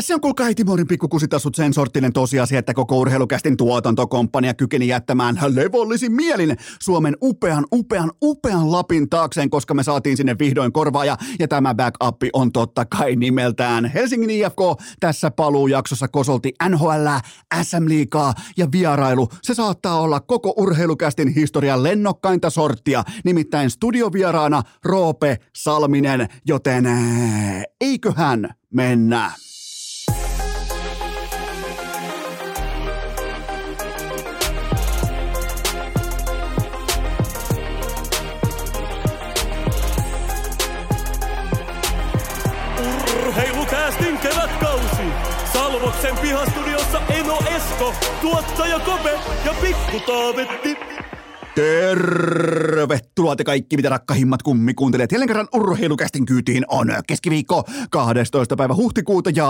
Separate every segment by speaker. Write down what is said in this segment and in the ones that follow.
Speaker 1: Se on kuulkaa Timorin pikkukusitassut sen sorttinen tosiasia, että koko urheilukästin tuotantokomppania kykeni jättämään levollisin mielin Suomen upean, upean, upean Lapin taakseen, koska me saatiin sinne vihdoin korvaaja ja tämä backup on totta kai nimeltään Helsingin IFK. Tässä paluujaksossa kosolti NHL, SM Liigaa ja vierailu. Se saattaa olla koko urheilukästin historian lennokkainta sorttia, nimittäin studiovieraana Roope Salminen, joten eiköhän mennä.
Speaker 2: Esko, tuottaja Kope ja Pikku Taavetti.
Speaker 1: Tervetuloa te kaikki, mitä rakkahimmat kummi kuuntelet. Jälleen kerran urheilukästin kyytiin on keskiviikko 12. päivä huhtikuuta ja...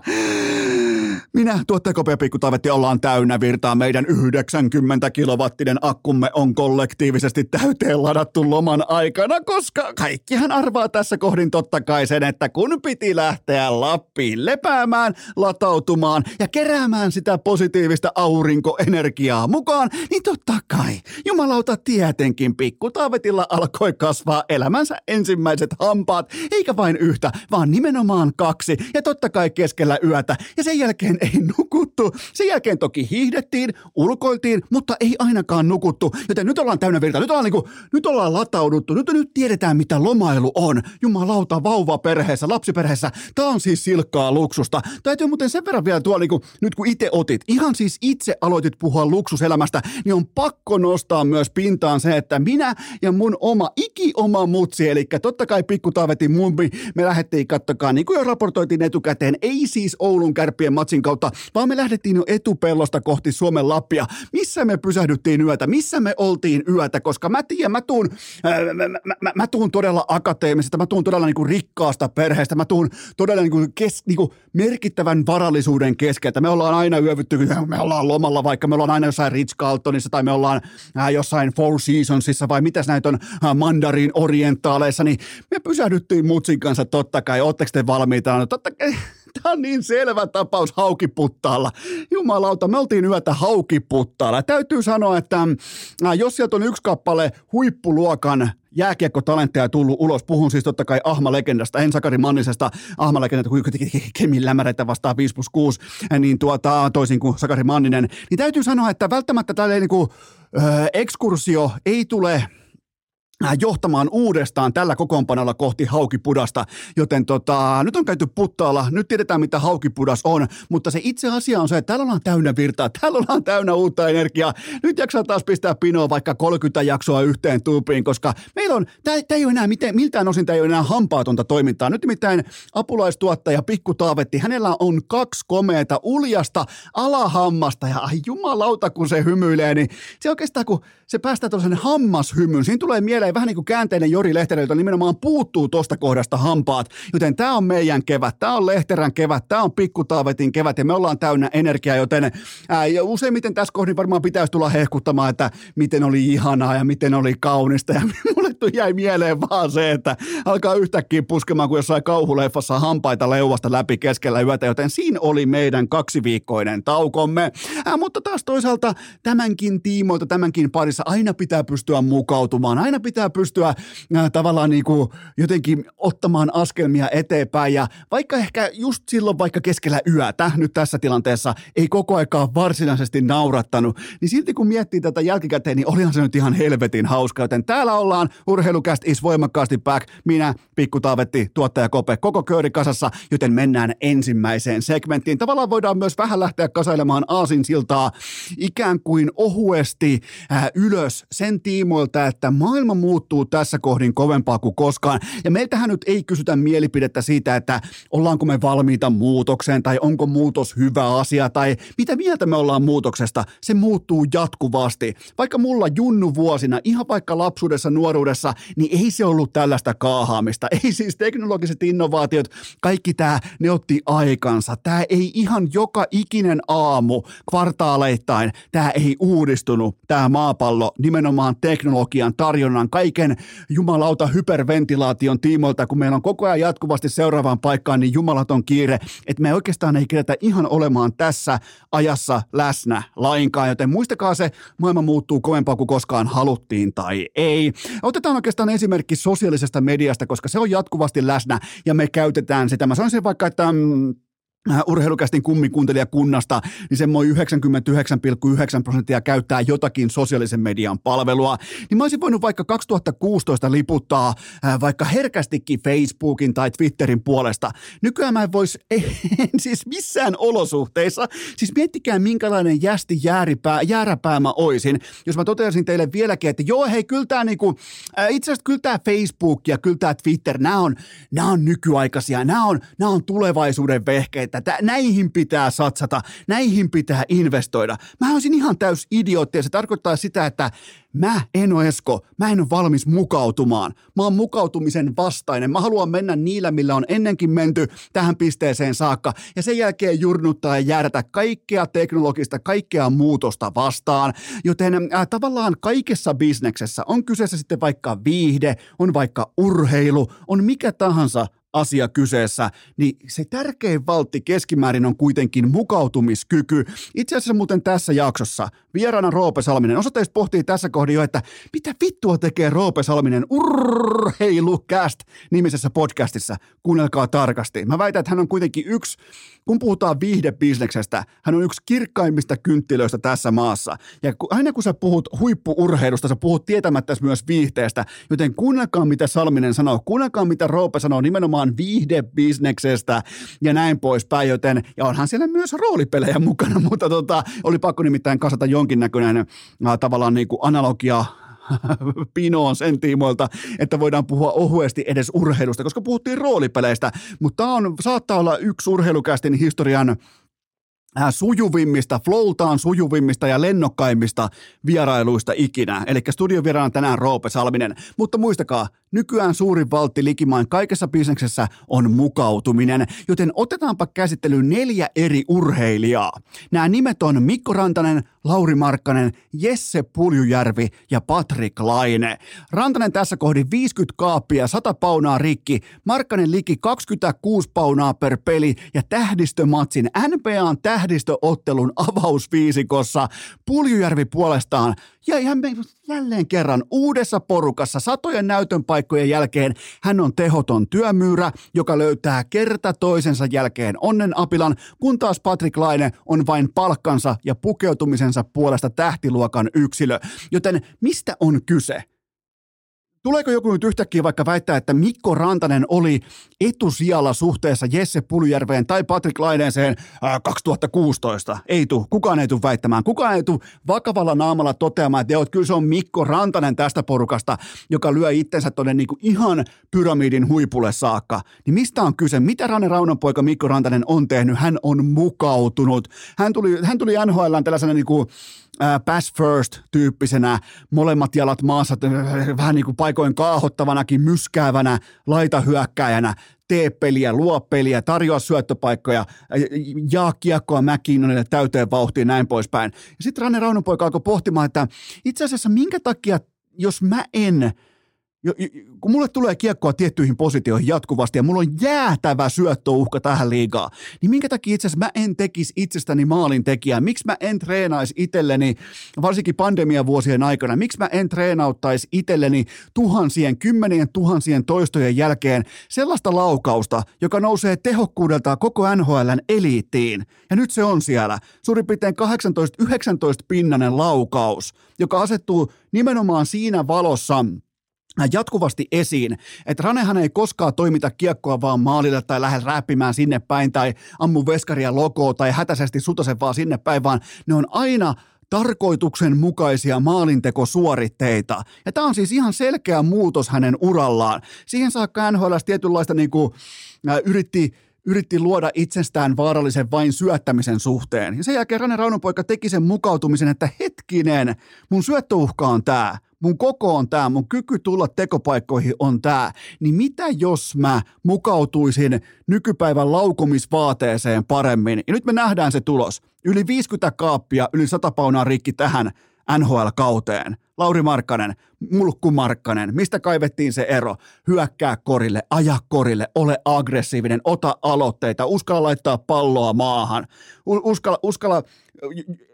Speaker 1: Minä, tuottaja Kopea Pikku Taavetti, ollaan täynnä virtaa. Meidän 90 kilowattinen akkumme on kollektiivisesti täyteen ladattu loman aikana, koska kaikkihan arvaa tässä kohdin totta kai sen, että kun piti lähteä Lappiin lepäämään, latautumaan ja keräämään sitä positiivista aurinko energiaa mukaan, niin totta kai, jumalauta tietenkin pikku Taavetilla alkoi kasvaa elämänsä ensimmäiset hampaat, eikä vain yhtä, vaan nimenomaan kaksi, ja totta kai keskellä yötä, ja sen jälkeen ei nukuttu. Sen jälkeen toki hiihdettiin, ulkoiltiin, mutta ei ainakaan nukuttu, joten nyt ollaan täynnä virta, nyt ollaan, niinku, nyt ollaan latauduttu, nyt, nyt tiedetään mitä lomailu on. Jumalauta, vauva perheessä, lapsiperheessä, tää on siis silkkaa luksusta. Täytyy muuten sen verran vielä tuolla, niinku, nyt kun itse otit, ihan siis itse aloitit puhua luksuselämästä, niin on pakko nostaa myös pintaan se, että minä ja mun oma iki-oma mutsi, eli totta kai pikku Taavetin mummi, me lähdettiin kattokaa, niin kuin jo raportoitiin etukäteen, ei siis Oulun kärppien matsin kautta, vaan me lähdettiin jo etupellosta kohti Suomen Lappia. Missä me pysähdyttiin yötä? Missä me oltiin yötä? Koska mä tiedän, mä tuun, äh, mä, mä, mä, mä tuun todella akateemisesta, mä tuun todella niin kuin rikkaasta perheestä, mä tuun todella niin kuin kes, niin kuin merkittävän varallisuuden keskeltä. Me ollaan aina yövytty, me ollaan lomalla, vaikka me ollaan aina jossain Ritz-Carltonissa tai me ollaan äh, jossain Four Seasonsissa vai mitäs näitä on äh, Mandarin orientaaleissa, niin me pysähdyttiin mutsin kanssa totta kai. Ootteko te valmiita? No, totta kai. Tämä on niin selvä tapaus haukiputtaalla. Jumalauta, me oltiin yötä haukiputtaalla. Täytyy sanoa, että äh, jos sieltä on yksi kappale huippuluokan jääkiekkotalentteja tullut ulos. Puhun siis totta kai Ahma-legendasta, en Sakari Mannisesta. Ahma-legendasta, kun Kemin lämäreitä vastaan 5 plus 6, niin tuota, toisin kuin Sakari Manninen. Niin täytyy sanoa, että välttämättä tällainen niin kuin, ö, ekskursio ei tule johtamaan uudestaan tällä kokoonpanolla kohti haukipudasta, joten tota, nyt on käyty puttaalla, nyt tiedetään mitä haukipudas on, mutta se itse asia on se, että täällä ollaan täynnä virtaa, täällä ollaan täynnä uutta energiaa, nyt jaksaa taas pistää pinoa vaikka 30 jaksoa yhteen tuupiin, koska meillä on, tämä ei ole enää, miten, miltään osin tämä ei ole enää hampaatonta toimintaa, nyt nimittäin apulaistuottaja Pikku Taavetti, hänellä on kaksi komeeta uljasta alahammasta. Ja ai jumalauta kun se hymyilee, niin se oikeastaan kun se päästää tuollaisen hammashymyn, siinä tulee mieleen vähän niin kuin käänteinen Jori Lehterä, jota nimenomaan puuttuu tuosta kohdasta hampaat. Joten tämä on meidän kevät, tämä on Lehterän kevät, tämä on Pikkutaavetin kevät ja me ollaan täynnä energiaa, joten ää, ja useimmiten tässä kohdin varmaan pitäisi tulla hehkuttamaan, että miten oli ihanaa ja miten oli kaunista ja mulle jäi mieleen vaan se, että alkaa yhtäkkiä puskemaan kuin jossain kauhuleffassa hampaita leuasta läpi keskellä yötä, joten siinä oli meidän kaksiviikkoinen taukomme. Ää, mutta taas toisaalta tämänkin tiimoilta, tämänkin parissa aina pitää pystyä mukautumaan, aina pitää pystyä ää, tavallaan niin kuin jotenkin ottamaan askelmia eteenpäin ja vaikka ehkä just silloin vaikka keskellä yötä nyt tässä tilanteessa ei koko aikaa varsinaisesti naurattanut, niin silti kun miettii tätä jälkikäteen, niin olihan se nyt ihan helvetin hauska, joten täällä ollaan Urheilukäst is voimakkaasti back. Minä, Pikku Taavetti, tuottaja Kope, koko kööri kasassa, joten mennään ensimmäiseen segmenttiin. Tavallaan voidaan myös vähän lähteä kasailemaan aasinsiltaa ikään kuin ohuesti äh, ylös sen tiimoilta, että maailma muuttuu tässä kohdin kovempaa kuin koskaan. Ja meiltähän nyt ei kysytä mielipidettä siitä, että ollaanko me valmiita muutokseen tai onko muutos hyvä asia tai mitä mieltä me ollaan muutoksesta. Se muuttuu jatkuvasti. Vaikka mulla junnu vuosina, ihan vaikka lapsuudessa, nuoruudessa, niin ei se ollut tällaista kaahaamista. Ei siis teknologiset innovaatiot, kaikki tämä, ne otti aikansa. Tämä ei ihan joka ikinen aamu kvartaaleittain, tämä ei uudistunut, tämä maapallo nimenomaan teknologian, tarjonnan, kaiken jumalauta hyperventilaation tiimoilta, kun meillä on koko ajan jatkuvasti seuraavaan paikkaan niin jumalaton kiire, että me oikeastaan ei kerätä ihan olemaan tässä ajassa läsnä lainkaan, joten muistakaa se, maailma muuttuu kovempaa kuin koskaan haluttiin tai ei. Otetaan oikeastaan esimerkki sosiaalisesta mediasta, koska se on jatkuvasti läsnä ja me käytetään sitä. Mä sanoisin vaikka, että mm, urheilukästin kunnasta, niin semmoinen 99,9 prosenttia käyttää jotakin sosiaalisen median palvelua, niin mä olisin voinut vaikka 2016 liputtaa äh, vaikka herkästikin Facebookin tai Twitterin puolesta. Nykyään mä en vois, en siis missään olosuhteissa, siis miettikää minkälainen jästi jääripää, jääräpää mä oisin, jos mä toteaisin teille vieläkin, että joo hei, kyllä tää niinku, äh, itse asiassa kyllä tää Facebook ja kyllä tää Twitter, nämä on, nämä on nykyaikaisia, nämä on, nämä on tulevaisuuden vehkeitä, että näihin pitää satsata, näihin pitää investoida. Mä olisin ihan täys idiootti ja se tarkoittaa sitä, että mä en ole Esko, mä en ole valmis mukautumaan. Mä oon mukautumisen vastainen. Mä haluan mennä niillä, millä on ennenkin menty tähän pisteeseen saakka ja sen jälkeen jurnuttaa ja jäädätä kaikkea teknologista, kaikkea muutosta vastaan. Joten äh, tavallaan kaikessa bisneksessä on kyseessä sitten vaikka viihde, on vaikka urheilu, on mikä tahansa asia kyseessä, niin se tärkein valtti keskimäärin on kuitenkin mukautumiskyky. Itse asiassa muuten tässä jaksossa vieraana Roope Salminen. Osa teistä pohtii tässä kohdin jo, että mitä vittua tekee Roope Salminen Urheilucast nimisessä podcastissa. Kuunnelkaa tarkasti. Mä väitän, että hän on kuitenkin yksi kun puhutaan viihdebisneksestä, hän on yksi kirkkaimmista kynttilöistä tässä maassa. Ja aina kun sä puhut huippuurheilusta, sä puhut tietämättä myös viihteestä, joten kuunnelkaa mitä Salminen sanoo, kuunnelkaa mitä Roope sanoo nimenomaan viihdebisneksestä ja näin poispäin, joten, ja onhan siellä myös roolipelejä mukana, mutta tota, oli pakko nimittäin kasata jonkinnäköinen äh, tavallaan niin kuin analogia pinoon sen tiimoilta, että voidaan puhua ohuesti edes urheilusta, koska puhuttiin roolipeleistä, mutta tämä on, saattaa olla yksi urheilukästin historian Äh, sujuvimmista, flowtaan sujuvimmista ja lennokkaimmista vierailuista ikinä. Eli studiovieraana tänään Roope Salminen. Mutta muistakaa, nykyään suurin valtti likimain kaikessa bisneksessä on mukautuminen, joten otetaanpa käsittelyyn neljä eri urheilijaa. Nämä nimet on Mikko Rantanen, Lauri Markkanen, Jesse Puljujärvi ja Patrik Laine. Rantanen tässä kohdin 50 kaappia, 100 paunaa rikki, Markkanen liki 26 paunaa per peli ja tähdistömatsin NBAn tähdistöottelun avausviisikossa. Puljujärvi puolestaan ja ihan jälleen kerran uudessa porukassa satojen näytön paikkojen jälkeen hän on tehoton työmyyrä, joka löytää kerta toisensa jälkeen onnen apilan, kun taas Patrick Laine on vain palkkansa ja pukeutumisensa puolesta tähtiluokan yksilö. Joten mistä on kyse? Tuleeko joku nyt yhtäkkiä vaikka väittää, että Mikko Rantanen oli etusijalla suhteessa Jesse Puljärveen tai Patrick Laineeseen ää, 2016? Ei tu, kukaan ei tule väittämään. Kukaan ei tule vakavalla naamalla toteamaan, että, joo, kyllä se on Mikko Rantanen tästä porukasta, joka lyö itsensä tuonne niinku ihan pyramidin huipulle saakka. Niin mistä on kyse? Mitä Rane Raunan poika Mikko Rantanen on tehnyt? Hän on mukautunut. Hän tuli, hän tuli NHL tällaisena niinku, pass first-tyyppisenä, molemmat jalat maassa, vähän niin kuin paikoin kaahottavanakin, myskäävänä laitahyökkäjänä, tee peliä, luo peliä, tarjoa syöttöpaikkoja, jaa kiekkoa McKinnonille täyteen vauhtiin näin poispäin. Ja sitten Ranne Raunonpoika alkoi pohtimaan, että itse asiassa minkä takia, jos mä en – kun mulle tulee kiekkoa tiettyihin positioihin jatkuvasti ja mulla on jäätävä syöttöuhka tähän liigaan, niin minkä takia itse asiassa mä en tekisi itsestäni maalin tekijää? Miksi mä en treenaisi itselleni, varsinkin pandemiavuosien aikana, miksi mä en treenauttaisi itselleni tuhansien, kymmenien tuhansien toistojen jälkeen sellaista laukausta, joka nousee tehokkuudelta koko NHLn eliittiin. Ja nyt se on siellä. Suurin piirtein 18-19 pinnanen laukaus, joka asettuu nimenomaan siinä valossa – jatkuvasti esiin, että Ranehan ei koskaan toimita kiekkoa vaan maalille tai lähde räppimään sinne päin tai ammu veskaria logoa tai hätäisesti sutasen vaan sinne päin, vaan ne on aina tarkoituksenmukaisia maalintekosuoritteita. Ja tämä on siis ihan selkeä muutos hänen urallaan. Siihen saakka NHL tietynlaista niin kuin, äh, yritti yritti luoda itsestään vaarallisen vain syöttämisen suhteen. Ja sen jälkeen Rane Raunonpoika teki sen mukautumisen, että hetkinen, mun syöttöuhka on tämä mun koko on tämä, mun kyky tulla tekopaikkoihin on tämä, niin mitä jos mä mukautuisin nykypäivän laukomisvaateeseen paremmin? Ja nyt me nähdään se tulos. Yli 50 kaappia, yli 100 paunaa rikki tähän NHL-kauteen. Lauri Markkanen, Mulkku Markkanen, mistä kaivettiin se ero? Hyökkää korille, aja korille, ole aggressiivinen, ota aloitteita, uskalla laittaa palloa maahan, uskalla, uskalla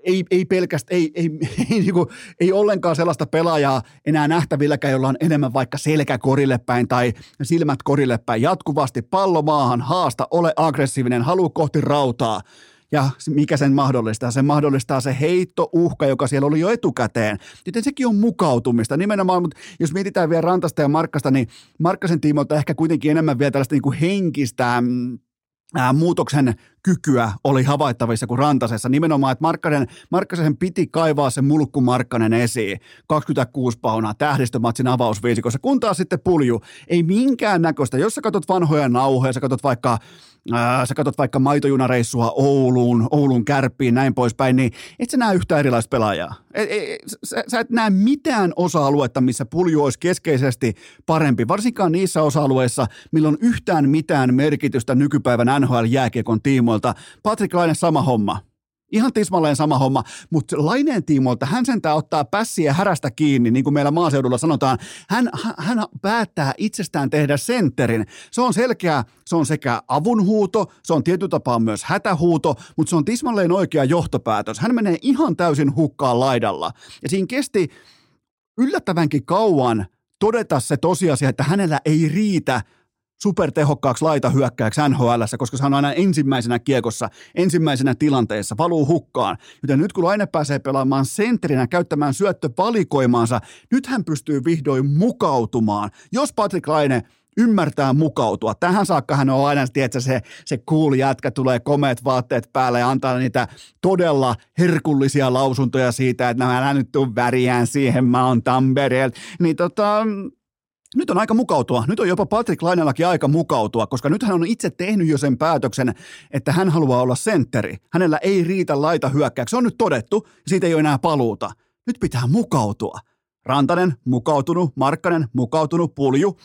Speaker 1: ei, ei pelkästään, ei, ei, ei, niin kuin, ei ollenkaan sellaista pelaajaa enää nähtävilläkään, jolla on enemmän vaikka selkä korille päin tai silmät korille päin. Jatkuvasti pallo maahan, haasta, ole aggressiivinen, halu kohti rautaa. Ja mikä sen mahdollistaa? Sen mahdollistaa se heittouhka, joka siellä oli jo etukäteen. Joten sekin on mukautumista. Nimenomaan, mutta jos mietitään vielä Rantasta ja Markkasta, niin Markkasen tiimoilta ehkä kuitenkin enemmän vielä tällaista niin kuin henkistä mm, ää, muutoksen kykyä oli havaittavissa kuin Rantasessa. Nimenomaan, että Markkanen, Markkasen piti kaivaa se mulkku Markkanen esiin. 26 paunaa tähdistömatsin avausviisikossa, kun taas sitten pulju. Ei minkään näköistä. Jos sä katsot vanhoja nauhoja, sä katsot vaikka sä katsot vaikka maitojunareissua Ouluun, Oulun kärppiin, näin poispäin, niin et sä näe yhtään erilaista pelaajaa. Et, et, sä, sä et näe mitään osa-aluetta, missä pulju olisi keskeisesti parempi, varsinkaan niissä osa-alueissa, milloin yhtään mitään merkitystä nykypäivän NHL-jääkiekon tiimoilta. Patrick Laine sama homma. Ihan tismalleen sama homma, mutta Laineen tiimoilta hän sentää ottaa pässiä härästä kiinni, niin kuin meillä maaseudulla sanotaan. Hän, hän päättää itsestään tehdä sentterin. Se on selkeä, se on sekä avunhuuto, se on tietyllä tapaa myös hätähuuto, mutta se on tismalleen oikea johtopäätös. Hän menee ihan täysin hukkaan laidalla. Ja siinä kesti yllättävänkin kauan todeta se tosiasia, että hänellä ei riitä – supertehokkaaksi laitahyökkääjäksi NHL, koska se on aina ensimmäisenä kiekossa, ensimmäisenä tilanteessa, valuu hukkaan. Joten nyt kun Laine pääsee pelaamaan sentterinä, käyttämään syöttövalikoimaansa, nyt hän pystyy vihdoin mukautumaan. Jos Patrick Laine ymmärtää mukautua. Tähän saakka hän on aina, tiedätkö, se, se cool jätkä tulee komeet vaatteet päälle ja antaa niitä todella herkullisia lausuntoja siitä, että nämä nyt tuu väriään siihen, mä oon Tampereelta. Niin tota, nyt on aika mukautua. Nyt on jopa Patrick Lainellakin aika mukautua, koska nyt hän on itse tehnyt jo sen päätöksen, että hän haluaa olla sentteri. Hänellä ei riitä laita hyökkääksi. Se on nyt todettu, siitä ei ole enää paluuta. Nyt pitää mukautua. Rantanen mukautunut, Markkanen mukautunut, Pulju.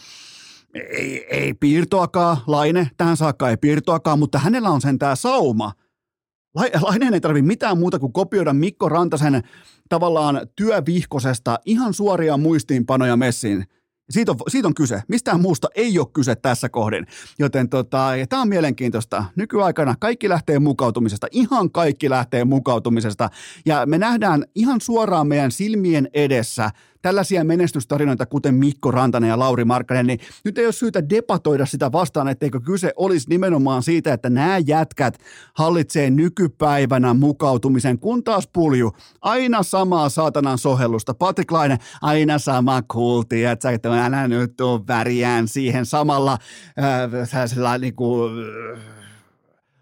Speaker 1: Ei, ei piirtoakaan, Laine, tähän saakka ei piirtoakaan, mutta hänellä on sen tämä sauma. Laineen ei tarvitse mitään muuta kuin kopioida Mikko Rantasen tavallaan työvihkosesta ihan suoria muistiinpanoja messiin siitä on, siitä on kyse. Mistään muusta ei ole kyse tässä kohdin. Joten tota, tämä on mielenkiintoista. Nykyaikana kaikki lähtee mukautumisesta. Ihan kaikki lähtee mukautumisesta. Ja me nähdään ihan suoraan meidän silmien edessä – tällaisia menestystarinoita, kuten Mikko Rantanen ja Lauri Markkanen, niin nyt ei ole syytä debatoida sitä vastaan, etteikö kyse olisi nimenomaan siitä, että nämä jätkät hallitsee nykypäivänä mukautumisen, kun taas pulju, aina samaa saatanan sohellusta. Patrik Laine, aina sama kulti, että sä älä nyt tuu väriään siihen samalla äh, niin kuin, äh,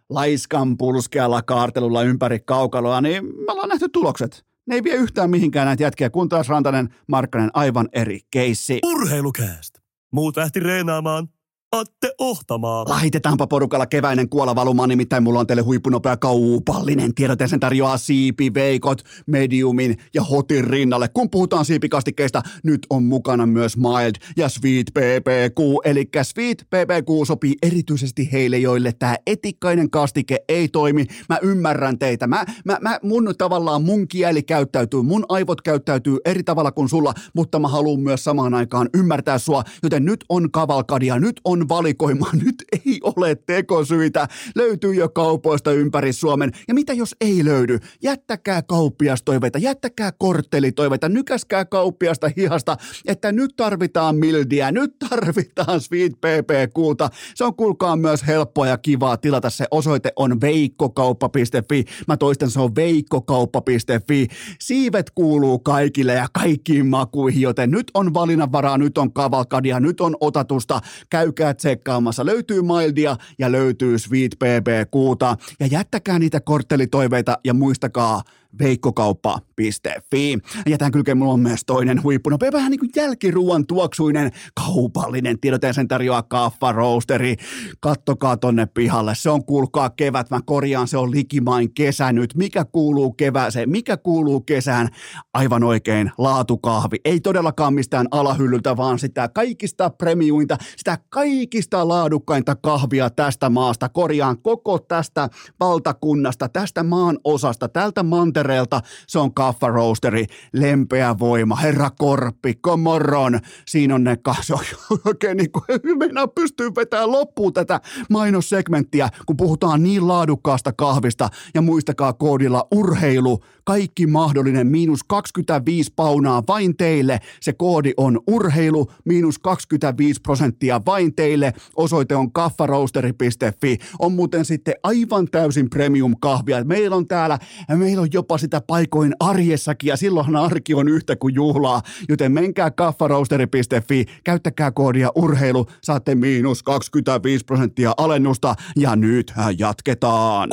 Speaker 1: laiskan pulskealla kaartelulla ympäri kaukaloa, niin me ollaan nähty tulokset. Ne ei vie yhtään mihinkään näitä jätkiä, kun taas Rantanen, Markkanen aivan eri keissi.
Speaker 2: Urheilukääst! Muut lähti reenaamaan, Atte Ohtamaa.
Speaker 1: Laitetaanpa porukalla keväinen kuola valumaan, nimittäin mulla on teille huippunopea kaupallinen tiedote. Sen tarjoaa siipiveikot, mediumin ja hotin rinnalle. Kun puhutaan siipikastikkeista, nyt on mukana myös Mild ja Sweet PPQ. Eli Sweet PPQ sopii erityisesti heille, joille tämä etikkainen kastike ei toimi. Mä ymmärrän teitä. Mä, mä, mä, mun tavallaan mun kieli käyttäytyy, mun aivot käyttäytyy eri tavalla kuin sulla, mutta mä haluan myös samaan aikaan ymmärtää sua. Joten nyt on kavalkadia, nyt on on valikoima. Nyt ei ole tekosyitä. Löytyy jo kaupoista ympäri Suomen. Ja mitä jos ei löydy? Jättäkää kauppiastoiveita, jättäkää korttelitoiveita, nykäskää kauppiasta hihasta, että nyt tarvitaan mildiä, nyt tarvitaan Sweet PPQta. Se on kuulkaa myös helppoa ja kivaa tilata. Se osoite on veikkokauppa.fi. Mä toistan, se on veikkokauppa.fi. Siivet kuuluu kaikille ja kaikkiin makuihin, joten nyt on valinnanvaraa, nyt on kavalkadia, nyt on otatusta. Käykää käykää tsekkaamassa. Löytyy Mildia ja löytyy Sweet PPQta. Ja jättäkää niitä korttelitoiveita ja muistakaa – veikkokauppa.fi. Ja tämän kylkeen mulla on myös toinen huippunopea, vähän niin kuin jälkiruuan tuoksuinen kaupallinen tiedote, sen tarjoaa kaffa roasteri. Kattokaa tonne pihalle, se on kuulkaa kevät, mä korjaan, se on likimain kesä nyt. Mikä kuuluu kevääseen, mikä kuuluu kesään? Aivan oikein, laatukahvi. Ei todellakaan mistään alahyllyltä, vaan sitä kaikista premiuinta, sitä kaikista laadukkainta kahvia tästä maasta. Korjaan koko tästä valtakunnasta, tästä maan osasta, tältä mantereelta Mantereelta se on Kaffa Roasteri, lempeä voima, herra Korppi, komorron. Siinä on ne, on oikein niin kuin, meinaa pystyy vetämään loppuun tätä mainossegmenttiä, kun puhutaan niin laadukkaasta kahvista. Ja muistakaa koodilla urheilu, kaikki mahdollinen, miinus 25 paunaa vain teille. Se koodi on urheilu, miinus 25 prosenttia vain teille. Osoite on kaffaroasteri.fi. On muuten sitten aivan täysin premium kahvia. Meillä on täällä, meillä on jopa sitä paikoin arjessakin ja silloinhan arki on yhtä kuin juhlaa. Joten menkää kaffaroasteri.fi, käyttäkää koodia urheilu, saatte miinus 25 prosenttia alennusta ja nyt jatketaan.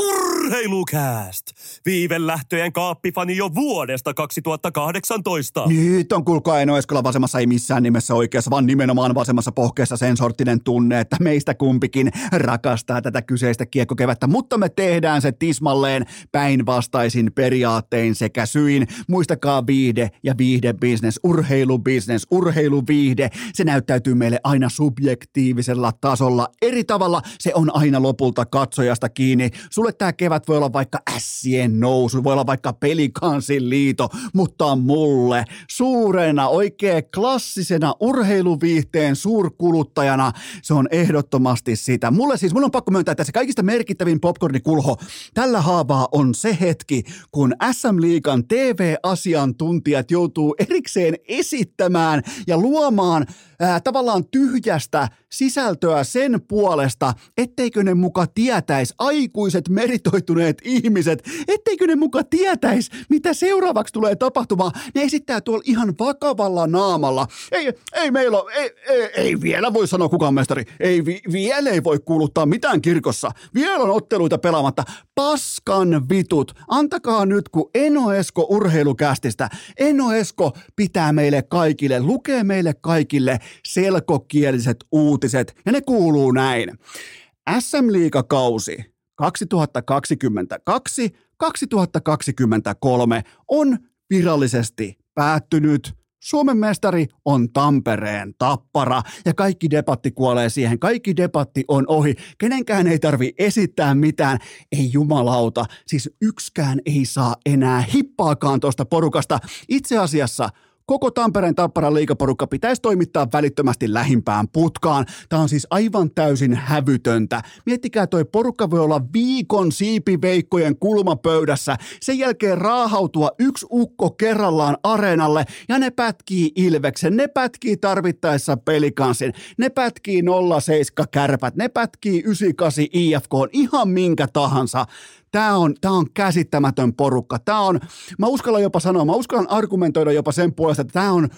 Speaker 2: Urheilukääst! Viivelähtöjen kaappifani jo vuodesta 2018.
Speaker 1: Nyt on kuulkaa Eno Eskola vasemmassa, ei missään nimessä oikeassa, vaan nimenomaan vasemmassa pohkeessa sen sorttinen tunne, että meistä kumpikin rakastaa tätä kyseistä kiekkokevättä, mutta me tehdään se tismalleen päinvastaisin periaattein sekä syin. Muistakaa viihde ja viihdebisnes, urheilubisnes, urheiluviihde, se näyttäytyy meille aina subjektiivisella tasolla. Eri tavalla se on aina lopulta katsojasta kiinni. Sulle tämä kevät voi olla vaikka ässien nousu, voi olla vaikka pelikansin liito, mutta mulle suurena, oikein klassisena urheiluviihteen suurkuluttajana se on ehdottomasti sitä. Mulle siis, mun on pakko myöntää, että se kaikista merkittävin popcornikulho tällä haavaa on se hetki, kun SM Liigan TV-asiantuntijat joutuu erikseen esittämään ja luomaan ää, tavallaan tyhjästä sisältöä sen puolesta, etteikö ne muka tietäisi, aikuiset meritoituneet ihmiset, etteikö ne muka tietäisi, mitä seuraavaksi tulee tapahtumaan. Ne esittää tuolla ihan vakavalla naamalla. Ei, ei meillä ole, ei, ei, ei vielä voi sanoa kukaan mestari, ei vi, vielä ei voi kuuluttaa mitään kirkossa. Vielä on otteluita pelaamatta. Paskan vitut, antakaa nyt kun Eno Esko urheilukästistä. Eno Esko pitää meille kaikille, lukee meille kaikille selkokieliset uutiset ja ne kuuluu näin. SM Liigakausi 2022-2023 on virallisesti päättynyt. Suomen mestari on Tampereen tappara ja kaikki debatti kuolee siihen. Kaikki debatti on ohi. Kenenkään ei tarvi esittää mitään. Ei jumalauta. Siis yksikään ei saa enää hippaakaan tuosta porukasta. Itse asiassa – Koko Tampereen Tapparan liikaporukka pitäisi toimittaa välittömästi lähimpään putkaan. Tämä on siis aivan täysin hävytöntä. Miettikää, toi porukka voi olla viikon siipiveikkojen kulmapöydässä, sen jälkeen raahautua yksi ukko kerrallaan areenalle ja ne pätkii Ilveksen, ne pätkii tarvittaessa pelikansin, ne pätkii 07 kärpät, ne pätkii 98 IFK, ihan minkä tahansa. Tämä on, tämä on käsittämätön porukka. Tämä on, mä uskallan jopa sanoa, mä uskallan argumentoida jopa sen puolesta, että tämä on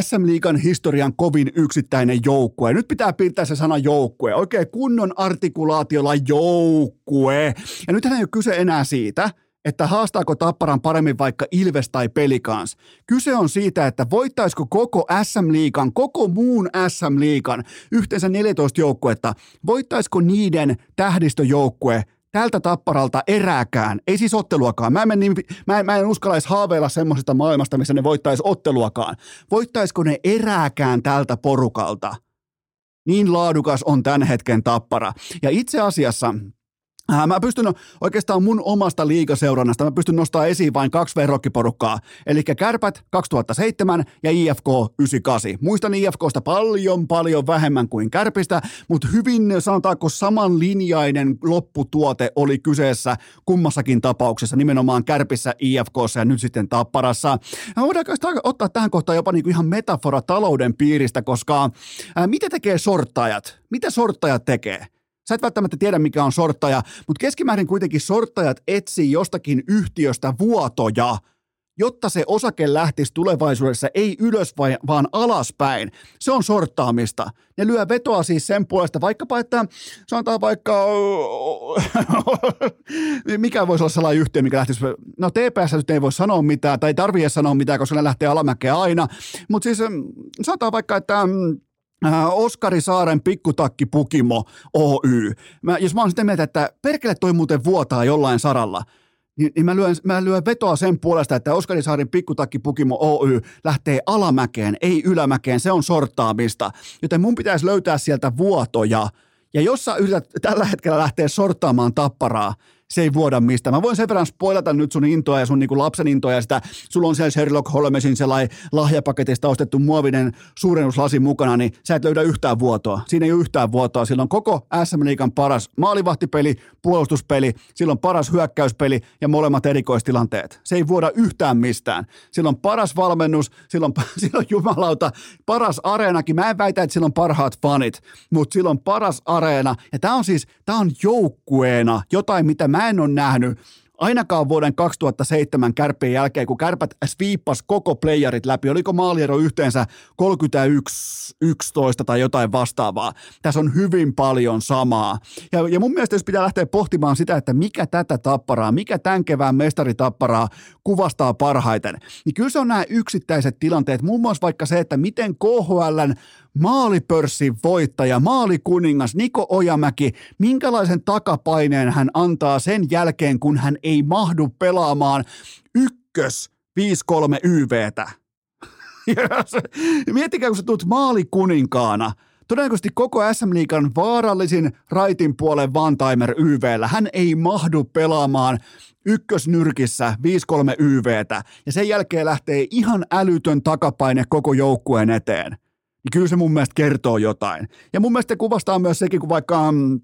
Speaker 1: SM Liigan historian kovin yksittäinen joukkue. Nyt pitää piirtää se sana joukkue. Oikein kunnon artikulaatiolla joukkue. Ja nythän ei ole kyse enää siitä, että haastaako Tapparan paremmin vaikka Ilves tai Pelikans. Kyse on siitä, että voittaisiko koko SM Liigan, koko muun SM Liigan, yhteensä 14 joukkuetta, voittaisiko niiden tähdistöjoukkue tältä tapparalta erääkään, ei siis otteluakaan. Mä en, niin, mä en, mä en uskallais haaveilla semmoisesta maailmasta, missä ne voittaisi otteluakaan. Voittaisiko ne erääkään tältä porukalta? Niin laadukas on tämän hetken tappara. Ja itse asiassa mä pystyn oikeastaan mun omasta liigaseurannasta, mä pystyn nostamaan esiin vain kaksi verrokkiporukkaa. Eli Kärpät 2007 ja IFK 98. Muistan IFKsta paljon paljon vähemmän kuin Kärpistä, mutta hyvin sanotaanko samanlinjainen lopputuote oli kyseessä kummassakin tapauksessa, nimenomaan Kärpissä, IFKssa ja nyt sitten Tapparassa. Mä voidaan ottaa tähän kohtaan jopa niinku ihan metafora talouden piiristä, koska ää, mitä tekee sorttajat? Mitä sorttajat tekee? Sä et välttämättä tiedä, mikä on sorttaja, mutta keskimäärin kuitenkin sorttajat etsii jostakin yhtiöstä vuotoja, jotta se osake lähtisi tulevaisuudessa ei ylös vaan alaspäin. Se on sorttaamista. Ne lyö vetoa siis sen puolesta, vaikkapa, että sanotaan vaikka, mikä voisi olla sellainen yhtiö, mikä lähtisi, no TPS nyt ei voi sanoa mitään, tai ei tarvitse sanoa mitään, koska ne lähtee alamäkeä aina, mutta siis sanotaan vaikka, että Oskari Saaren pikkutakki Pukimo Oy. Mä, jos mä oon sitä mieltä, että perkele toi muuten vuotaa jollain saralla, niin, niin mä, lyön, mä lyön vetoa sen puolesta, että Oskari Saaren pikkutakki Pukimo Oy lähtee alamäkeen, ei ylämäkeen, se on sortaamista. Joten mun pitäisi löytää sieltä vuotoja. Ja jos sä yrität tällä hetkellä lähteä sortaamaan tapparaa, se ei vuoda mistä. Mä voin sen verran spoilata nyt sun intoa ja sun niin kuin lapsen intoa ja sitä, sulla on siellä Sherlock Holmesin sellainen lahjapaketista ostettu muovinen suurennuslasi mukana, niin sä et löydä yhtään vuotoa. Siinä ei ole yhtään vuotoa. Sillä on koko SM Liigan paras maalivahtipeli, puolustuspeli, sillä on paras hyökkäyspeli ja molemmat erikoistilanteet. Se ei vuoda yhtään mistään. Sillä on paras valmennus, sillä on, sillä on jumalauta paras areenakin. Mä en väitä, että sillä on parhaat fanit, mutta sillä on paras areena. Ja tämä on siis, tämä on joukkueena jotain, mitä mä en ole nähnyt ainakaan vuoden 2007 kärppien jälkeen, kun kärpät sweepas koko playerit läpi, oliko maaliero yhteensä 31, 11 tai jotain vastaavaa. Tässä on hyvin paljon samaa. Ja, ja mun mielestä jos pitää lähteä pohtimaan sitä, että mikä tätä tapparaa, mikä tämän kevään mestaritapparaa kuvastaa parhaiten, niin kyllä se on nämä yksittäiset tilanteet, muun muassa vaikka se, että miten KHLn maalipörssin voittaja, maalikuningas Niko Ojamäki, minkälaisen takapaineen hän antaa sen jälkeen, kun hän ei mahdu pelaamaan ykkös 5-3 YVtä. Miettikää, kun sä tulet maalikuninkaana, todennäköisesti koko SM Liigan vaarallisin raitin puolen one-timer YVllä. Hän ei mahdu pelaamaan ykkösnyrkissä 5-3 YVtä ja sen jälkeen lähtee ihan älytön takapaine koko joukkueen eteen niin kyllä se mun mielestä kertoo jotain. Ja mun mielestä kuvastaa myös sekin, kun vaikka mm,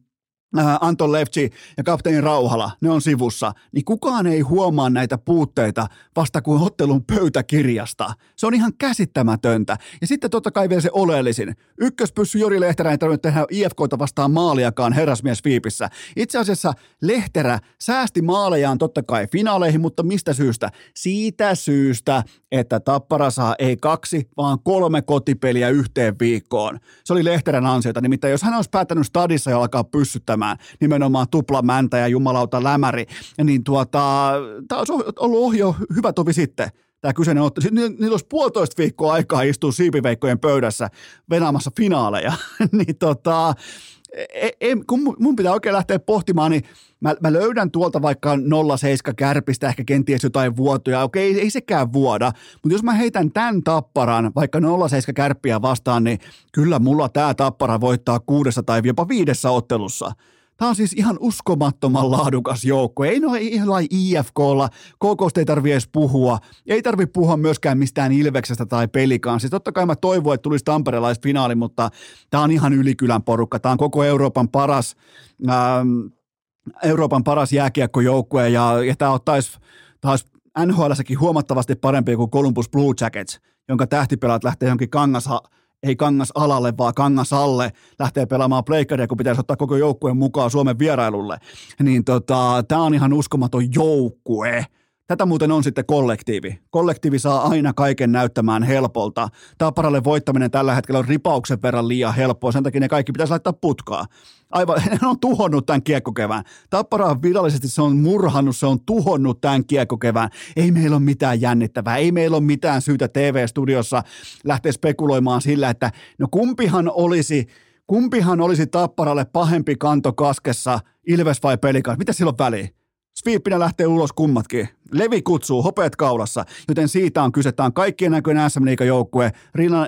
Speaker 1: Anton Lefci ja kapteeni Rauhala, ne on sivussa, niin kukaan ei huomaa näitä puutteita vasta kuin ottelun pöytäkirjasta. Se on ihan käsittämätöntä. Ja sitten totta kai vielä se oleellisin. Ykköspyssy Jori Lehterä ei tarvinnut tehdä IFKta vastaan maaliakaan herrasmies Viipissä. Itse asiassa Lehterä säästi maalejaan totta kai finaaleihin, mutta mistä syystä? Siitä syystä, että Tappara saa ei kaksi, vaan kolme kotipeliä yhteen viikkoon. Se oli Lehterän ansiota. Nimittäin jos hän olisi päättänyt stadissa ja alkaa pyssyttämään nimenomaan tuplamäntä ja jumalauta lämäri, niin tuota, tämä olisi ollut ohjo hyvä tovi sitten tämä kyseinen ottelu. Niillä olisi puolitoista viikkoa aikaa istua siipiveikkojen pöydässä venaamassa finaaleja. niin tota, e, e, kun mun pitää oikein lähteä pohtimaan, niin mä, mä löydän tuolta vaikka 07 kärpistä ehkä kenties jotain vuotoja. Okei, ei, ei sekään vuoda, mutta jos mä heitän tämän tapparan vaikka 07 kärppiä vastaan, niin kyllä mulla tämä tappara voittaa kuudessa tai jopa viidessä ottelussa. Tämä on siis ihan uskomattoman laadukas joukko. Ei no ihan IFKlla, KKsta ei tarvi edes puhua. Ei tarvi puhua myöskään mistään Ilveksestä tai pelikaan. Siis totta kai mä toivon, että tulisi tamperelaisfinaali, mutta tämä on ihan ylikylän porukka. Tämä on koko Euroopan paras, ähm, Euroopan paras jääkiekkojoukkue ja, ja tämä ottaisi taas NHLssäkin huomattavasti parempi kuin Columbus Blue Jackets, jonka tähtipelaat lähtee jonkin kangas ei kangas alalle, vaan kangas alle, lähtee pelaamaan pleikkaria, kun pitäisi ottaa koko joukkueen mukaan Suomen vierailulle. Niin tota, tämä on ihan uskomaton joukkue. Tätä muuten on sitten kollektiivi. Kollektiivi saa aina kaiken näyttämään helpolta. Taparalle voittaminen tällä hetkellä on ripauksen verran liian helppoa, sen takia ne kaikki pitäisi laittaa putkaa. Aivan, ne on tuhonnut tämän kiekkokevään. Tappara on virallisesti, se on murhannut, se on tuhonnut tämän kiekkokevään. Ei meillä ole mitään jännittävää, ei meillä ole mitään syytä TV-studiossa lähteä spekuloimaan sillä, että no kumpihan olisi, kumpihan olisi Tapparalle pahempi kanto kaskessa, Ilves vai Pelikas. Mitä silloin väliin? Sweepinä lähtee ulos kummatkin. Levi kutsuu, hopeet kaulassa, joten siitä on kyse. Tämä on kaikkien näköinen SM joukkue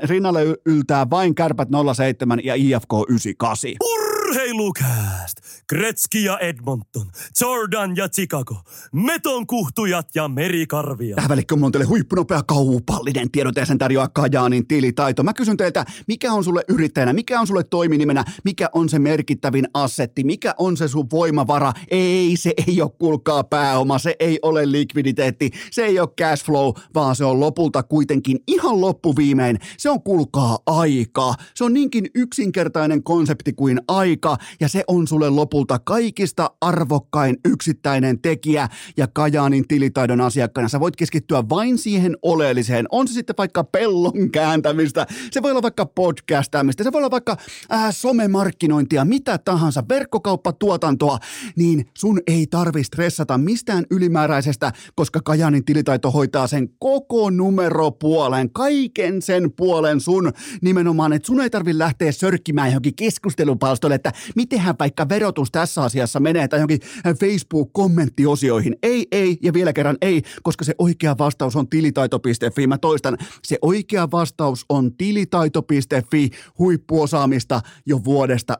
Speaker 1: Rinnalle yltää vain kärpät 07 ja IFK 98.
Speaker 2: Urheilukääst! Kretski ja Edmonton, Jordan ja Chicago, Meton kuhtujat ja merikarvia.
Speaker 1: Tähän välikköön on teille huippunopea kaupallinen tiedote ja sen tarjoaa Kajaanin tilitaito. Mä kysyn teiltä, mikä on sulle yrittäjänä, mikä on sulle toiminimenä, mikä on se merkittävin assetti, mikä on se sun voimavara? Ei, se ei ole kulkaa pääoma, se ei ole likviditeetti, se ei ole cash flow, vaan se on lopulta kuitenkin ihan loppuviimein. Se on kulkaa aika. Se on niinkin yksinkertainen konsepti kuin aika ja se on sulle lopulta kaikista arvokkain yksittäinen tekijä ja Kajaanin tilitaidon asiakkaana. Sä voit keskittyä vain siihen oleelliseen. On se sitten vaikka pellon kääntämistä, se voi olla vaikka podcastaamista, se voi olla vaikka äh, somemarkkinointia, mitä tahansa, verkkokauppatuotantoa, niin sun ei tarvi stressata mistään ylimääräisestä, koska Kajaanin tilitaito hoitaa sen koko numeropuolen, kaiken sen puolen sun nimenomaan, että sun ei tarvi lähteä sörkkimään johonkin keskustelupalstolle, että mitenhän vaikka verotus vastuus tässä asiassa menee tai johonkin Facebook-kommenttiosioihin. Ei, ei ja vielä kerran ei, koska se oikea vastaus on tilitaito.fi. Mä toistan, se oikea vastaus on tilitaito.fi huippuosaamista jo vuodesta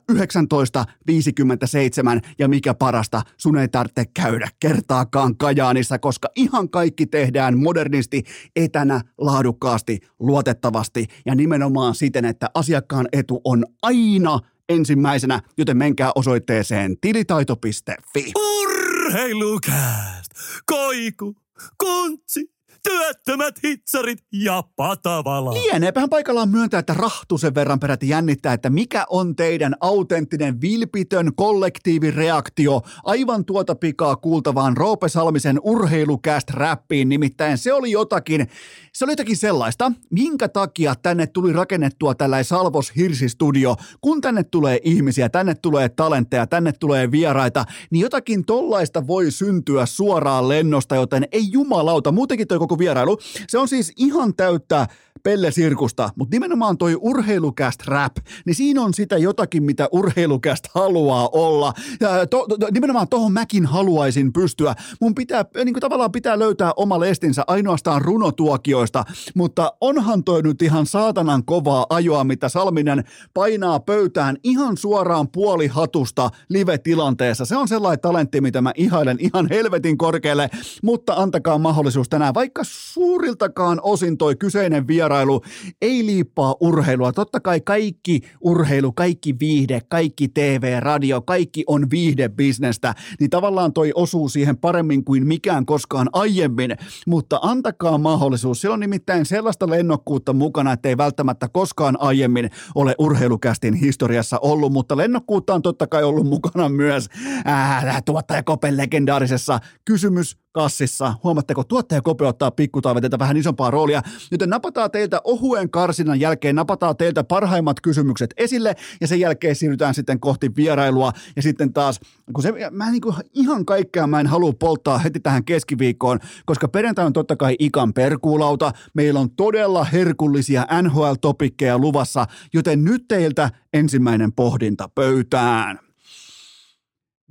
Speaker 1: 1957 ja mikä parasta, sun ei tarvitse käydä kertaakaan Kajaanissa, koska ihan kaikki tehdään modernisti, etänä, laadukkaasti, luotettavasti ja nimenomaan siten, että asiakkaan etu on aina ensimmäisenä, joten menkää osoitteeseen tilitaito.fi.
Speaker 2: Urheilukääst! Koiku! Kuntsi! Työttömät hitsarit ja patavala.
Speaker 1: Lieneepähän paikallaan myöntää, että rahtusen verran peräti jännittää, että mikä on teidän autenttinen, vilpitön kollektiivireaktio aivan tuota pikaa kuultavaan Roope Salmisen urheilukäst räppiin. Nimittäin se oli jotakin, se oli jotakin sellaista, minkä takia tänne tuli rakennettua tällainen Salvos Hirsi-studio. Kun tänne tulee ihmisiä, tänne tulee talentteja, tänne tulee vieraita, niin jotakin tollaista voi syntyä suoraan lennosta, joten ei jumalauta. Muutenkin toi koko vierailu, se on siis ihan täyttä Pelle Sirkusta, mutta nimenomaan toi urheilukäst rap, niin siinä on sitä jotakin, mitä urheilukäst haluaa olla. Ja to, to, nimenomaan tohon mäkin haluaisin pystyä. Mun pitää, niin kuin tavallaan pitää löytää oma lestinsä ainoastaan runotuokioista, mutta onhan toi nyt ihan saatanan kovaa ajoa, mitä Salminen painaa pöytään ihan suoraan puolihatusta live-tilanteessa. Se on sellainen talentti, mitä mä ihailen ihan helvetin korkealle, mutta antakaa mahdollisuus tänään, vaikka suuriltakaan osin toi kyseinen viera vierailu ei liippaa urheilua. Totta kai kaikki urheilu, kaikki viihde, kaikki TV, radio, kaikki on viihdebisnestä, niin tavallaan toi osuu siihen paremmin kuin mikään koskaan aiemmin, mutta antakaa mahdollisuus. Siellä on nimittäin sellaista lennokkuutta mukana, että ei välttämättä koskaan aiemmin ole urheilukästin historiassa ollut, mutta lennokkuutta on totta kai ollut mukana myös ää, tuottaja Kopen legendaarisessa kysymys kassissa. Huomatteko, tuottaja Kope ottaa pikkutaiveteita vähän isompaa roolia, joten napataan teiltä ohuen karsinnan jälkeen, napataan teiltä parhaimmat kysymykset esille ja sen jälkeen siirrytään sitten kohti vierailua ja sitten taas, kun se, mä niin kuin ihan kaikkea mä en halua polttaa heti tähän keskiviikkoon, koska perjantai on totta kai ikan perkuulauta, meillä on todella herkullisia NHL-topikkeja luvassa, joten nyt teiltä ensimmäinen pohdinta pöytään.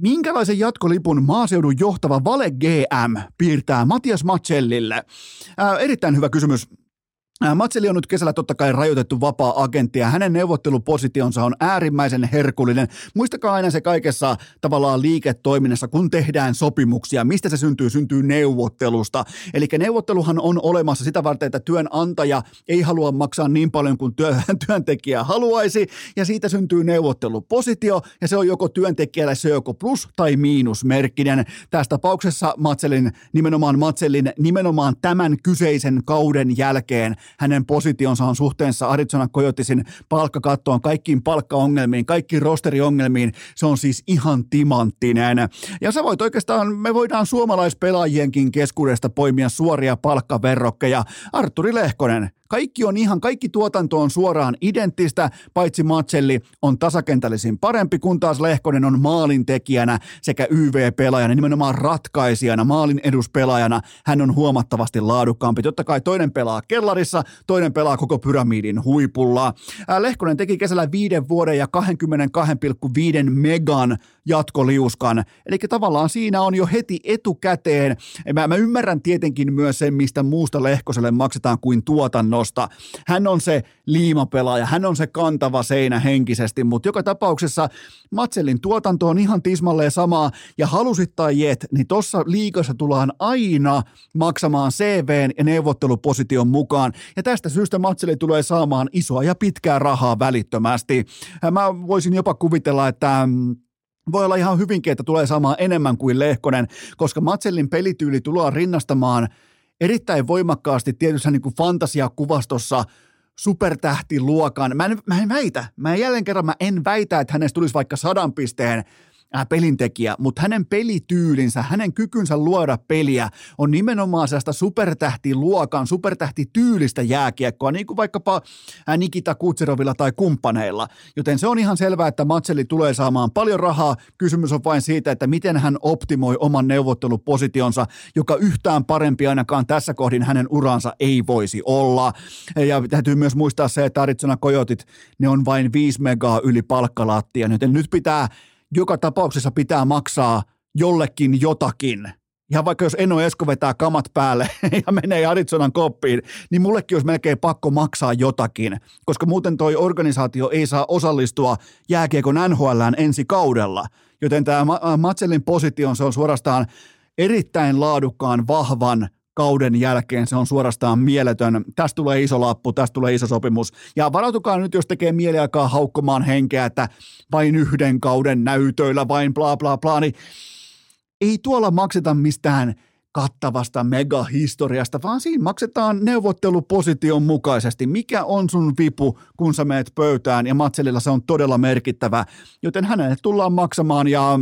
Speaker 1: Minkälaisen jatkolipun maaseudun johtava Vale GM piirtää Matias Matsellille? Ää, erittäin hyvä kysymys. Matseli on nyt kesällä totta kai rajoitettu vapaa-agentti ja hänen neuvottelupositionsa on äärimmäisen herkullinen. Muistakaa aina se kaikessa tavallaan liiketoiminnassa, kun tehdään sopimuksia. Mistä se syntyy? Syntyy neuvottelusta. Eli neuvotteluhan on olemassa sitä varten, että työnantaja ei halua maksaa niin paljon kuin työ, työntekijä haluaisi ja siitä syntyy neuvottelupositio ja se on joko työntekijälle se joko plus- tai miinusmerkkinen. Tässä tapauksessa Matselin, nimenomaan Matselin, nimenomaan tämän kyseisen kauden jälkeen hänen positionsa on suhteessa Arizona Coyotesin palkkakattoon, kaikkiin palkkaongelmiin, kaikkiin rosteriongelmiin. Se on siis ihan timanttinen. Ja sä voit oikeastaan, me voidaan suomalaispelaajienkin keskuudesta poimia suoria palkkaverrokkeja. Arturi Lehkonen, kaikki on ihan, kaikki tuotanto on suoraan identtistä, paitsi Matselli on tasakentällisin parempi, kun taas Lehkonen on maalintekijänä sekä YV-pelaajana, nimenomaan ratkaisijana, maalin eduspelaajana. Hän on huomattavasti laadukkaampi. Totta kai toinen pelaa kellarissa, toinen pelaa koko pyramidin huipulla. Lehkonen teki kesällä viiden vuoden ja 22,5 megan jatkoliuskan. Eli tavallaan siinä on jo heti etukäteen. Mä, mä ymmärrän tietenkin myös sen, mistä muusta Lehkoselle maksetaan kuin tuotannosta. Hän on se liimapelaaja, hän on se kantava seinä henkisesti, mutta joka tapauksessa Matselin tuotanto on ihan tismalleen samaa, ja halusit tai jet, niin tuossa liikassa tullaan aina maksamaan CVn ja neuvotteluposition mukaan, ja tästä syystä Matseli tulee saamaan isoa ja pitkää rahaa välittömästi. Mä voisin jopa kuvitella, että mm, voi olla ihan hyvinkin, että tulee saamaan enemmän kuin Lehkonen, koska Matsellin pelityyli tullaan rinnastamaan erittäin voimakkaasti tietyssä niin kuin fantasiakuvastossa supertähtiluokan. Mä en, mä en väitä, mä jälleen kerran mä en väitä, että hänestä tulisi vaikka sadan pisteen pelintekijä, mutta hänen pelityylinsä, hänen kykynsä luoda peliä on nimenomaan sellaista supertähtiluokan, supertähtityylistä jääkiekkoa, niin kuin vaikkapa äh, Nikita Kutserovilla tai kumppaneilla. Joten se on ihan selvää, että Matseli tulee saamaan paljon rahaa. Kysymys on vain siitä, että miten hän optimoi oman neuvottelupositionsa, joka yhtään parempi ainakaan tässä kohdin hänen uransa ei voisi olla. Ja täytyy myös muistaa se, että Arizona Coyotit, ne on vain 5 megaa yli palkkalattia, joten nyt pitää joka tapauksessa pitää maksaa jollekin jotakin. Ihan vaikka jos Eno Esko vetää kamat päälle ja menee Arizonan koppiin, niin mullekin olisi melkein pakko maksaa jotakin, koska muuten toi organisaatio ei saa osallistua jääkiekon NHLään ensi kaudella. Joten tämä Matselin positio se on suorastaan erittäin laadukkaan, vahvan kauden jälkeen se on suorastaan mieletön. Tästä tulee iso lappu, tästä tulee iso sopimus. Ja varautukaa nyt, jos tekee mieli alkaa haukkomaan henkeä, että vain yhden kauden näytöillä, vain bla bla bla, niin ei tuolla makseta mistään kattavasta megahistoriasta, vaan siinä maksetaan neuvotteluposition mukaisesti. Mikä on sun vipu, kun sä meet pöytään, ja Matselilla se on todella merkittävä, joten hänelle tullaan maksamaan, ja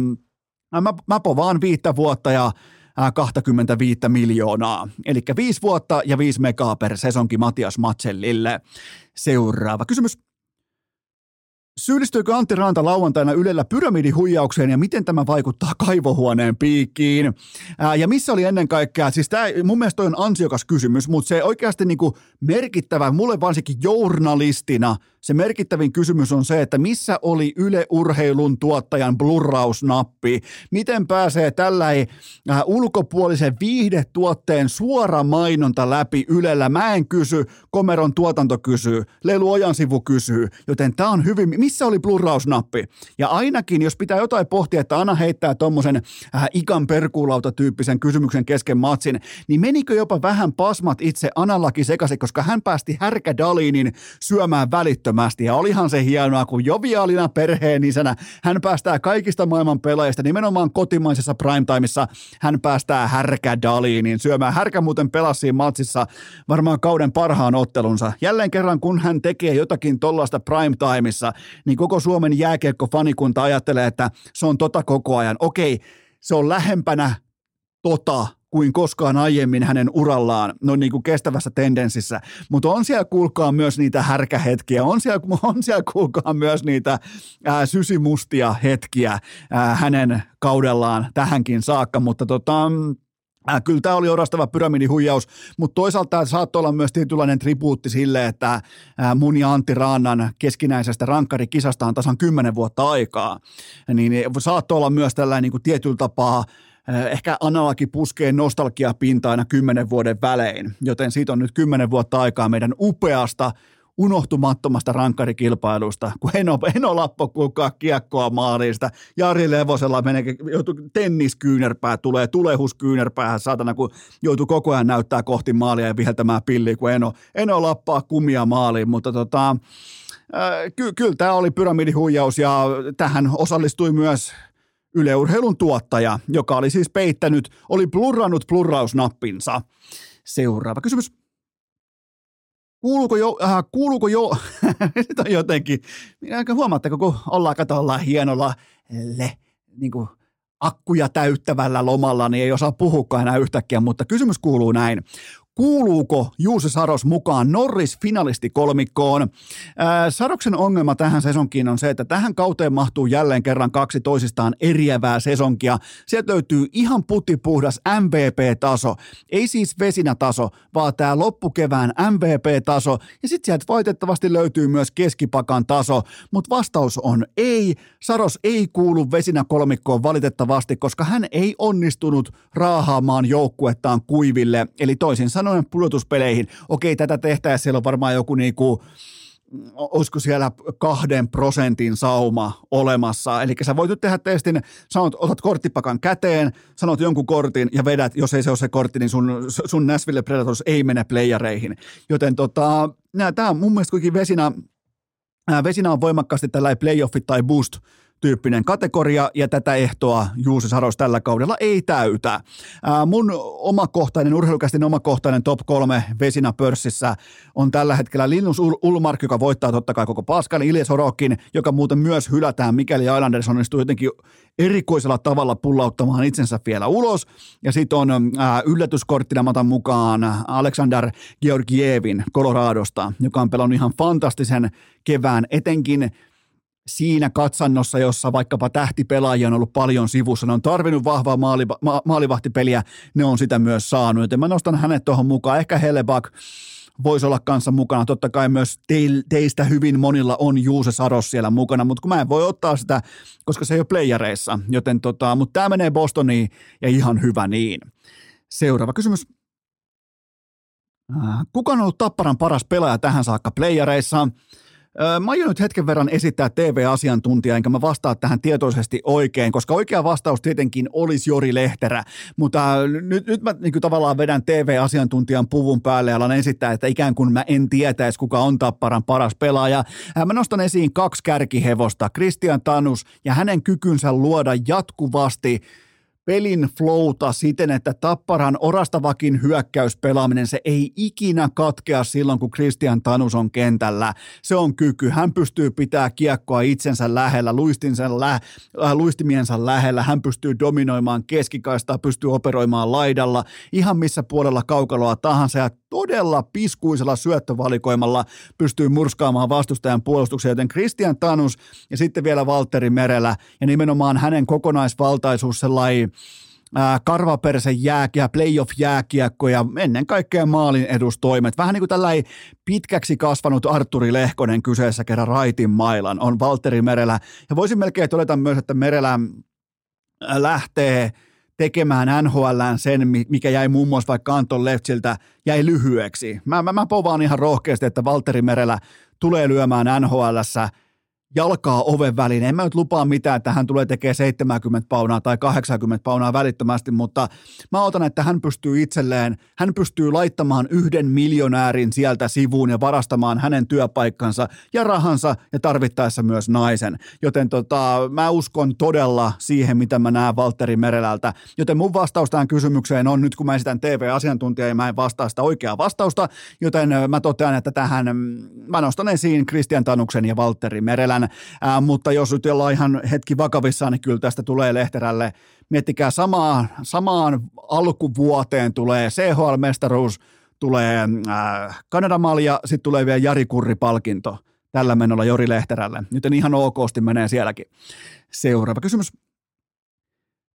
Speaker 1: mä, mä povaan viittä vuotta, ja 25 miljoonaa. Eli viisi vuotta ja viisi megaa per sesonki Matias Matsellille. Seuraava kysymys. Syyllistyykö Antti Ranta lauantaina Ylellä pyramidihuijaukseen ja miten tämä vaikuttaa kaivohuoneen piikkiin? Ää, ja missä oli ennen kaikkea, siis tämä mun mielestä on ansiokas kysymys, mutta se oikeasti niinku merkittävä, mulle varsinkin journalistina, se merkittävin kysymys on se, että missä oli Yle Urheilun tuottajan blurrausnappi? Miten pääsee tällä äh, ulkopuolisen viihdetuotteen suora mainonta läpi Ylellä? Mä en kysy, Komeron tuotanto kysyy, Lelu Ojan sivu kysyy, joten tämä on hyvin missä oli blurrausnappi? Ja ainakin, jos pitää jotain pohtia, että Anna heittää tuommoisen äh, ikan perkuulauta-tyyppisen kysymyksen kesken matsin, niin menikö jopa vähän pasmat itse Analaki sekaisin, koska hän päästi härkä Dalinin syömään välittömästi. Ja olihan se hienoa, kun joviaalina perheen isänä hän päästää kaikista maailman pelaajista, nimenomaan kotimaisessa primetimeissa, hän päästää härkä Dalinin syömään. Härkä muuten pelasi matsissa varmaan kauden parhaan ottelunsa. Jälleen kerran, kun hän tekee jotakin tollaista primetimeissa, niin koko Suomen jääkiekko-fanikunta ajattelee, että se on tota koko ajan. Okei, se on lähempänä tota kuin koskaan aiemmin hänen urallaan, no niin kuin kestävässä tendenssissä. Mutta on siellä kuulkaa myös niitä härkähetkiä, on siellä, on siellä kuulkaa myös niitä ää, sysimustia hetkiä ää, hänen kaudellaan tähänkin saakka, mutta tota, Äh, kyllä tämä oli orastava pyramidihuijaus, mutta toisaalta tämä saattoi olla myös tietynlainen tribuutti sille, että äh, mun ja Antti Raannan keskinäisestä rankkarikisasta on tasan kymmenen vuotta aikaa. Niin saattoi olla myös tällainen niin kuin tietyllä tapaa äh, ehkä analogi puskee nostalgiapinta aina kymmenen vuoden välein, joten siitä on nyt kymmenen vuotta aikaa meidän upeasta unohtumattomasta rankkarikilpailusta, kun Eno, Eno Lappo kuulkaa kiekkoa maaliista, Jari Levosella menee, joutuu tenniskyynärpää, tulee tulehuskyynärpäähän saatana, kun joutuu koko ajan näyttää kohti maalia ja viheltämään pilliä, kun Eno, Eno lappaa kumia maaliin, mutta tota, äh, ky- kyllä tämä oli pyramidihuijaus ja tähän osallistui myös yleurheilun tuottaja, joka oli siis peittänyt, oli plurrannut plurrausnappinsa. Seuraava kysymys. Kuuluuko jo, äh, kuuluuko jo, nyt on jotenkin, huomaatteko, kun ollaan, kato, ollaan hienolla le, niin kuin akkuja täyttävällä lomalla, niin ei osaa puhua enää yhtäkkiä, mutta kysymys kuuluu näin. Kuuluuko Juuse Saros mukaan Norris-finalisti kolmikkoon? Ää, Saroksen ongelma tähän sesonkiin on se, että tähän kauteen mahtuu jälleen kerran kaksi toisistaan eriävää sesonkia. Sieltä löytyy ihan putipuhdas MVP-taso. Ei siis vesinätaso, vaan tämä loppukevään MVP-taso. Ja sitten sieltä valitettavasti löytyy myös keskipakan taso. Mutta vastaus on ei. Saros ei kuulu vesinä kolmikkoon valitettavasti, koska hän ei onnistunut raahaamaan joukkuettaan kuiville. Eli toisin sanoen sanoen pudotuspeleihin. Okei, tätä tehtäessä siellä on varmaan joku niinku, olisiko siellä kahden prosentin sauma olemassa. Eli sä voit nyt tehdä testin, sanot, otat korttipakan käteen, sanot jonkun kortin ja vedät, jos ei se ole se kortti, niin sun, sun Nashville Predators ei mene playereihin. Joten tota, tämä on mun mielestä kuitenkin Vesina, Vesina on voimakkaasti tällainen playoffit tai boost tyyppinen kategoria, ja tätä ehtoa Juuso Saros tällä kaudella ei täytä. Ää, mun omakohtainen, urheilukästin omakohtainen top kolme vesina pörssissä on tällä hetkellä Linus Ulmark, joka voittaa totta kai koko paskan, Ilja Sorokin, joka muuten myös hylätään, mikäli Islanders onnistuu jotenkin erikoisella tavalla pullauttamaan itsensä vielä ulos. Ja sitten on ää, yllätyskorttina matan mukaan Alexander Georgievin Coloradosta, joka on pelannut ihan fantastisen kevään, etenkin siinä katsannossa, jossa vaikkapa tähtipelaajia on ollut paljon sivussa, ne on tarvinnut vahvaa maali, ma, maalivahtipeliä, ne on sitä myös saanut, joten mä nostan hänet tuohon mukaan, ehkä Hellebuck, voisi olla kanssa mukana. Totta kai myös teistä hyvin monilla on Juuse Saros siellä mukana, mutta kun mä en voi ottaa sitä, koska se ei ole playareissa, joten tota, mutta tämä menee Bostoniin ja ihan hyvä niin. Seuraava kysymys. Äh, kuka on ollut Tapparan paras pelaaja tähän saakka playareissa? Mä aion nyt hetken verran esittää TV-asiantuntija, enkä mä vastaa tähän tietoisesti oikein, koska oikea vastaus tietenkin olisi Jori Lehterä, mutta nyt, nyt mä niin tavallaan vedän TV-asiantuntijan puvun päälle ja alan esittää, että ikään kuin mä en tietäisi, kuka on Tapparan paras pelaaja. Mä nostan esiin kaksi kärkihevosta, Christian Tanus ja hänen kykynsä luoda jatkuvasti – pelin flowta siten, että Tapparan orastavakin hyökkäyspelaaminen, se ei ikinä katkea silloin, kun Christian Tanus on kentällä. Se on kyky. Hän pystyy pitää kiekkoa itsensä lähellä, lä- äh, luistimiensa lähellä. Hän pystyy dominoimaan keskikaistaa, pystyy operoimaan laidalla, ihan missä puolella kaukaloa tahansa. Ja todella piskuisella syöttövalikoimalla pystyy murskaamaan vastustajan puolustuksen, joten Christian Tanus ja sitten vielä Valtteri Merellä ja nimenomaan hänen kokonaisvaltaisuus sellainen karvaperse jääkiä, playoff jääkiekko ja ennen kaikkea maalin edustoimet. Vähän niin kuin tällainen pitkäksi kasvanut Arturi Lehkonen kyseessä kerran raitin mailan on Valtteri Merellä. Ja voisin melkein todeta myös, että Merellä lähtee – tekemään NHLään sen, mikä jäi muun muassa vaikka Anton Leftsiltä, jäi lyhyeksi. Mä, mä, mä povaan ihan rohkeasti, että Valtteri Merellä tulee lyömään NHLssä – jalkaa oven väliin. En mä nyt lupaa mitään, että hän tulee tekemään 70 paunaa tai 80 paunaa välittömästi, mutta mä otan, että hän pystyy itselleen, hän pystyy laittamaan yhden miljonäärin sieltä sivuun ja varastamaan hänen työpaikkansa ja rahansa ja tarvittaessa myös naisen. Joten tota, mä uskon todella siihen, mitä mä näen Valtteri Merelältä. Joten mun vastaus tähän kysymykseen on nyt, kun mä esitän TV-asiantuntija ja mä en vastaa sitä oikeaa vastausta, joten mä totean, että tähän mä nostan esiin Christian Tanuksen ja Valtteri Merelän mitään, ää, mutta jos nyt ollaan ihan hetki vakavissaan, niin kyllä tästä tulee Lehterälle. Miettikää samaan, samaan alkuvuoteen tulee CHL-mestaruus, tulee ää, Kanadan malja, sitten tulee vielä Jari Kurri-palkinto tällä menolla Jori Lehterälle. Nyt ihan okosti menee sielläkin. Seuraava kysymys.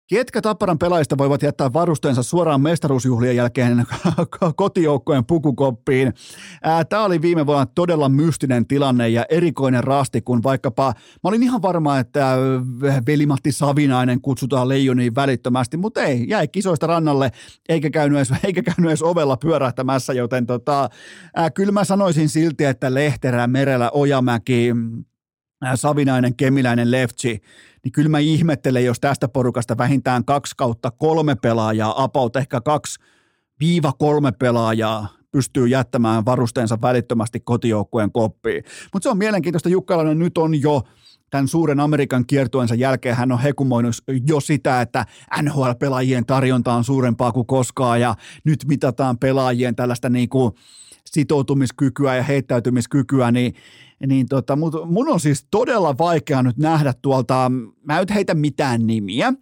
Speaker 1: Ketkä Tapparan pelaajista voivat jättää varusteensa suoraan mestaruusjuhlien jälkeen kotijoukkojen pukukoppiin? Tämä oli viime vuonna todella mystinen tilanne ja erikoinen rasti, kun vaikkapa mä olin ihan varma, että Velimatti Savinainen kutsutaan leijoniin välittömästi, mutta ei, jäi kisoista rannalle eikä käynyt edes, eikä käynyt edes ovella pyörähtämässä, joten tota, kyllä mä sanoisin silti, että Lehterä, Merellä, Ojamäki, Savinainen, Kemiläinen, Leftsi, niin kyllä mä ihmettelen, jos tästä porukasta vähintään kaksi kautta kolme pelaajaa, apaut ehkä kaksi viiva kolme pelaajaa pystyy jättämään varusteensa välittömästi kotijoukkueen koppiin. Mutta se on mielenkiintoista, Jukkalainen nyt on jo tämän suuren Amerikan kiertueensa jälkeen. Hän on hekumoinut jo sitä, että NHL-pelaajien tarjonta on suurempaa kuin koskaan ja nyt mitataan pelaajien tällaista niin kuin sitoutumiskykyä ja heittäytymiskykyä, niin niin tota, mut mun on siis todella vaikea nyt nähdä tuolta, mä en heitä mitään nimiä,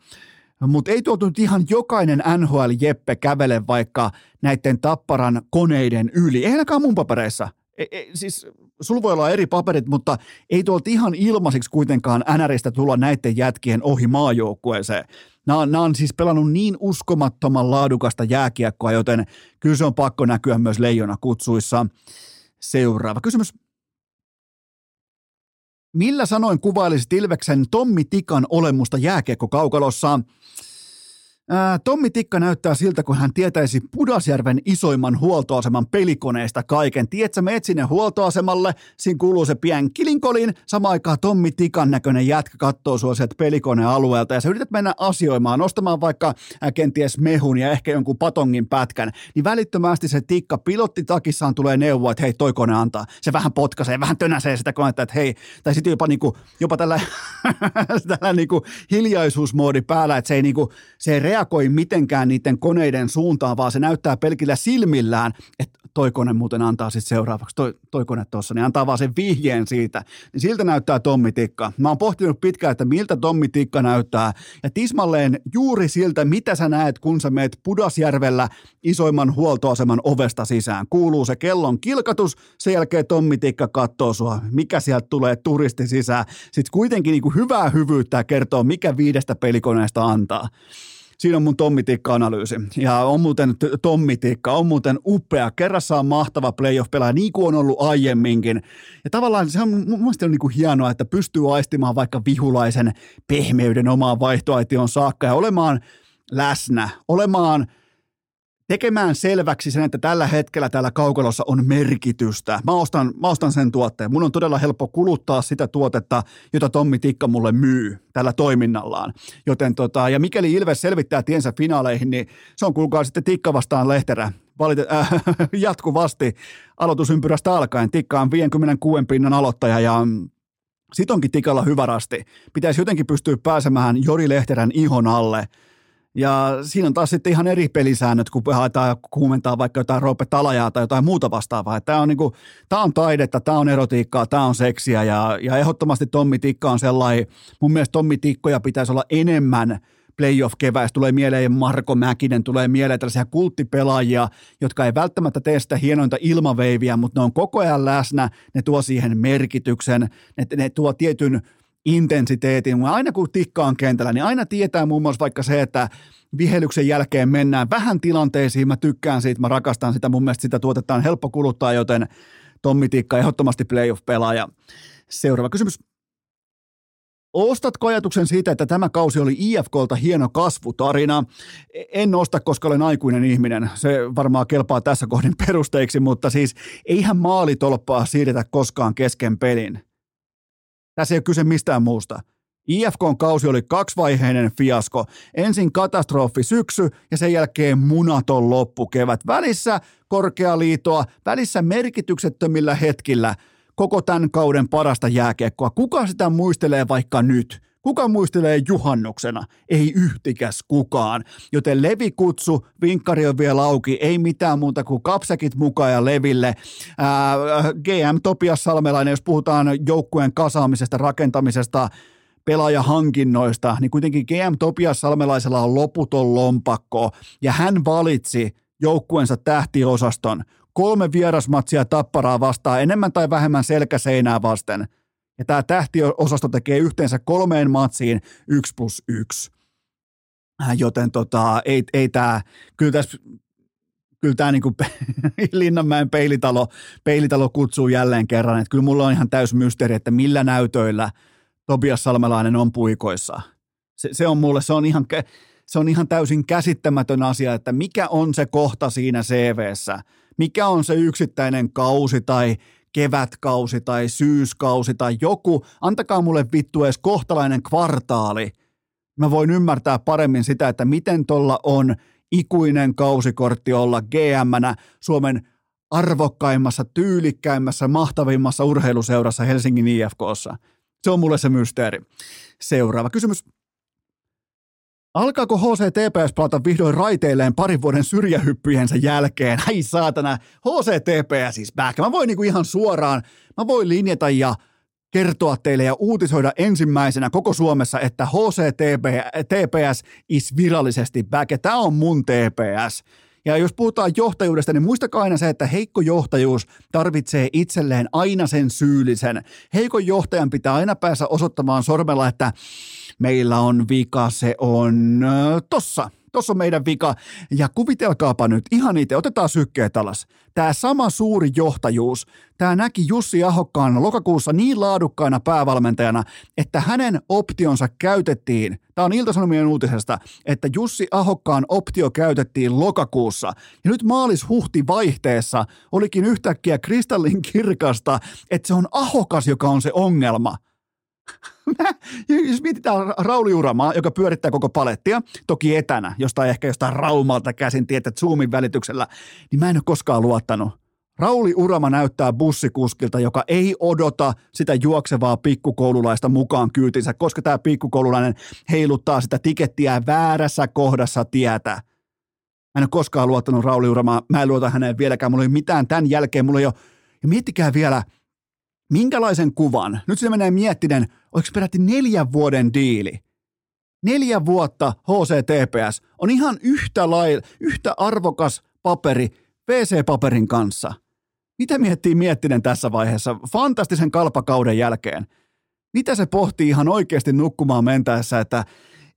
Speaker 1: mutta ei tuolta nyt ihan jokainen NHL-jeppe kävele vaikka näiden tapparan koneiden yli. Ei ainakaan mun papereissa. E, e, siis sulla voi olla eri paperit, mutta ei tuolta ihan ilmaisiksi kuitenkaan NRistä tulla näiden jätkien ohi maajoukkueeseen. Nämä, nämä on siis pelannut niin uskomattoman laadukasta jääkiekkoa, joten kyllä se on pakko näkyä myös leijona kutsuissa. Seuraava kysymys. Millä sanoin kuvailisit Ilveksen Tommi Tikan olemusta jääkiekkokaukalossa? Ää, Tommi Tikka näyttää siltä, kun hän tietäisi Pudasjärven isoimman huoltoaseman pelikoneesta kaiken. Tiedätkö, meet sinne huoltoasemalle, siinä kuuluu se pien kilinkolin, sama aikaan Tommi Tikan näköinen jätkä katsoo sua sieltä pelikonealueelta ja sä yrität mennä asioimaan, nostamaan vaikka ää, kenties mehun ja ehkä jonkun patongin pätkän, niin välittömästi se Tikka pilottitakissaan tulee neuvoa, että hei, toi kone antaa. Se vähän potkaisee, vähän tönäsee sitä konetta, että hei, tai sitten jopa, niinku, jopa tällä, tällä niinku hiljaisuusmoodi päällä, että se ei, niinku, se ei reagoi mitenkään niiden koneiden suuntaan, vaan se näyttää pelkillä silmillään, että toi kone muuten antaa sitten seuraavaksi, toi, toi kone tuossa, niin antaa vaan sen vihjeen siitä. Niin siltä näyttää Tommi Tikka. Mä oon pohtinut pitkään, että miltä Tommi Tikka näyttää. Ja tismalleen juuri siltä, mitä sä näet, kun sä meet Pudasjärvellä isoimman huoltoaseman ovesta sisään. Kuuluu se kellon kilkatus, sen jälkeen Tommi Tikka katsoo sua, mikä sieltä tulee turisti sisään. Sitten kuitenkin niin kuin hyvää hyvyyttä kertoo, mikä viidestä pelikoneesta antaa Siinä on mun Tommi Tikka-analyysi. Ja on muuten Tommi Tikka, on muuten upea. Kerrassaan mahtava playoff-pelaaja, niin kuin on ollut aiemminkin. Ja tavallaan se on mun mielestä on niin kuin hienoa, että pystyy aistimaan vaikka vihulaisen pehmeyden omaan vaihtoaition saakka ja olemaan läsnä, olemaan – tekemään selväksi sen, että tällä hetkellä täällä kaukalossa on merkitystä. Mä ostan, mä ostan sen tuotteen. Mun on todella helppo kuluttaa sitä tuotetta, jota Tommi Tikka mulle myy tällä toiminnallaan. Joten tota, ja mikäli Ilves selvittää tiensä finaaleihin, niin se on kuulkaa sitten Tikka vastaan Lehterä. Valite, äh, jatkuvasti aloitusympyrästä alkaen. Tikka on 56 pinnan aloittaja ja sit onkin Tikalla hyvä rasti. Pitäisi jotenkin pystyä pääsemään Jori Lehterän ihon alle – ja siinä on taas sitten ihan eri pelisäännöt, kun haetaan kuumentaa vaikka jotain Roope Talajaa tai jotain muuta vastaavaa. Tämä on, niinku, tämä on taidetta, tämä on erotiikkaa, tämä on seksiä ja, ja ehdottomasti Tommi Tikka on sellainen, mun mielestä Tommi Tikkoja pitäisi olla enemmän playoff-keväistä. Tulee mieleen Marko Mäkinen, tulee mieleen tällaisia kulttipelaajia, jotka ei välttämättä tee sitä hienointa ilmaveiviä, mutta ne on koko ajan läsnä, ne tuo siihen merkityksen, ne, ne tuo tietyn intensiteetin. Aina kun tikka on kentällä, niin aina tietää muun muassa vaikka se, että vihelyksen jälkeen mennään vähän tilanteisiin. Mä tykkään siitä, mä rakastan sitä. Mun mielestä sitä tuotetta on helppo kuluttaa, joten Tommi Tikka ehdottomasti playoff-pelaaja. Seuraava kysymys. Ostatko ajatuksen siitä, että tämä kausi oli IFKlta hieno kasvutarina? En osta, koska olen aikuinen ihminen. Se varmaan kelpaa tässä kohdin perusteiksi, mutta siis eihän maalitolppaa siirretä koskaan kesken pelin. Tässä ei ole kyse mistään muusta. IFKn kausi oli kaksivaiheinen fiasko. Ensin katastrofi syksy ja sen jälkeen munaton loppukevät. Välissä korkealiitoa, välissä merkityksettömillä hetkillä koko tämän kauden parasta jääkiekkoa. Kuka sitä muistelee vaikka nyt? Kuka muistelee juhannuksena? Ei yhtikäs kukaan. Joten Levi-kutsu, vinkkari on vielä auki, ei mitään muuta kuin kapsekit mukaan ja Leville. Ää, GM Topias Salmelainen, jos puhutaan joukkueen kasaamisesta, rakentamisesta, pelaajahankinnoista, niin kuitenkin GM Topias Salmelaisella on loputon lompakko, ja hän valitsi joukkueensa tähtiosaston. Kolme vierasmatsia tapparaa vastaan enemmän tai vähemmän selkäseinää vasten – ja tämä tähtiosasto tekee yhteensä kolmeen matsiin 1 plus 1. Äh, joten tota, ei, ei tämä, kyllä tässä kyllä tämä niin Linnanmäen peilitalo, peilitalo kutsuu jälleen kerran, että kyllä mulla on ihan täys mysteeri, että millä näytöillä Tobias Salmelainen on puikoissa. Se, se on mulle, se on ihan, se on ihan täysin käsittämätön asia, että mikä on se kohta siinä CVssä, mikä on se yksittäinen kausi tai kevätkausi tai syyskausi tai joku, antakaa mulle vittu edes kohtalainen kvartaali. Mä voin ymmärtää paremmin sitä, että miten tuolla on ikuinen kausikortti olla gm Suomen arvokkaimmassa, tyylikkäimmässä, mahtavimmassa urheiluseurassa Helsingin IFKssa. Se on mulle se mysteeri. Seuraava kysymys. Alkaako HCTPS palata vihdoin raiteilleen parin vuoden syrjähyppyjensä jälkeen? Ai saatana, HCTPS is back. Mä voin niinku ihan suoraan, mä voin linjata ja kertoa teille ja uutisoida ensimmäisenä koko Suomessa, että HCTPS is virallisesti back. Tää on mun TPS. Ja jos puhutaan johtajuudesta, niin muistakaa aina se, että heikko johtajuus tarvitsee itselleen aina sen syyllisen. Heikon johtajan pitää aina päässä osoittamaan sormella, että meillä on vika, se on tossa. Tuossa on meidän vika. Ja kuvitelkaapa nyt, ihan itse, otetaan sykkeet alas. Tämä sama suuri johtajuus, tämä näki Jussi Ahokkaan lokakuussa niin laadukkaana päävalmentajana, että hänen optionsa käytettiin, tämä on Ilta-Sanomien uutisesta, että Jussi Ahokkaan optio käytettiin lokakuussa. Ja nyt maalis-huhti vaihteessa olikin yhtäkkiä kristallin kirkasta, että se on Ahokas, joka on se ongelma – jos mietitään Rauli Uramaa, joka pyörittää koko palettia, toki etänä, jostain ehkä jostain Raumalta käsin, tietät Zoomin välityksellä, niin mä en ole koskaan luottanut. Rauli Urama näyttää bussikuskilta, joka ei odota sitä juoksevaa pikkukoululaista mukaan kyytinsä, koska tämä pikkukoululainen heiluttaa sitä tikettiä väärässä kohdassa tietä. Mä en ole koskaan luottanut Rauli Uramaa, mä en luota häneen vieläkään, mulla ei mitään tämän jälkeen, mulla ei ole, ja miettikää vielä – minkälaisen kuvan, nyt se menee miettinen, oliko peräti neljän vuoden diili, neljä vuotta HCTPS on ihan yhtä, lai, yhtä arvokas paperi PC-paperin kanssa. Mitä miettii Miettinen tässä vaiheessa fantastisen kalpakauden jälkeen? Mitä se pohtii ihan oikeasti nukkumaan mentäessä, että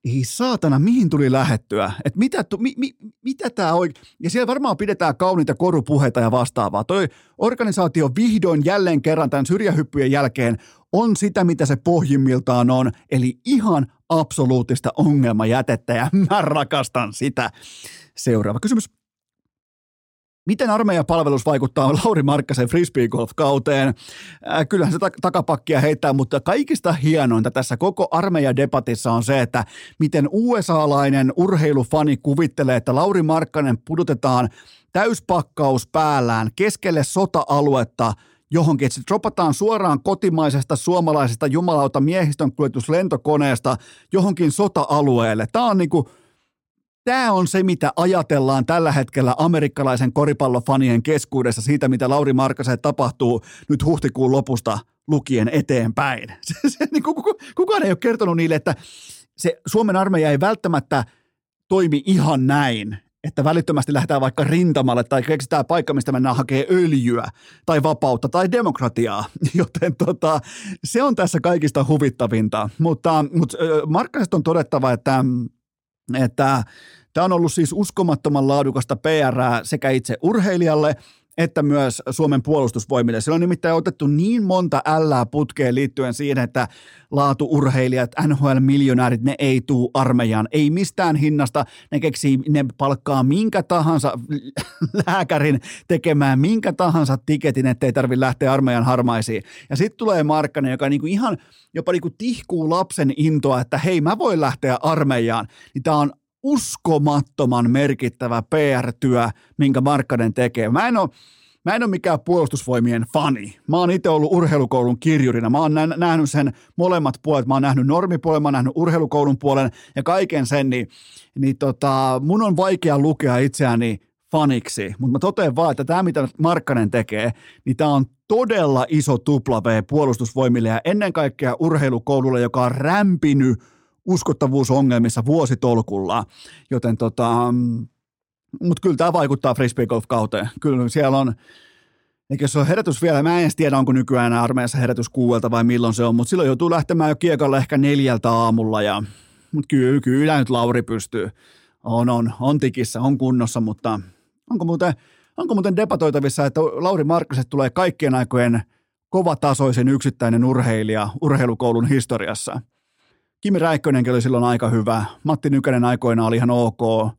Speaker 1: ei saatana, mihin tuli lähettyä? Et mitä, tu, mi, mi, mitä tämä oikein? Ja siellä varmaan pidetään kauniita korupuheita ja vastaavaa. Toi organisaatio vihdoin jälleen kerran tämän syrjähyppyjen jälkeen on sitä, mitä se pohjimmiltaan on, eli ihan absoluuttista ongelmajätettä, ja mä rakastan sitä. Seuraava kysymys. Miten armeijapalvelus vaikuttaa Lauri Markkasen frisbeegolf-kauteen? Äh, kyllähän se takapakkia heittää, mutta kaikista hienointa tässä koko armeijadebatissa on se, että miten USA-lainen urheilufani kuvittelee, että Lauri Markkanen pudotetaan täyspakkaus päällään keskelle sota-aluetta johonkin, että se dropataan suoraan kotimaisesta suomalaisesta jumalauta miehistön kuljetuslentokoneesta johonkin sota-alueelle. Tämä on niinku, Tämä on se, mitä ajatellaan tällä hetkellä amerikkalaisen koripallofanien keskuudessa siitä, mitä Lauri Markkaselle tapahtuu nyt huhtikuun lopusta lukien eteenpäin. Se, se, niin kukaan ei ole kertonut niille, että se Suomen armeija ei välttämättä toimi ihan näin, että välittömästi lähdetään vaikka rintamalle tai keksitään paikka, mistä mennään hakemaan öljyä tai vapautta tai demokratiaa. Joten tota, se on tässä kaikista huvittavinta. Mutta, mutta Markkasesta on todettava, että että tämä on ollut siis uskomattoman laadukasta PR sekä itse urheilijalle että myös Suomen puolustusvoimille. Sillä on nimittäin otettu niin monta ällää putkeen liittyen siihen, että laatuurheilijat, NHL-miljonäärit, ne ei tuu armeijaan. Ei mistään hinnasta. Ne keksii, ne palkkaa minkä tahansa lääkärin tekemään minkä tahansa tiketin, ettei tarvitse lähteä armeijan harmaisiin. Ja sitten tulee Markkanen, joka niinku ihan jopa niinku tihkuu lapsen intoa, että hei, mä voin lähteä armeijaan. Niin tämä on uskomattoman merkittävä PR-työ, minkä Markkanen tekee. Mä en ole, Mä en ole mikään puolustusvoimien fani. Mä oon itse ollut urheilukoulun kirjurina. Mä oon nähnyt sen molemmat puolet. Mä oon nähnyt normipuolen, mä oon nähnyt urheilukoulun puolen ja kaiken sen, niin, niin tota, mun on vaikea lukea itseäni faniksi, mutta mä totean vaan, että tämä mitä Markkanen tekee, niin tämä on todella iso tupla V puolustusvoimille ja ennen kaikkea urheilukoululle, joka on rämpinyt uskottavuusongelmissa vuositolkulla, joten tota, mutta kyllä tämä vaikuttaa frisbee golf kauteen. Kyllä siellä on, eikä se ole herätys vielä, mä en edes tiedä, onko nykyään armeijassa herätys kuuelta vai milloin se on, mutta silloin joutuu lähtemään jo kiekalle ehkä neljältä aamulla, ja, mutta kyllä, kyllä nyt Lauri pystyy. On, on, on tikissä, on kunnossa, mutta onko muuten, onko muuten debatoitavissa, että Lauri Markkaset tulee kaikkien aikojen kovatasoisen yksittäinen urheilija urheilukoulun historiassa – Kimi Räikkönenkin oli silloin aika hyvä. Matti Nykänen aikoina oli ihan ok.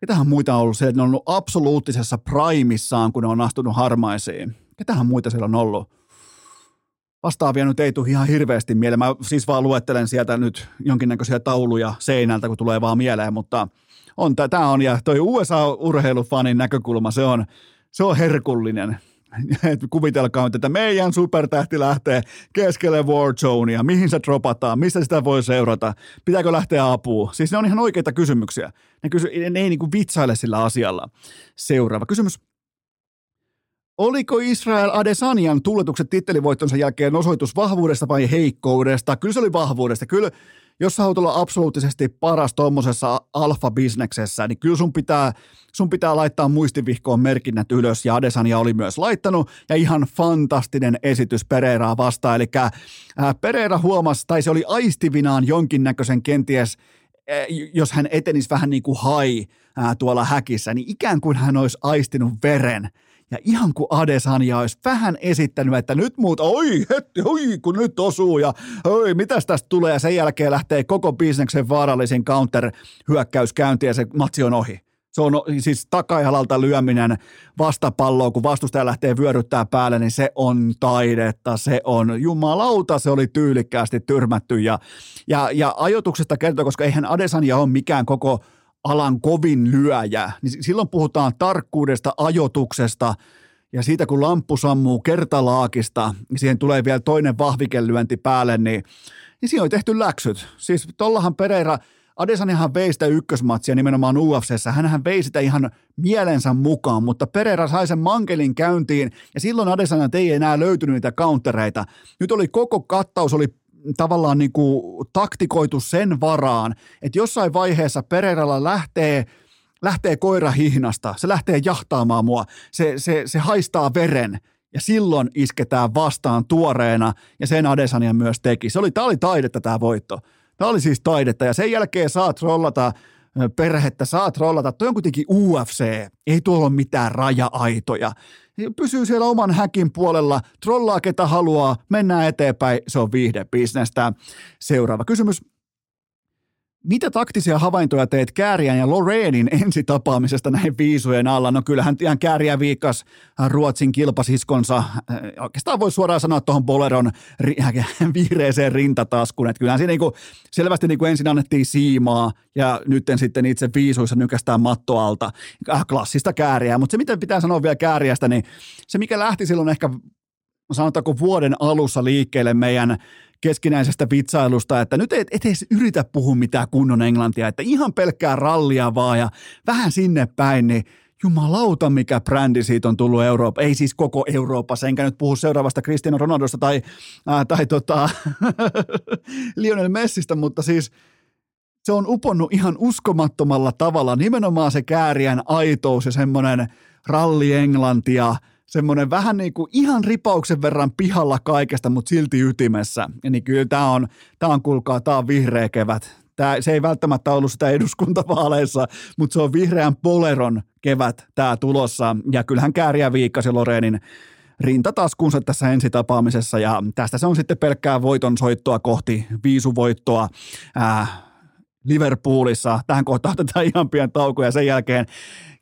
Speaker 1: Ketähän muita on ollut se, että ne on ollut absoluuttisessa primissaan, kun ne on astunut harmaisiin. Ketähän muita siellä on ollut? Vastaavia nyt ei tule ihan hirveästi mieleen. Mä siis vaan luettelen sieltä nyt jonkinnäköisiä tauluja seinältä, kun tulee vaan mieleen, mutta on, tämä on, ja toi USA-urheilufanin näkökulma, se on, se on herkullinen. kuvitelkaa että meidän supertähti lähtee keskelle Warzonea, mihin se dropataan, mistä sitä voi seurata, pitääkö lähteä apuun. Siis ne on ihan oikeita kysymyksiä. Ne, kysy, ne ei niin kuin vitsaile sillä asialla. Seuraava kysymys. Oliko Israel Adesanian tulletukset tittelivoittonsa jälkeen osoitus vahvuudesta vai heikkoudesta? Kyllä se oli vahvuudesta. Kyllä jos sä haluat olla absoluuttisesti paras tuommoisessa alfa-bisneksessä, niin kyllä sun pitää, sun pitää laittaa muistivihkoon merkinnät ylös, ja Adesania oli myös laittanut, ja ihan fantastinen esitys Pereiraa vastaan, eli äh, Pereira huomasi, tai se oli aistivinaan jonkinnäköisen kenties äh, jos hän etenisi vähän niin kuin hai ää, äh, tuolla häkissä, niin ikään kuin hän olisi aistinut veren ja ihan kuin Adesanya olisi vähän esittänyt, että nyt muut, oi hetti, oi kun nyt osuu ja oi mitäs tästä tulee. Ja sen jälkeen lähtee koko bisneksen vaarallisin counter-hyökkäys käyntiin ja se matsi on ohi. Se on siis takajalalta lyöminen vastapalloa, kun vastustaja lähtee vyöryttää päälle, niin se on taidetta, se on jumalauta, se oli tyylikkäästi tyrmätty ja, ja, ja ajoituksesta kertoo, koska eihän Adesanya ole mikään koko alan kovin lyöjä, niin silloin puhutaan tarkkuudesta, ajotuksesta ja siitä kun lamppu sammuu kertalaakista, niin siihen tulee vielä toinen vahvikelyönti päälle, niin, niin siinä on tehty läksyt. Siis tollahan Pereira, Adesanihan vei sitä ykkösmatsia nimenomaan UFCssä, hänhän vei sitä ihan mielensä mukaan, mutta Pereira sai sen mankelin käyntiin ja silloin Adesanya ei enää löytynyt niitä countereita. Nyt oli koko kattaus, oli tavallaan niin kuin taktikoitu sen varaan, että jossain vaiheessa Pereiralla lähtee lähtee koira hihnasta, se lähtee jahtaamaan mua, se, se, se haistaa veren ja silloin isketään vastaan tuoreena ja sen Adesania myös teki. Se oli, tämä oli taidetta tämä voitto. Tämä oli siis taidetta ja sen jälkeen saat trollata perhettä, saat trollata. Toi on kuitenkin UFC, ei tuolla ole mitään raja-aitoja. Pysyy siellä oman häkin puolella, trollaa ketä haluaa, mennään eteenpäin, se on viihdebisnestä. Seuraava kysymys. Mitä taktisia havaintoja teet Kääriän ja Loreenin ensitapaamisesta näin viisujen alla? No kyllähän ihan Kääriä viikas Ruotsin kilpasiskonsa. Äh, oikeastaan voi suoraan sanoa tuohon Boleron vihreeseen rintataskuun. Että kyllähän siinä niinku, selvästi niinku ensin annettiin siimaa ja nyt sitten itse viisuissa nykästään matto alta. Äh, klassista Kääriää. Mutta se mitä pitää sanoa vielä Kääriästä, niin se mikä lähti silloin ehkä sanotaanko vuoden alussa liikkeelle meidän keskinäisestä vitsailusta, että nyt et, et edes yritä puhua mitään kunnon englantia, että ihan pelkkää rallia vaan ja vähän sinne päin, niin jumalauta mikä brändi siitä on tullut Eurooppa, ei siis koko Euroopassa, enkä nyt puhu seuraavasta Cristiano Ronaldosta tai, äh, tai tota, Lionel Messistä, mutta siis se on uponnut ihan uskomattomalla tavalla, nimenomaan se käärien aitous ja semmoinen ralli englantia – semmoinen vähän niin kuin ihan ripauksen verran pihalla kaikesta, mutta silti ytimessä. Ja niin kyllä tämä on, tämä on kuulkaa, tämä on vihreä kevät. Tämä, se ei välttämättä ollut sitä eduskuntavaaleissa, mutta se on vihreän poleron kevät tämä tulossa. Ja kyllähän Kääriä viikkasi Loreenin rintataskunsa tässä ensitapaamisessa ja tästä se on sitten pelkkää voiton soittoa kohti viisuvoittoa. Ää, Liverpoolissa. Tähän kohtaan otetaan ihan pian tauko ja sen jälkeen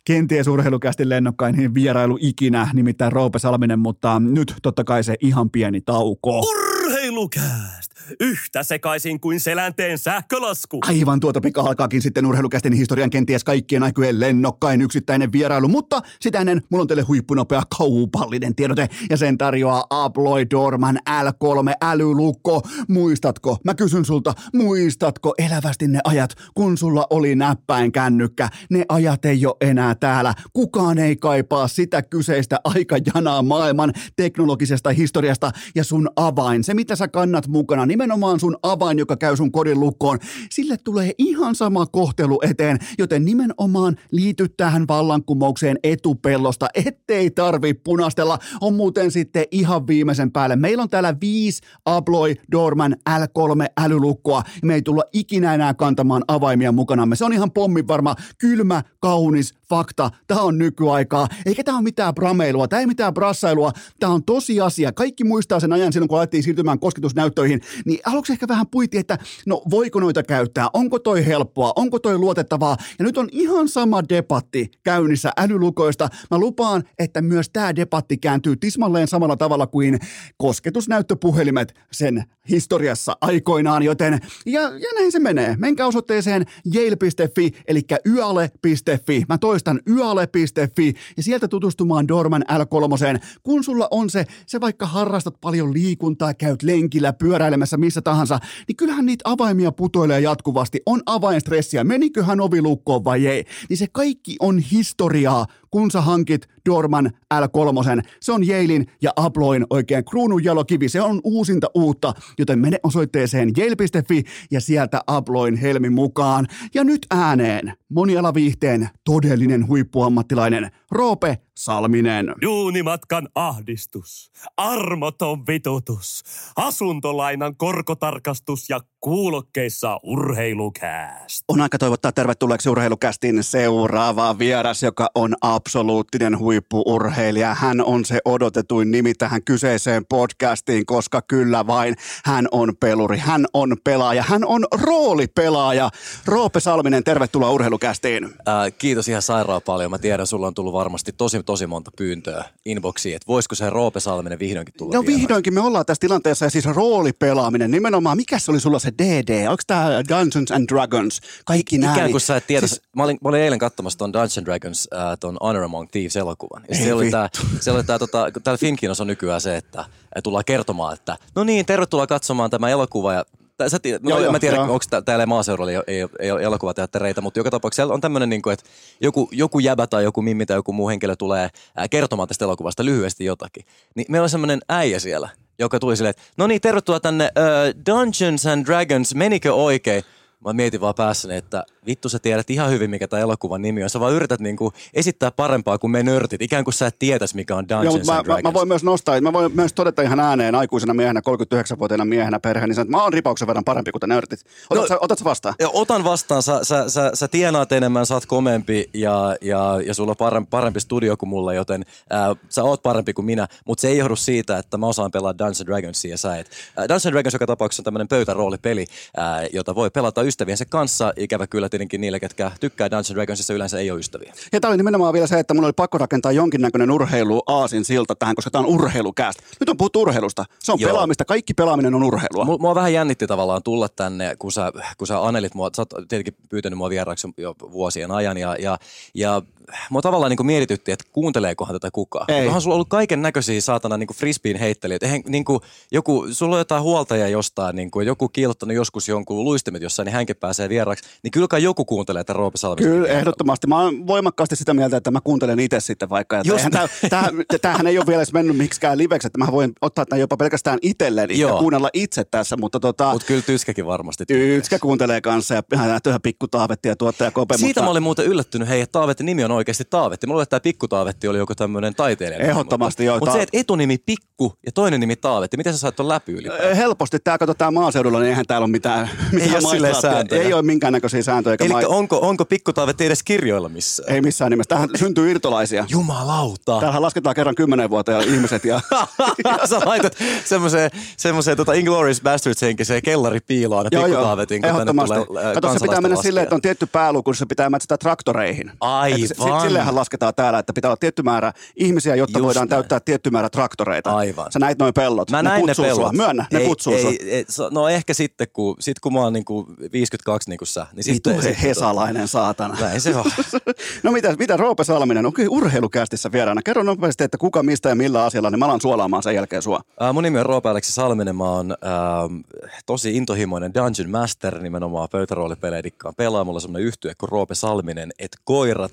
Speaker 1: kenties urheilukästi lennokkain vierailu ikinä, nimittäin Roope Salminen, mutta nyt totta kai se ihan pieni tauko.
Speaker 2: Urheilukääst! Yhtä sekaisin kuin selänteen sähkölasku.
Speaker 1: Aivan tuota pika alkaakin sitten urheilukästin historian kenties kaikkien aikojen lennokkain yksittäinen vierailu, mutta sitä ennen mulla on teille huippunopea kaupallinen tiedote ja sen tarjoaa Abloy Dorman L3 älylukko. Muistatko? Mä kysyn sulta, muistatko elävästi ne ajat, kun sulla oli näppäin kännykkä? Ne ajat ei ole enää täällä. Kukaan ei kaipaa sitä kyseistä aikajanaa maailman teknologisesta historiasta ja sun avain, se mitä sä kannat mukana, nimenomaan sun avain, joka käy sun kodin lukkoon, sille tulee ihan sama kohtelu eteen, joten nimenomaan liity tähän vallankumoukseen etupellosta, ettei tarvi punastella. On muuten sitten ihan viimeisen päälle. Meillä on täällä viisi Abloy Dorman L3 älylukkoa. Me ei tulla ikinä enää kantamaan avaimia mukanamme. Se on ihan pommin varma, kylmä, kaunis fakta. Tämä on nykyaikaa. Eikä tämä ole mitään brameilua, tämä ei mitään brassailua. Tämä on tosiasia. Kaikki muistaa sen ajan silloin, kun alettiin siirtymään kosketusnäyttöihin. Niin aluksi ehkä vähän puitti, että no voiko noita käyttää? Onko toi helppoa? Onko toi luotettavaa? Ja nyt on ihan sama debatti käynnissä älylukoista. Mä lupaan, että myös tämä debatti kääntyy tismalleen samalla tavalla kuin kosketusnäyttöpuhelimet sen historiassa aikoinaan, joten ja, ja näin se menee. Menkää osoitteeseen yale.fi, eli yale.fi. Mä toistan yale.fi ja sieltä tutustumaan Dorman L3, kun sulla on se, se vaikka harrastat paljon liikuntaa, käyt lenkillä, pyöräilemässä missä tahansa, niin kyllähän niitä avaimia putoilee jatkuvasti. On avainstressiä, meniköhän ovi lukkoon vai ei. Niin se kaikki on historiaa, kun sä hankit Dorman L3. Se on Jailin ja Abloin oikein kruunun jalokivi. Se on uusinta uutta, joten mene osoitteeseen jail.fi ja sieltä Abloin helmi mukaan. Ja nyt ääneen monialaviihteen todellinen huippuammattilainen Roope Salminen.
Speaker 2: Duunimatkan ahdistus, armoton vitutus, asuntolainan korkotarkastus ja kuulokkeissa urheilukääst.
Speaker 1: On aika toivottaa tervetulleeksi urheilukästin seuraava vieras, joka on absoluuttinen huippuurheilija. Hän on se odotetuin nimi tähän kyseiseen podcastiin, koska kyllä vain hän on peluri, hän on pelaaja, hän on roolipelaaja. Roope Salminen, tervetuloa urheilukästiin. Äh,
Speaker 3: kiitos ihan sairaan paljon. Mä tiedän, sulla on tullut varmasti tosi, tosi monta pyyntöä inboxiin, että voisiko se Roope Salminen vihdoinkin tulla
Speaker 1: No vihdoinkin me ollaan tässä tilanteessa ja siis roolipelaaminen, nimenomaan, mikä se oli sulla se DD? Onko tämä Dungeons and Dragons? Kaikki nämä.
Speaker 3: Ikään kuin sä et tiedä. Siis... Mä, olin, mä olin eilen katsomassa ton Dungeons and Dragons, äh, ton Honor Among Thieves-elokuvan. Ja siellä oli tää, siellä oli tää, tota, täällä Finkinossa on nykyään se, että tullaan kertomaan, että no niin, tervetuloa katsomaan tämä elokuva ja Sä tiedät, no, joo, joo, mä tiedän, onko täällä maaseudulla ei, ei, ei ole elokuvateattereita, mutta joka tapauksessa on tämmöinen, niin että joku, joku jäbä tai joku mimmi tai joku muu henkilö tulee kertomaan tästä elokuvasta lyhyesti jotakin. Niin meillä on semmoinen äijä siellä, joka tuli silleen, että no niin, tervetuloa tänne uh, Dungeons and Dragons, menikö oikein? Mä mietin vaan päässäni, että vittu sä tiedät ihan hyvin, mikä tämä elokuvan nimi on. Sä vaan yrität niinku esittää parempaa kuin me nörtit, ikään kuin sä et tietäis, mikä on Dungeons
Speaker 1: Joo,
Speaker 3: and
Speaker 1: mä,
Speaker 3: Dragons.
Speaker 1: mä, mä, voin myös nostaa, mä voin myös todeta ihan ääneen aikuisena miehenä, 39-vuotiaana miehenä perheen, niin mä oon ripauksen verran parempi kuin te nörtit. Otat,
Speaker 3: No-
Speaker 1: sä, otat sä vastaan?
Speaker 3: Ja otan vastaan, sä, sä, sä, sä tienaat enemmän, sä oot komempi ja, ja, ja sulla on parempi, parempi studio kuin mulla, joten ää, sä oot parempi kuin minä, mutta se ei johdu siitä, että mä osaan pelaa Dungeons and Dragonsia ja sä et. Ää, Dungeons and Dragons joka tapauksessa on tämmöinen pöytäroolipeli, ää, jota voi pelata ystäviensä kanssa, ikävä kyllä tietenkin niille, ketkä tykkää Dungeons Dragonsissa yleensä ei ole ystäviä.
Speaker 1: Ja tämä oli nimenomaan vielä se, että mun oli pakko rakentaa jonkinnäköinen urheilu aasin silta tähän, koska tämä on urheilukäästä. Nyt on puhuttu urheilusta. Se on
Speaker 3: Joo.
Speaker 1: pelaamista. Kaikki pelaaminen on urheilua.
Speaker 3: Mua, mua vähän jännitti tavallaan tulla tänne, kun sä, kun sä anelit mua, sä oot tietenkin pyytänyt mua vieraaksi jo vuosien ajan ja, ja, ja mua tavallaan niin mietitytti, että kuunteleekohan tätä kukaan.
Speaker 1: Ei.
Speaker 3: Onhan sulla ollut kaiken näköisiä saatana niin frisbeen heittelijöitä. Eihän niin kuin, joku, sulla on jotain huoltaja jostain, niin kuin, joku kiilottanut joskus jonkun luistimet jossain, niin hänkin pääsee vieraaksi. Niin kyllä kai joku kuuntelee, että Roope Salmista.
Speaker 1: Kyllä, ehdottomasti. Mä oon voimakkaasti sitä mieltä, että mä kuuntelen itse sitten vaikka. Että eihän tää, tää, tämähän ei ole vielä edes mennyt miksikään liveksi, että mä voin ottaa tämän jopa pelkästään itselleni ja kuunnella itse tässä, mutta tota,
Speaker 3: Mutta kyllä tyskäkin varmasti.
Speaker 1: Ykskä kuuntelee kanssa ja ihan ihan pikku Taavetti ja tuottaja Kope,
Speaker 3: Siitä
Speaker 1: mutta
Speaker 3: mä olin muuten yllättynyt, hei, että Taavetin nimi on oikeasti Taavetti. Mä luulen, että tämä Pikku Taavetti oli joku tämmöinen taiteilija.
Speaker 1: Ehdottomasti, joo.
Speaker 3: Mutta
Speaker 1: Ta-
Speaker 3: se, että etunimi Pikku ja toinen nimi Taavetti, miten sä sait ton läpi ylipäätään?
Speaker 1: Helposti tämä katsotaan maaseudulla, niin eihän täällä ole mitään, mitään
Speaker 3: ole silleen
Speaker 1: maistraattia.
Speaker 3: sääntöjä.
Speaker 1: Ei ole minkäännäköisiä sääntöjä.
Speaker 3: Eli
Speaker 1: mai-
Speaker 3: onko, onko Pikku Taavetti edes kirjoilla missään?
Speaker 1: Ei missään nimessä. Tähän syntyy irtolaisia.
Speaker 3: Jumalauta.
Speaker 1: Täällähän lasketaan kerran kymmenen vuotta ja ihmiset ja
Speaker 3: Sä laitat semmoiseen, semmoiseen tota Inglourious Bastards henkiseen kellaripiiloon
Speaker 1: Joo,
Speaker 3: Pikku Taavetin, kun tänne
Speaker 1: ehdottomasti.
Speaker 3: tulee
Speaker 1: Kato, se pitää mennä silleen, että on tietty pääluku, se pitää mätsätä traktoreihin.
Speaker 3: Aivan.
Speaker 1: Että se- Silleenhän lasketaan täällä, että pitää olla tietty määrä ihmisiä, jotta
Speaker 3: Just
Speaker 1: voidaan
Speaker 3: näin.
Speaker 1: täyttää tietty määrä traktoreita.
Speaker 3: Aivan.
Speaker 1: Sä näit noin pellot.
Speaker 3: Mä
Speaker 1: ne
Speaker 3: näin ne pellot.
Speaker 1: Sua. Myönnä, ne
Speaker 3: ei,
Speaker 1: kutsuu
Speaker 3: ei,
Speaker 1: sua.
Speaker 3: ei, No ehkä sitten, kun, sit kun mä oon niinku 52 niin kuin sä. Niin
Speaker 1: Vitu
Speaker 3: sitten, sitten-
Speaker 1: hesalainen saatana.
Speaker 3: Näin se on.
Speaker 1: No mitä, mitä Roope Salminen, onko urheilukästissä vieraana? Kerro nopeasti, että kuka, mistä ja millä asialla, niin mä alan suolaamaan sen jälkeen sua.
Speaker 3: Ää, mun nimi on Roope Aleksi Salminen, mä oon ähm, tosi intohimoinen Dungeon Master, nimenomaan pöytäroolipelejä dikkaan pelaa. Mulla on semmoinen yhtye kuin Roope Salminen, et koirat.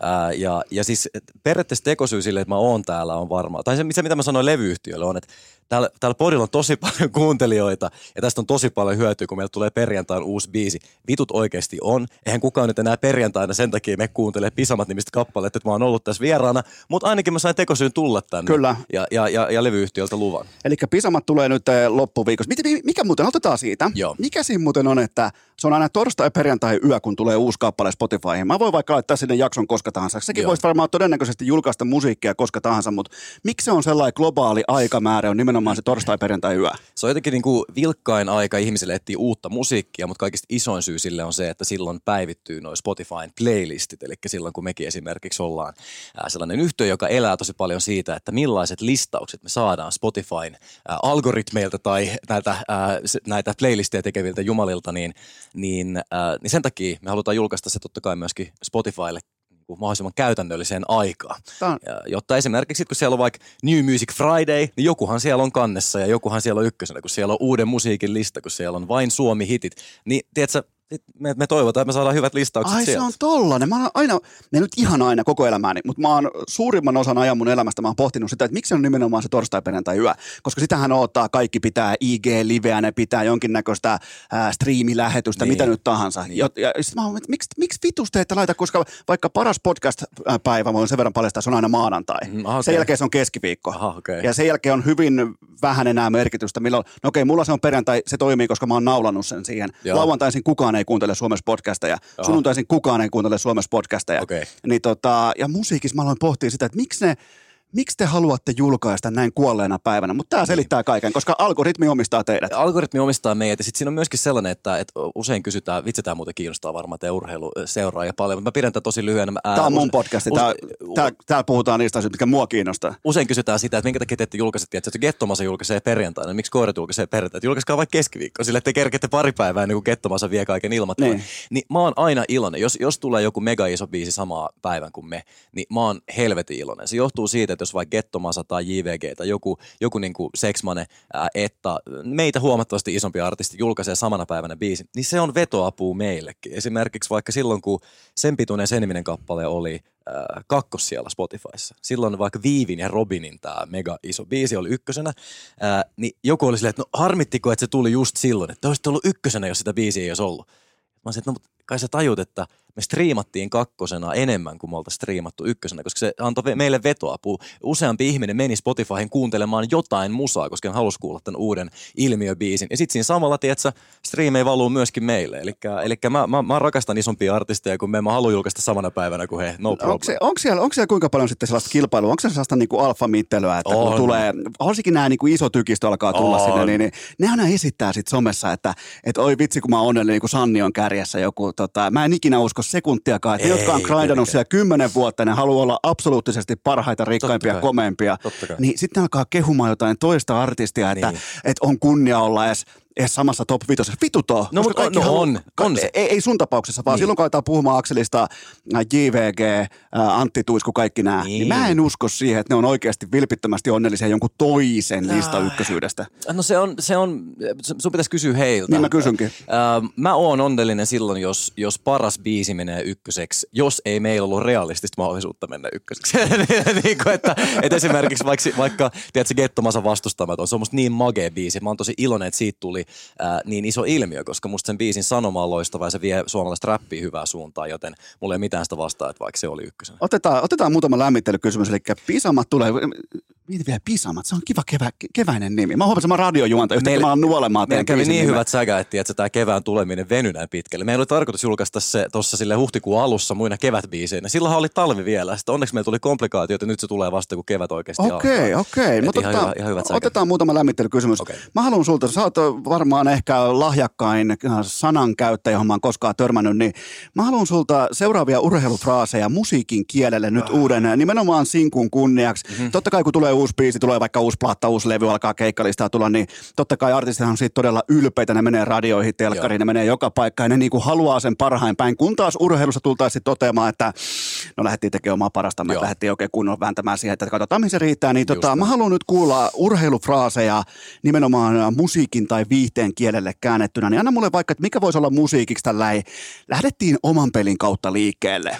Speaker 3: Ää, ja, ja siis periaatteessa tekosyy sille, että mä oon täällä on varmaan, tai se se, mitä mä sanoin levyyhtiölle on, että täällä, täällä podilla on tosi paljon kuuntelijoita ja tästä on tosi paljon hyötyä, kun meillä tulee perjantain uusi biisi. Vitut oikeasti on. Eihän kukaan nyt enää perjantaina sen takia me kuuntelee Pisamat nimistä kappaleet, että mä oon ollut tässä vieraana, mutta ainakin mä sain tekosyyn tulla tänne.
Speaker 1: Kyllä.
Speaker 3: Ja, ja, ja, ja levyyhtiöltä luvan.
Speaker 1: Eli Pisamat tulee nyt eh, loppuviikossa. Mikä, mikä muuten, otetaan siitä.
Speaker 3: Joo.
Speaker 1: Mikä siinä muuten on, että se on aina torstai, perjantai, yö, kun tulee uusi kappale Spotifyhin. Mä voin vaikka laittaa sinne jakson koska tahansa. Sekin
Speaker 3: Joo.
Speaker 1: voisi varmaan todennäköisesti julkaista musiikkia koska tahansa, mutta miksi se on sellainen globaali aikamäärä, on nimenomaan se torstai, perjantai, yö?
Speaker 3: Se on jotenkin niin kuin vilkkain aika ihmisille etsiä uutta musiikkia, mutta kaikista isoin syy sille on se, että silloin päivittyy noin Spotifyn playlistit. Eli silloin kun mekin esimerkiksi ollaan sellainen yhtiö, joka elää tosi paljon siitä, että millaiset listaukset me saadaan Spotifyn algoritmeilta tai näitä, näitä playlisteja tekeviltä jumalilta, niin, niin, niin sen takia me halutaan julkaista se totta kai myöskin Spotifylle kuin mahdollisimman käytännölliseen aikaan.
Speaker 1: On-
Speaker 3: Ja, jotta esimerkiksi kun siellä on vaikka New Music Friday, niin jokuhan siellä on kannessa ja jokuhan siellä on ykkösenä, kun siellä on uuden musiikin lista, kun siellä on vain Suomi-hitit. Niin tiedätkö, me, me toivotaan, että me saadaan hyvät listaukset
Speaker 1: Ai
Speaker 3: sieltä.
Speaker 1: se on tollanen. Mä oon aina, ne nyt ihan aina koko elämääni, mutta mä oon suurimman osan ajan mun elämästä mä oon pohtinut sitä, että miksi on nimenomaan se torstai, perjantai, yö. Koska sitähän odottaa, kaikki pitää IG-liveä, ne pitää jonkinnäköistä ää, striimilähetystä,
Speaker 3: Niin.
Speaker 1: mitä nyt tahansa. Niin. Ja, ja sit mä oon, että miksi, miksi vitus te ette laita, koska vaikka paras podcast-päivä, mä voin sen verran paljastaa, se on aina maanantai.
Speaker 3: Mm, aha,
Speaker 1: Sen jälkeen se on keskiviikko.
Speaker 3: Aha, okei.
Speaker 1: Ja sen jälkeen on hyvin vähän enää merkitystä. Milloin, no okei, mulla se on perjantai, se toimii, koska mä oon naulannut sen siihen. Lauantaisin kukaan ei kuuntele Suomessa podcasteja.
Speaker 3: Joo.
Speaker 1: Sunnuntaisin kukaan ei kuuntele Suomessa podcasteja.
Speaker 3: Okei.
Speaker 1: Niin tota, ja musiikissa mä aloin pohtia sitä, että miksi ne, miksi te haluatte julkaista näin kuolleena päivänä, mutta tämä selittää kaiken, koska algoritmi omistaa teidät.
Speaker 3: Algoritmi omistaa meidät ja sitten siinä on myöskin sellainen, että, että usein kysytään, vitsi tämä muuten kiinnostaa varmaan te urheilu seuraa ja paljon, mutta mä pidän tätä tosi lyhyenä. Ää,
Speaker 1: Tämä on mun podcasti,
Speaker 3: use-
Speaker 1: tää, tää, täällä puhutaan niistä asioista, mitkä mua kiinnostaa.
Speaker 3: usein kysytään sitä, että minkä takia te ette julkaise, että Gettomasa julkaisee perjantaina, niin miksi koirat julkaisee perjantaina? Julkaiskaa vaikka keskiviikko, sillä te kerkette pari päivää ennen kuin Gettomasa vie kaiken ilmattua.
Speaker 1: Niin.
Speaker 3: Niin. niin mä oon aina iloinen. Jos, jos tulee joku mega iso biisi samaa päivän kuin me, niin mä oon helvetin iloinen. Se johtuu siitä, että jos vaikka Gettomasa tai JVG tai joku, joku niin kuin Sexmane, ää, että meitä huomattavasti isompi artisti julkaisee samana päivänä biisin, niin se on vetoapua meillekin. Esimerkiksi vaikka silloin, kun sen pituinen sen niminen kappale oli äh, kakkos siellä Spotifyssa. Silloin vaikka Viivin ja Robinin tämä mega iso biisi oli ykkösenä, äh, niin joku oli silleen, että no harmittiko, että se tuli just silloin, että olisi ollut ykkösenä, jos sitä biisiä ei olisi ollut. Mä sanoin, että no, kai sä tajut, että me striimattiin kakkosena enemmän kuin me oltaisiin striimattu ykkösenä, koska se antoi meille vetoapua. Useampi ihminen meni Spotifyhin kuuntelemaan jotain musaa, koska hän halusi kuulla tämän uuden ilmiöbiisin. Ja sitten siinä samalla, tiedätkö, striimei valuu myöskin meille. Eli mä, mä, mä, rakastan isompia artisteja, kun me mä haluan julkaista samana päivänä kuin he. No problem.
Speaker 1: Onko, se, onko, siellä, onko siellä kuinka paljon sitten sellaista kilpailua? Onko se sellaista niin kuin alfamittelyä, että on. kun tulee, varsinkin nämä niin kuin iso tykistö alkaa tulla on. sinne, niin, niin ne aina esittää sitten somessa, että, että oi vitsi, kun mä oon onnellinen, niin kuin Sanni on kärjessä joku. Tota, mä en ikinä usko sekuntiakaan, että ne, jotka on grindannut siellä kymmenen vuotta, ne haluaa olla absoluuttisesti parhaita, rikkaimpia, komeimpia. Niin sitten alkaa kehumaan jotain toista artistia, että, niin. että on kunnia olla edes edes samassa top 5. Vituto.
Speaker 3: No, mutta no, halu, on, on se.
Speaker 1: Ei, ei sun tapauksessa, vaan niin. silloin kun aletaan puhumaan Akselista, JVG, Antti Tuisku, kaikki nämä, niin. niin mä en usko siihen, että ne on oikeasti vilpittömästi onnellisia jonkun toisen lista ykkösyydestä.
Speaker 3: No se on, se on, sun pitäisi kysyä heiltä.
Speaker 1: Niin mä kysynkin.
Speaker 3: Äh, mä oon onnellinen silloin, jos, jos paras biisi menee ykköseksi, jos ei meillä ollut realistista mahdollisuutta mennä ykköseksi. niin kuin, että, että esimerkiksi vaikka, vaikka tiedätkö, Gettomasa vastustamaton, se on musta niin magea biisi. Mä oon tosi iloinen, että siitä tuli ää, niin iso ilmiö, koska musta sen biisin sanoma on loistava ja se vie suomalaista räppiä hyvää suuntaan, joten mulla ei mitään sitä vastaa, että vaikka se oli ykkösen.
Speaker 1: Otetaan, otetaan muutama lämmittelykysymys, eli Pisamat tulee, Mieti vielä Pisamat, se on kiva kevä, keväinen nimi. Mä huomasin, että mä radiojuonta, yhtäkkiä mä oon nuolemaan
Speaker 3: Meillä kävi niin nimeä. hyvät säkä, että, tämä kevään tuleminen venyi näin pitkälle. Meillä oli tarkoitus julkaista se tuossa sille huhtikuun alussa muina kevätbiiseinä. Silloinhan oli talvi vielä. Sitten onneksi meillä tuli komplikaatio, että nyt se tulee vasta, kun kevät oikeasti
Speaker 1: Okei, okay, okei. Okay. Mutta ihan, ihan hyvät otetaan muutama lämmittelykysymys. Okay. Mä haluan sulta, sä oot varmaan ehkä lahjakkain sanankäyttäjä, johon mä oon koskaan törmännyt, niin mä haluan sulta seuraavia urheilufraaseja musiikin kielelle nyt oh. uuden, nimenomaan sinkun kunniaksi. Mm-hmm. Totta kai kun tulee uusi biisi, tulee vaikka uusi platta, uusi levy, alkaa keikkalistaa tulla, niin totta kai artistithan on siitä todella ylpeitä, ne menee radioihin, telkkariin, ne menee joka paikkaan, ja ne niinku haluaa sen parhain päin, kun taas urheilussa tultaisiin toteamaan, että no lähdettiin tekemään omaa parasta, me lähdettiin oikein kunnolla vääntämään siihen, että katsotaan mihin se riittää, niin tota, mä haluan nyt kuulla urheilufraaseja nimenomaan musiikin tai viihteen kielelle käännettynä, niin anna mulle vaikka, että mikä voisi olla musiikiksi tällä lähdettiin oman pelin kautta liikkeelle.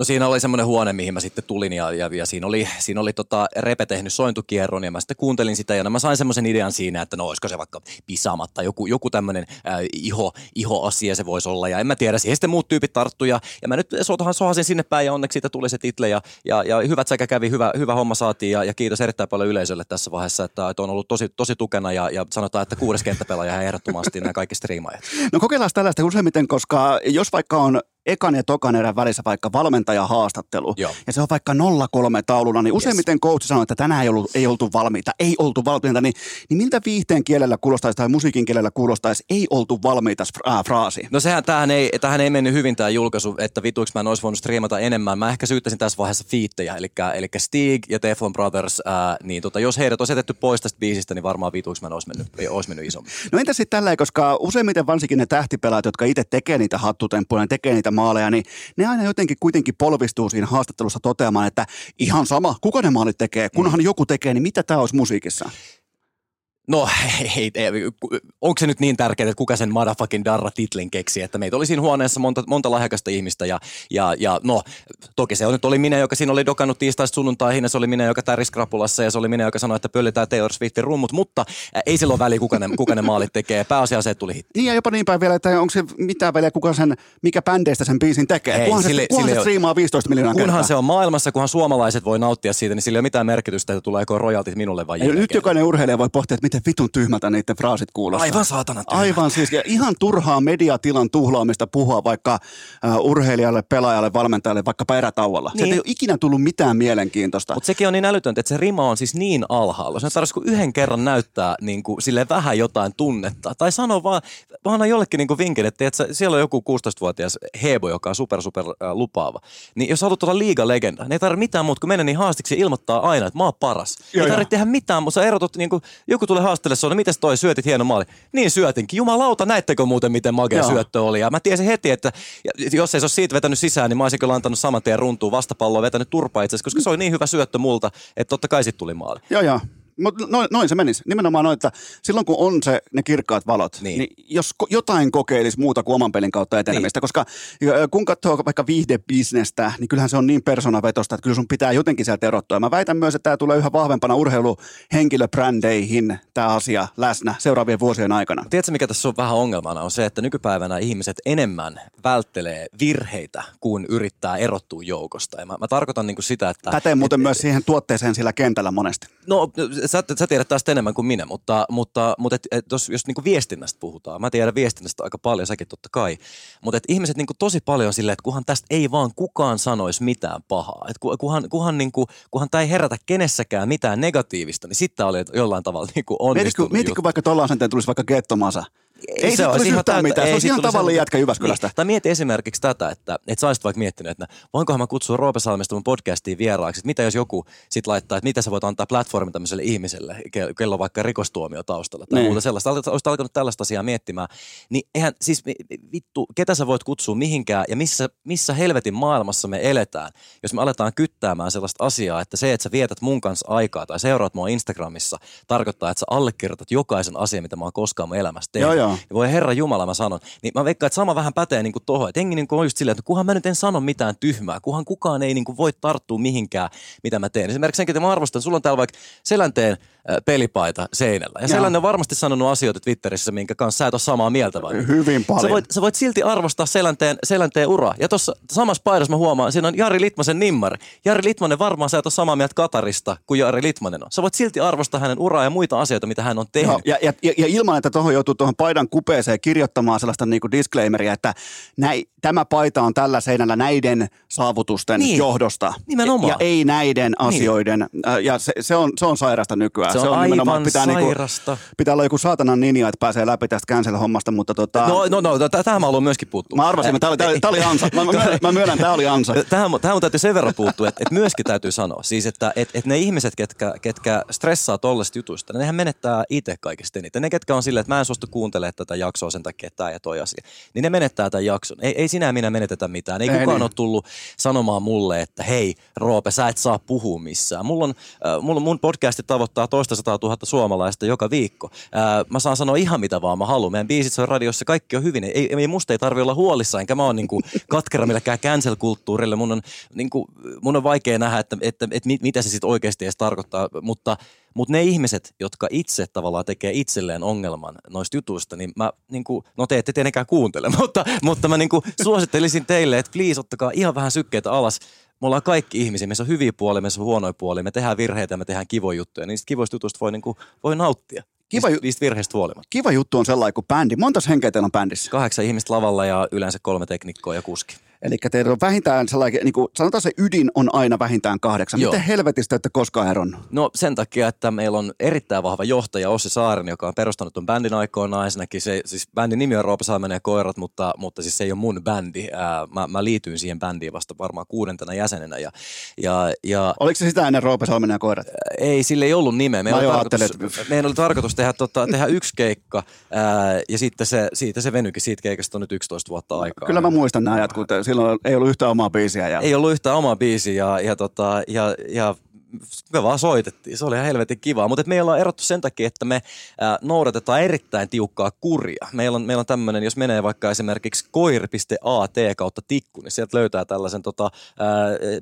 Speaker 3: No siinä oli semmoinen huone, mihin mä sitten tulin ja, ja, ja siinä oli, siinä oli tota Repe tehnyt sointukierron ja mä sitten kuuntelin sitä ja mä sain semmoisen idean siinä, että no olisiko se vaikka pisamatta, joku, joku tämmöinen äh, iho, iho-asia se voisi olla ja en mä tiedä, siihen sitten muut tyypit tarttu ja, ja mä nyt sotahan sohasin sinne päin ja onneksi siitä tuli se title ja, ja, ja hyvät sekä kävi, hyvä, hyvä homma saatiin ja, ja kiitos erittäin paljon yleisölle tässä vaiheessa, että, että on ollut tosi, tosi tukena ja, ja sanotaan, että kuudes kenttäpelaaja ehdottomasti nämä kaikki striimaajat.
Speaker 1: No kokeillaan tällaista useimmiten, koska jos vaikka on ekan ja tokan erän välissä vaikka valmentajahaastattelu, Joo. ja se on vaikka 0-3 tauluna, niin useimmiten yes. coach sanoo, että tänään ei, ollut, ei oltu valmiita, ei oltu valmiita, niin, niin miltä viihteen kielellä kuulostaisi tai musiikin kielellä kuulostaisi ei oltu valmiita äh, fraasi?
Speaker 3: No sehän, tähän ei, tähän ei mennyt hyvin tämä julkaisu, että vituiksi mä en olisi voinut striimata enemmän. Mä ehkä syyttäisin tässä vaiheessa fiittejä, eli, eli Stig ja Teflon Brothers, ää, niin tota, jos heidät olisi jätetty pois tästä biisistä, niin varmaan vituiksi mä en olisi mennyt, olisi mennyt isommin.
Speaker 1: No entä sitten tällä, koska useimmiten varsinkin ne tähtipelaat, jotka itse tekee niitä hattutemppuja, tekee niitä maaleja, niin ne aina jotenkin kuitenkin polvistuu siinä haastattelussa toteamaan, että ihan sama, kuka ne maalit tekee, kunhan mm. joku tekee, niin mitä tämä olisi musiikissa?
Speaker 3: No hei, onko se nyt niin tärkeää, että kuka sen motherfucking Darra-titlin keksi, että meitä oli siinä huoneessa monta, monta lahjakasta ihmistä ja, ja, ja no toki se on, nyt oli minä, joka siinä oli dokannut tiistaista sunnuntaihin ja se oli minä, joka täris krapulassa ja se oli minä, joka sanoi, että pöllitään Taylor Swiftin rummut, mutta ei silloin väliä, kuka ne, kuka ne maalit tekee. Pääasia se, että tuli hitti.
Speaker 1: Niin ja jopa niin päin vielä, että onko se mitään väliä, kuka sen, mikä bändeistä sen biisin tekee. Ei, kunhan sille, se, kunhan sille se striimaa 15 miljoonaa
Speaker 3: Kunhan
Speaker 1: kertaa.
Speaker 3: se on maailmassa, kunhan suomalaiset voi nauttia siitä, niin sillä ei ole mitään merkitystä, että tuleeko royaltit minulle vai
Speaker 1: Nyt jokainen urheilija voi pohtia, että miten vitun tyhmältä niiden fraasit kuulostaa.
Speaker 3: Aivan saatana tyhmä.
Speaker 1: Aivan siis. Ja ihan turhaa mediatilan tuhlaamista puhua vaikka uh, urheilijalle, pelaajalle, valmentajalle vaikka erätauolla. Niin. Se ei ole ikinä tullut mitään mielenkiintoista.
Speaker 3: Mutta sekin on niin älytöntä, että se rima on siis niin alhaalla. Se tarvitsisi kuin yhden kerran näyttää niin kuin, sille vähän jotain tunnetta. Tai sano vaan, vaan jollekin niin vinkin, että, että siellä on joku 16-vuotias Hebo, joka on super super äh, lupaava. Niin jos haluat olla liiga-legenda, niin ei tarvitse mitään muuta kuin mennä niin haastiksi ja ilmoittaa aina, että mä oon paras. Joo, ei tarvitse tehdä mitään, mutta sä erotut, niin kuin, joku tulee haastelle no mites toi syötit hieno maali. Niin syötinkin. Jumalauta, näettekö muuten, miten magea Joo. syöttö oli. Ja mä tiesin heti, että jos ei se olisi siitä vetänyt sisään, niin mä olisin kyllä antanut saman tien runtuun vastapalloa vetänyt turpaa itse koska se oli niin hyvä syöttö multa, että totta kai sitten tuli maali.
Speaker 1: Joo, joo. Noin, noin se menisi. Nimenomaan noin, että silloin kun on se, ne kirkkaat valot, niin,
Speaker 3: Niin.
Speaker 1: jos ko- jotain kokeilisi muuta kuin oman pelin kautta etenemistä, niin. koska kun katsoo vaikka viihdebisnestä, niin kyllähän se on niin persoonavetosta, että kyllä sun pitää jotenkin sieltä erottua. Ja mä väitän myös, että tämä tulee yhä vahvempana urheiluhenkilöbrändeihin tämä asia läsnä seuraavien vuosien aikana.
Speaker 3: Tiedätkö, mikä tässä on vähän ongelmana, on se, että nykypäivänä ihmiset enemmän välttelee virheitä, kuin yrittää erottua joukosta. Ja mä, mä tarkoitan niin kuin sitä, että...
Speaker 1: Pätee muuten
Speaker 3: et-
Speaker 1: myös siihen tuotteeseen sillä kentällä monesti.
Speaker 3: No, sä, sä tiedät tästä enemmän kuin minä, mutta, mutta, mutta et, et jos, jos niinku viestinnästä puhutaan, mä tiedän viestinnästä aika paljon, säkin totta kai, mutta et ihmiset niinku tosi paljon silleen, että kunhan tästä ei vaan kukaan sanoisi mitään pahaa, että ku- kunhan, kunhan, niinku, kunhan tämä ei herätä kenessäkään mitään negatiivista, niin sitten oli jollain tavalla niinku
Speaker 1: Mietitkö,
Speaker 3: onnistunut
Speaker 1: mietitkö
Speaker 3: juttu.
Speaker 1: vaikka tuolla asenteen tulisi vaikka Gettomasa? Ei, se
Speaker 3: olisi
Speaker 1: tulisi yhtään
Speaker 3: täyttä-
Speaker 1: mitään. Se olisi ihan tavallinen
Speaker 3: ihan-
Speaker 1: jätkä Jyväskylästä.
Speaker 3: Niin. Tai mieti esimerkiksi tätä, että, että sä olisit vaikka miettinyt, että voinkohan mä kutsua Roope Salmesta mun podcastiin vieraaksi. Että mitä jos joku sit laittaa, että mitä sä voit antaa platformin tämmöiselle ihmiselle, ke- kello vaikka rikostuomio taustalla tai
Speaker 1: Niin.
Speaker 3: muuta sellaista. Olisit alkanut tällaista asiaa miettimään. Niin eihän siis vi- vi- vittu, ketä sä voit kutsua mihinkään ja missä, missä helvetin maailmassa me eletään, jos me aletaan kyttäämään sellaista asiaa, että se, että sä vietät mun kanssa aikaa tai seuraat mua Instagramissa, tarkoittaa, että sä allekirjoitat jokaisen asian, mitä mä oon koskaan mun elämässä tehnyt.
Speaker 1: Joo, joo.
Speaker 3: Ja voi herra Jumala, mä sanon. Niin mä veikkaan, että sama vähän pätee niin tuohon. Että jengi niin on just silleen, että kunhan mä nyt en sano mitään tyhmää, kunhan kukaan ei niin kuin voi tarttua mihinkään, mitä mä teen. Esimerkiksi senkin, että mä arvostan, sulla on täällä vaikka Selänteen pelipaita seinällä. Ja
Speaker 1: Joo.
Speaker 3: Selänne on varmasti sanonut asioita Twitterissä, minkä kanssa sä et ole samaa mieltä vai?
Speaker 1: Hyvin paljon.
Speaker 3: Sä voit, sä voit silti arvostaa Selänteen, Selänteen uraa. Ja tuossa samassa paidassa mä huomaan, siinä on Jari Litmasen nimmari. Jari Litmanen varmaan sä et ole samaa mieltä Katarista kuin Jari Litmanen on. Sä voit silti arvostaa hänen uraa ja muita asioita, mitä hän on tehnyt.
Speaker 1: Joo, ja, ja, ja, ja ilman, että tuohon joutuu tuohon paidan kupeeseen kirjoittamaan sellaista niinku disclaimeria, että näin, tämä paita on tällä seinällä näiden saavutusten
Speaker 3: Niin.
Speaker 1: johdosta.
Speaker 3: Nimenomaan.
Speaker 1: Ja ei näiden asioiden. Äh, Ja se, se, on, se on sairasta nykyään.
Speaker 3: Se on
Speaker 1: nimenomaan,
Speaker 3: aivan
Speaker 1: pitää
Speaker 3: sairasta.
Speaker 1: pitää olla joku saatanan ninja, että pääsee läpi tästä cancel-hommasta, mutta tota,
Speaker 3: No, no, no, tähän mä haluan myöskin puuttua.
Speaker 1: mä arvasin, että tämä oli, tää oli, ansa. Mä, mä, myönnän, mä myönnän, tämä oli ansa.
Speaker 3: Tähän, tähän mun täytyy sen verran puuttua, että, että myöskin täytyy sanoa, siis että että, että ne ihmiset, ketkä, ketkä stressaa tollaisista jutuista, nehän menettää itse kaikista eniten. Ne, ketkä on silleen, että mä en suostu kuuntelemaan tätä jaksoa sen takia, että tämä ja toi asia, niin ne menettää tämän jakson. Ei, ei sinä minä menetetä mitään. Ei,
Speaker 1: Ei
Speaker 3: kukaan
Speaker 1: niin.
Speaker 3: ole tullut sanomaan mulle, että hei Roope, sä et saa puhua missään. Mulla on, äh, mulla on mun podcasti tavoittaa toista sataa tuhatta suomalaista joka viikko. Äh, mä saan sanoa ihan mitä vaan mä haluan. Meidän biisit soi radiossa, kaikki on hyvin. Ei, ei musta ei tarvi olla huolissaan, enkä mä oon niinku katkera millekään cancel-kulttuurille. Mun on, niinku, mun on vaikea nähdä, että, että, että, mit- mitä se sitten oikeasti edes tarkoittaa, mutta mutta ne ihmiset, jotka itse tavallaan tekee itselleen ongelman noista jutuista, niin mä, niin kuin, no te ette tietenkään kuuntele, mutta, mutta mä niin kuin suosittelisin teille, että please ottakaa ihan vähän sykkeitä alas. Me ollaan kaikki ihmisiä, meissä on hyviä puolia, meissä on huonoja puolia, me tehdään virheitä ja me tehdään kivoja juttuja. Niistä kivoista jutuista voi, niin kuin, voi nauttia.
Speaker 1: Kiva
Speaker 3: niistä,
Speaker 1: ju-
Speaker 3: niistä virheistä huolimatta.
Speaker 1: Kiva juttu on sellainen kuin bändi. Montas henkeä teillä on bändissä?
Speaker 3: Kahdeksan ihmistä lavalla ja yleensä kolme teknikkoa ja kuski.
Speaker 1: Eli teillä on vähintään sellainen, niin kuin, sanotaan se ydin on aina vähintään kahdeksan.
Speaker 3: Joo.
Speaker 1: Miten helvetistä ette koskaan eronnut?
Speaker 3: No sen takia, että meillä on erittäin vahva johtaja Ossi Saaren, joka on perustanut tuon bändin aikoinaan. Ensinnäkin se, siis bändin nimi on Roopa Salmen ja koirat, mutta, mutta siis se ei ole mun bändi. Ää, mä, mä liityin siihen bändiin vasta varmaan kuudentena jäsenenä ja, ja, ja
Speaker 1: Oliko se sitä ennen Roope Salminen ja koirat?
Speaker 3: ei, sille ei ollut nimeä. Meillä, oli tarkoitus, meidän oli tarkoitus tehdä, tota, tehdä yksi keikka ää, ja sitten se, siitä se venyikin. Siitä keikasta on nyt 11 vuotta aikaa.
Speaker 1: Kyllä mä muistan nämä ajat, kun te, silloin ei ollut yhtään omaa biisiä. Ja...
Speaker 3: Ei ollut yhtään omaa biisi ja, ja, tota, ja, ja me vaan soitettiin. Se oli ihan helvetin kivaa. Mutta meillä on erottu sen takia, että me ää, noudatetaan erittäin tiukkaa kuria. Meillä on, meillä on tämmöinen, jos menee vaikka esimerkiksi koir.at kautta tikku, niin sieltä löytää tällaisen tota, ää,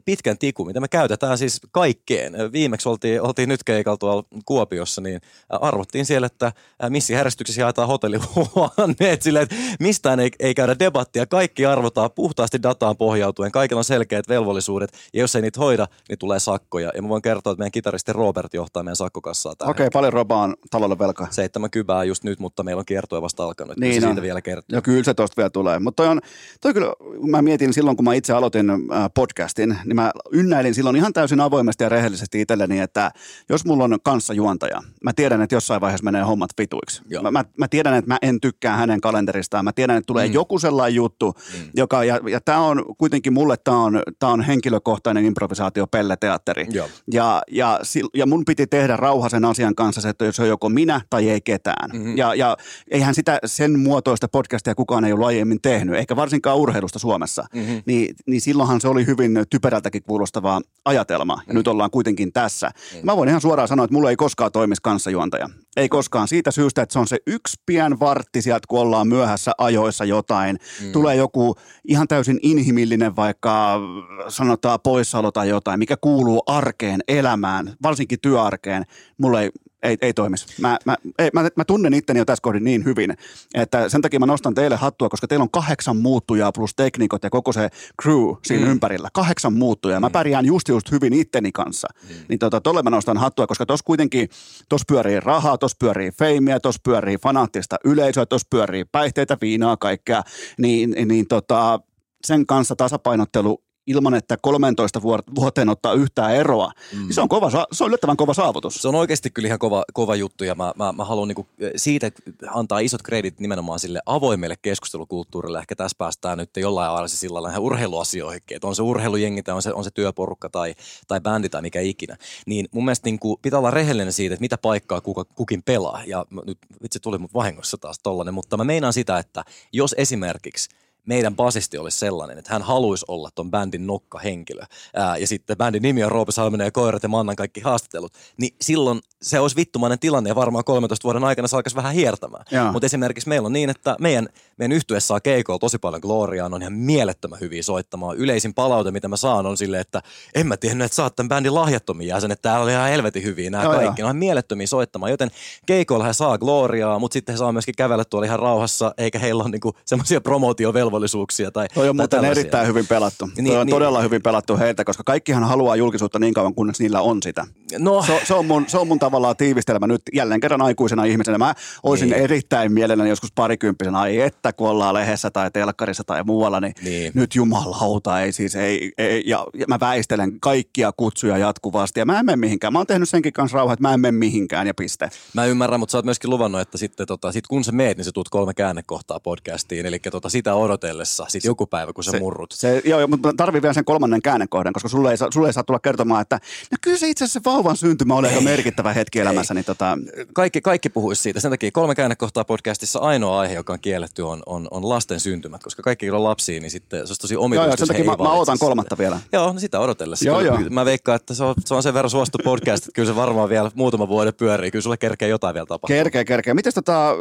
Speaker 3: pitkän tikun, mitä me käytetään siis kaikkeen. Viimeksi oltiin, oltiin nyt keikalla tuolla Kuopiossa, niin ää, arvottiin siellä, että ää, missä järjestyksessä jaetaan hotellihuoneet silleen, että mistään ei, ei käydä debattia. Kaikki arvotaan puhtaasti dataan pohjautuen. Kaikilla on selkeät velvollisuudet ja jos ei niitä hoida, niin tulee sakkoja. Ja mä voin kertoa, että meidän kitaristi Robert johtaa meidän sakkokassaa tähän.
Speaker 1: Okei, okay, paljon Roba on talolle velkaa.
Speaker 3: Seitsemän kybää just nyt, mutta meillä on kiertoja vasta alkanut. Niin
Speaker 1: Niin
Speaker 3: se
Speaker 1: on.
Speaker 3: siitä vielä kertoo.
Speaker 1: Ja kyllä se tosta vielä tulee. Mutta toi on, toi kyllä, mä mietin silloin, kun mä itse aloitin äh, podcastin, niin mä ynnäilin silloin ihan täysin avoimesti ja rehellisesti itselleni, että jos mulla on kanssa juontaja, mä tiedän, että jossain vaiheessa menee hommat vituiksi.
Speaker 3: Joo.
Speaker 1: Mä, mä, mä, tiedän, että mä en tykkää hänen kalenteristaan. Mä tiedän, että tulee mm. joku sellainen juttu, mm. joka, ja, ja tämä on kuitenkin mulle, tämä on, tää on henkilökohtainen improvisaatio pelleteatteri.
Speaker 3: Joo.
Speaker 1: Ja, ja, ja mun piti tehdä rauha sen asian kanssa se, että jos on joko minä tai ei ketään. Mm-hmm. Ja, ja eihän sitä sen muotoista podcastia kukaan ei ole aiemmin tehnyt, eikä varsinkaan urheilusta Suomessa. Mm-hmm. Niin, niin silloinhan se oli hyvin typerältäkin kuulostava ajatelma. Ja mm-hmm. nyt ollaan kuitenkin tässä. Mm-hmm. Mä voin ihan suoraan sanoa, että mulla ei koskaan toimisi kanssajuontaja. Ei koskaan siitä syystä, että se on se yksi pien vartti sieltä, kun ollaan myöhässä ajoissa jotain. Mm. Tulee joku ihan täysin inhimillinen vaikka sanotaan poissaolo tai jotain, mikä kuuluu arkeen, elämään, varsinkin työarkeen. Mulle ei, ei, ei toimisi. Mä, mä, ei, mä, mä tunnen itteni jo tässä kohdin niin hyvin, että sen takia mä nostan teille hattua, koska teillä on kahdeksan muuttujaa plus teknikot ja koko se crew siinä mm. ympärillä. Kahdeksan muuttujaa. Mä mm. pärjään just just hyvin itteni kanssa. Mm. Niin tota, tolle mä nostan hattua, koska tos kuitenkin, tos pyörii rahaa, tos pyörii feimiä, tos pyörii fanaattista yleisöä, tos pyörii päihteitä, viinaa, kaikkea. Niin, niin tota, sen kanssa tasapainottelu ilman, että 13 vuoteen ottaa yhtään eroa, mm. niin se on, kova, se on yllättävän kova saavutus.
Speaker 3: Se on oikeasti kyllä ihan kova, kova juttu ja mä, mä, mä haluan niinku siitä antaa isot kredit nimenomaan sille avoimelle keskustelukulttuurille. Ehkä tässä päästään nyt jollain lailla sillä ihan urheiluasioihin, että on se urheilujengi tai on se, on se työporukka tai, tai bändi tai mikä ikinä. Niin mun mielestä niinku pitää olla rehellinen siitä, että mitä paikkaa kuka, kukin pelaa. Ja nyt vitsi tuli mut vahingossa taas tollanen, mutta mä meinaan sitä, että jos esimerkiksi – meidän basisti olisi sellainen, että hän haluaisi olla ton bändin nokkahenkilö. Ää, ja sitten bändin nimi on Roope Salminen ja Koirat ja mä annan kaikki haastattelut. Niin silloin se olisi vittumainen tilanne ja varmaan 13 vuoden aikana se alkaisi vähän hiertämään. Mutta esimerkiksi meillä on niin, että meidän, meidän yhtyessä saa keikolla tosi paljon gloriaa, on ihan mielettömän hyviä soittamaan. Yleisin palaute, mitä mä saan, on silleen, että en mä tiennyt, että sä oot tämän bändin lahjattomia jäsenet. Täällä oli ihan helvetin hyviä nämä kaikki. Ne on ihan mielettömiä soittamaan, joten keikoilla he saa gloriaa, mutta sitten he saa myöskin kävellä tuolla ihan rauhassa, eikä heillä ole niinku semmoisia promotiovelvoitteita velvollisuuksia. Tai,
Speaker 1: Toi on tai muuten tällaisia. erittäin hyvin pelattu. Niin, Toi on niin, todella hyvin pelattu heiltä, koska kaikkihan haluaa julkisuutta niin kauan, kunnes niillä on sitä. No. Se, se, on mun, se on mun tavallaan tiivistelmä nyt jälleen kerran aikuisena ihmisenä. Mä olisin niin. erittäin mielelläni joskus parikymppisenä, ai että kun ollaan lehdessä tai telkkarissa tai muualla, niin, niin. nyt jumalauta ei siis, ei, ei ja, ja, mä väistelen kaikkia kutsuja jatkuvasti ja mä en mene mihinkään. Mä oon tehnyt senkin kanssa rauhaa, että mä en mene mihinkään ja piste.
Speaker 3: Mä ymmärrän, mutta sä oot myöskin luvannut, että sitten tota, sit kun sä meet, niin sä tuut kolme käännekohtaa podcastiin, eli tota, sitä odot odotellessa sit joku päivä, kun sä se, murrut.
Speaker 1: Se, joo, mutta tarvii vielä sen kolmannen käännekohdan, koska sulle ei, sulle ei saa tulla kertomaan, että no kyllä se itse asiassa vauvan syntymä oli aika merkittävä hetki elämässä. Niin tota...
Speaker 3: kaikki, kaikki puhuisi siitä. Sen takia kolme käännekohtaa podcastissa ainoa aihe, joka on kielletty, on, on, on lasten syntymät, koska kaikki on lapsia, niin sitten se olisi tosi omituista. Joo, joo,
Speaker 1: sen takia mä, mä odotan kolmatta vielä.
Speaker 3: Joo, no sitä odotellessa. Joo, joo. Mä veikkaan, että se on, se on sen verran suosittu podcast, että kyllä se varmaan vielä muutama vuoden pyörii. Kyllä sulle kerkee jotain vielä tapahtuu.
Speaker 1: Kerkee, kerkee. Miten tota,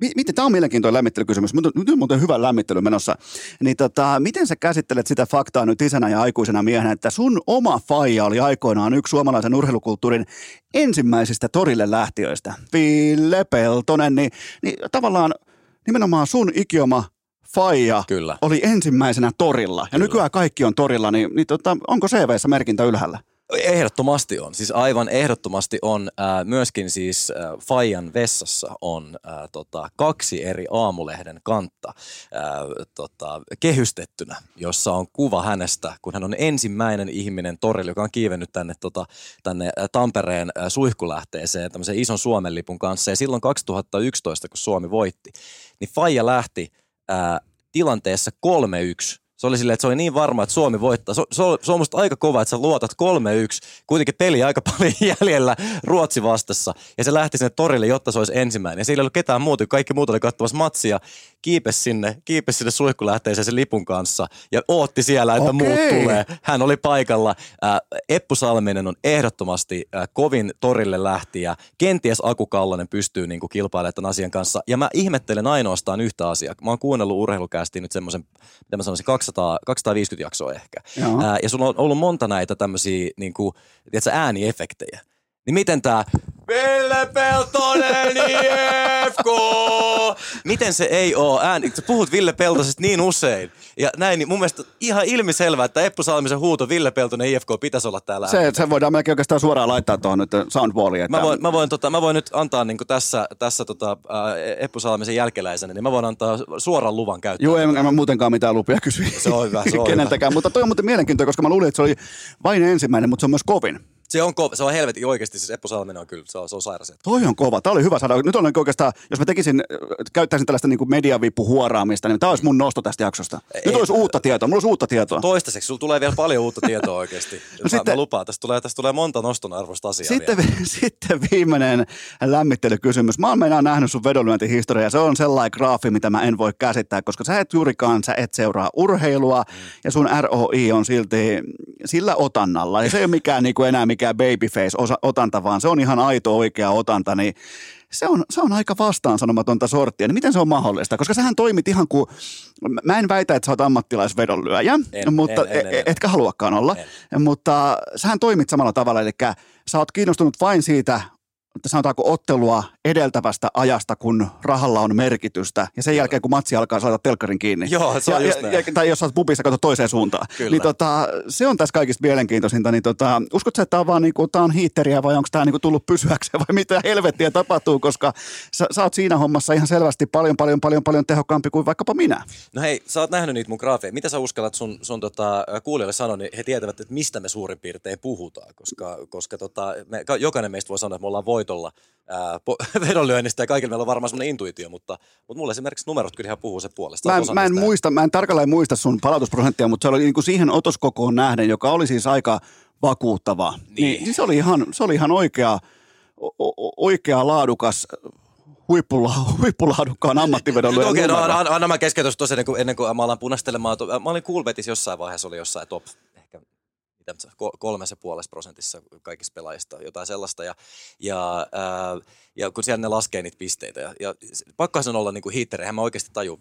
Speaker 1: Miten, tämä on mielenkiintoinen lämmittelykysymys, mutta nyt on muuten hyvä lämmittely menossa. Niin tota, miten sä käsittelet sitä faktaa nyt isänä ja aikuisena miehenä, että sun oma faija oli aikoinaan yksi suomalaisen urheilukulttuurin ensimmäisistä torille lähtiöistä, Ville Peltonen, niin, niin tavallaan nimenomaan sun ikioma faija Kyllä. oli ensimmäisenä torilla. Ja Kyllä. nykyään kaikki on torilla, niin, niin tota, onko CVssä merkintä ylhäällä?
Speaker 3: Ehdottomasti on. Siis aivan ehdottomasti on. Myöskin siis ää, Fajan vessassa on ää, tota, kaksi eri aamulehden kantta ää, tota, kehystettynä, jossa on kuva hänestä, kun hän on ensimmäinen ihminen torilla, joka on kiivennyt tänne, tota, tänne Tampereen suihkulähteeseen tämmöisen ison Suomen lipun kanssa. Ja silloin 2011, kun Suomi voitti, niin Faija lähti ää, tilanteessa 3-1 se oli silleen, että se oli niin varma, että Suomi voittaa. Se, se, on, se on musta aika kova, että sä luotat 3-1. Kuitenkin peli aika paljon jäljellä Ruotsi vastassa. Ja se lähti sinne torille, jotta se olisi ensimmäinen. Ja siellä ei ollut ketään muuta, kaikki muut oli katsomassa matsia. Kiipes sinne, kiipes sinne suihkulähteeseen sen lipun kanssa. Ja ootti siellä, että Okei. muut tulee. Hän oli paikalla. Äh, Eppu Salminen on ehdottomasti äh, kovin torille lähtiä. Kenties Aku Kallanen pystyy niin kilpailemaan tämän asian kanssa. Ja mä ihmettelen ainoastaan yhtä asiaa. Mä oon kuunnellut urheilukästi nyt semmoisen, mitä mä sanoisin, 200, 250 jaksoa ehkä. Ää, ja sulla on ollut monta näitä tämmöisiä niin kuin, tiedätkö, ääniefektejä. Niin miten tämä Ville Peltonen IFK. Miten se ei ole ääni? Sä puhut Ville Peltosesta niin usein. Ja näin, niin mun mielestä ihan ilmiselvää, että Eppu Salmisen huuto Ville Peltonen IFK pitäisi olla täällä.
Speaker 1: Se, se voidaan melkein oikeastaan suoraan laittaa tuohon nyt soundballiin.
Speaker 3: Että... Mä, voin, mä, voin, tota, mä voin nyt antaa niin tässä, tässä tota, äh, Eppu Salmisen jälkeläisenä, niin mä voin antaa suoran luvan käyttää.
Speaker 1: Joo, en, en mä muutenkaan mitään lupia kysy.
Speaker 3: Se on hyvä, se on
Speaker 1: Keneltäkään,
Speaker 3: hyvä.
Speaker 1: mutta toi on muuten mielenkiintoinen, koska mä luulin, että se oli vain ensimmäinen, mutta se on myös kovin.
Speaker 3: Se on, kova, se on helvetin oikeasti, siis Eppu Salminen on kyllä, se on, se on sairas.
Speaker 1: Toi on kova. Tämä oli hyvä saada. Nyt olen oikeastaan, jos mä tekisin, käyttäisin tällaista niin mediavippuhuoraamista, niin tämä olisi mun nosto tästä jaksosta. Nyt
Speaker 3: Ei.
Speaker 1: olisi uutta tietoa. Mulla olisi uutta tietoa.
Speaker 3: Toistaiseksi, sulla tulee vielä paljon uutta tietoa oikeasti. no mä,
Speaker 1: sitten-
Speaker 3: mä lupaan, tästä tulee, tästä tulee monta noston arvosta asiaa
Speaker 1: Sitten,
Speaker 3: vielä.
Speaker 1: sitten viimeinen lämmittelykysymys. Mä oon meinaan nähnyt sun vedonlyöntihistoriaa. Se on sellainen graafi, mitä mä en voi käsittää, koska sä et juurikaan, sä et seuraa urheilua
Speaker 3: Mm.
Speaker 1: ja sun ROI on silti sillä otannalla. Ja se ei ole mikään niin kuin enää mikään babyface osa, otanta, vaan se on ihan aito oikea otanta. Niin se on, se on aika vastaansanomatonta sorttia. Niin miten se on mahdollista? Koska sähän toimit ihan kuin, mä en väitä, että sä oot ammattilaisvedonlyöjä,
Speaker 3: En,
Speaker 1: mutta
Speaker 3: en, en, en, en.
Speaker 1: etkä haluakaan olla. Mutta sähän toimit samalla tavalla, eli sä oot kiinnostunut vain siitä, sanotaanko ottelua edeltävästä ajasta, kun rahalla on merkitystä. Ja sen jälkeen, kun matsi alkaa, saada telkkarin kiinni.
Speaker 3: Joo, se on
Speaker 1: ja,
Speaker 3: just
Speaker 1: ja,
Speaker 3: näin.
Speaker 1: Tai jos oot pubissa, kato toiseen suuntaan.
Speaker 3: Kyllä.
Speaker 1: Niin tota, se on tässä kaikista mielenkiintoisinta. Niin tota, uskotko, että tämä on vaan niinku, tää on hiitteriä vai onko tämä niinku tullut pysyäkseen vai mitä helvettiä tapahtuu, koska sä, sä oot siinä hommassa ihan selvästi paljon, paljon, paljon, paljon tehokkaampi kuin vaikkapa minä.
Speaker 3: No hei, sä oot nähnyt niitä mun graafeja. Mitä sä uskallat sun, sun tota, kuulijoille sanoa, niin he tietävät, että mistä me suurin piirtein puhutaan. Koska, koska tota, me, ka- jokainen meistä voi sanoa, että me ollaan voitolla ää, po- vedonlyönnistä ja kaikilla meillä on varmaan semmoinen intuitio, mutta, mutta mulle esimerkiksi numerot kyllä ihan puhuu sen puolesta.
Speaker 1: Mä en, mä en muista, mä en tarkalleen muista sun palautusprosenttia, mutta se oli niinku siihen otoskokoon nähden, joka oli siis aika vakuuttava. Niin. niin se, oli ihan, se oli ihan oikea, o- oikea laadukas huippula, huippulaadukkaan ammattivedonlyöjän
Speaker 3: Okei, no
Speaker 1: numero.
Speaker 3: anna, anna mä keskeytys tuossa ennen kuin, ennen kuin mä alan punastelemaan. Mä olin Coolbetissä jossain vaiheessa, oli jossain top, ehkä kolmessa puolessa prosentissa kaikista pelaajista, jotain sellaista. Ja, ja, ää, ja kun siellä ne laskee niitä pisteitä. Ja, ja pakkohan sen olla niin kuin hiitteri, eihän mä oikeasti taju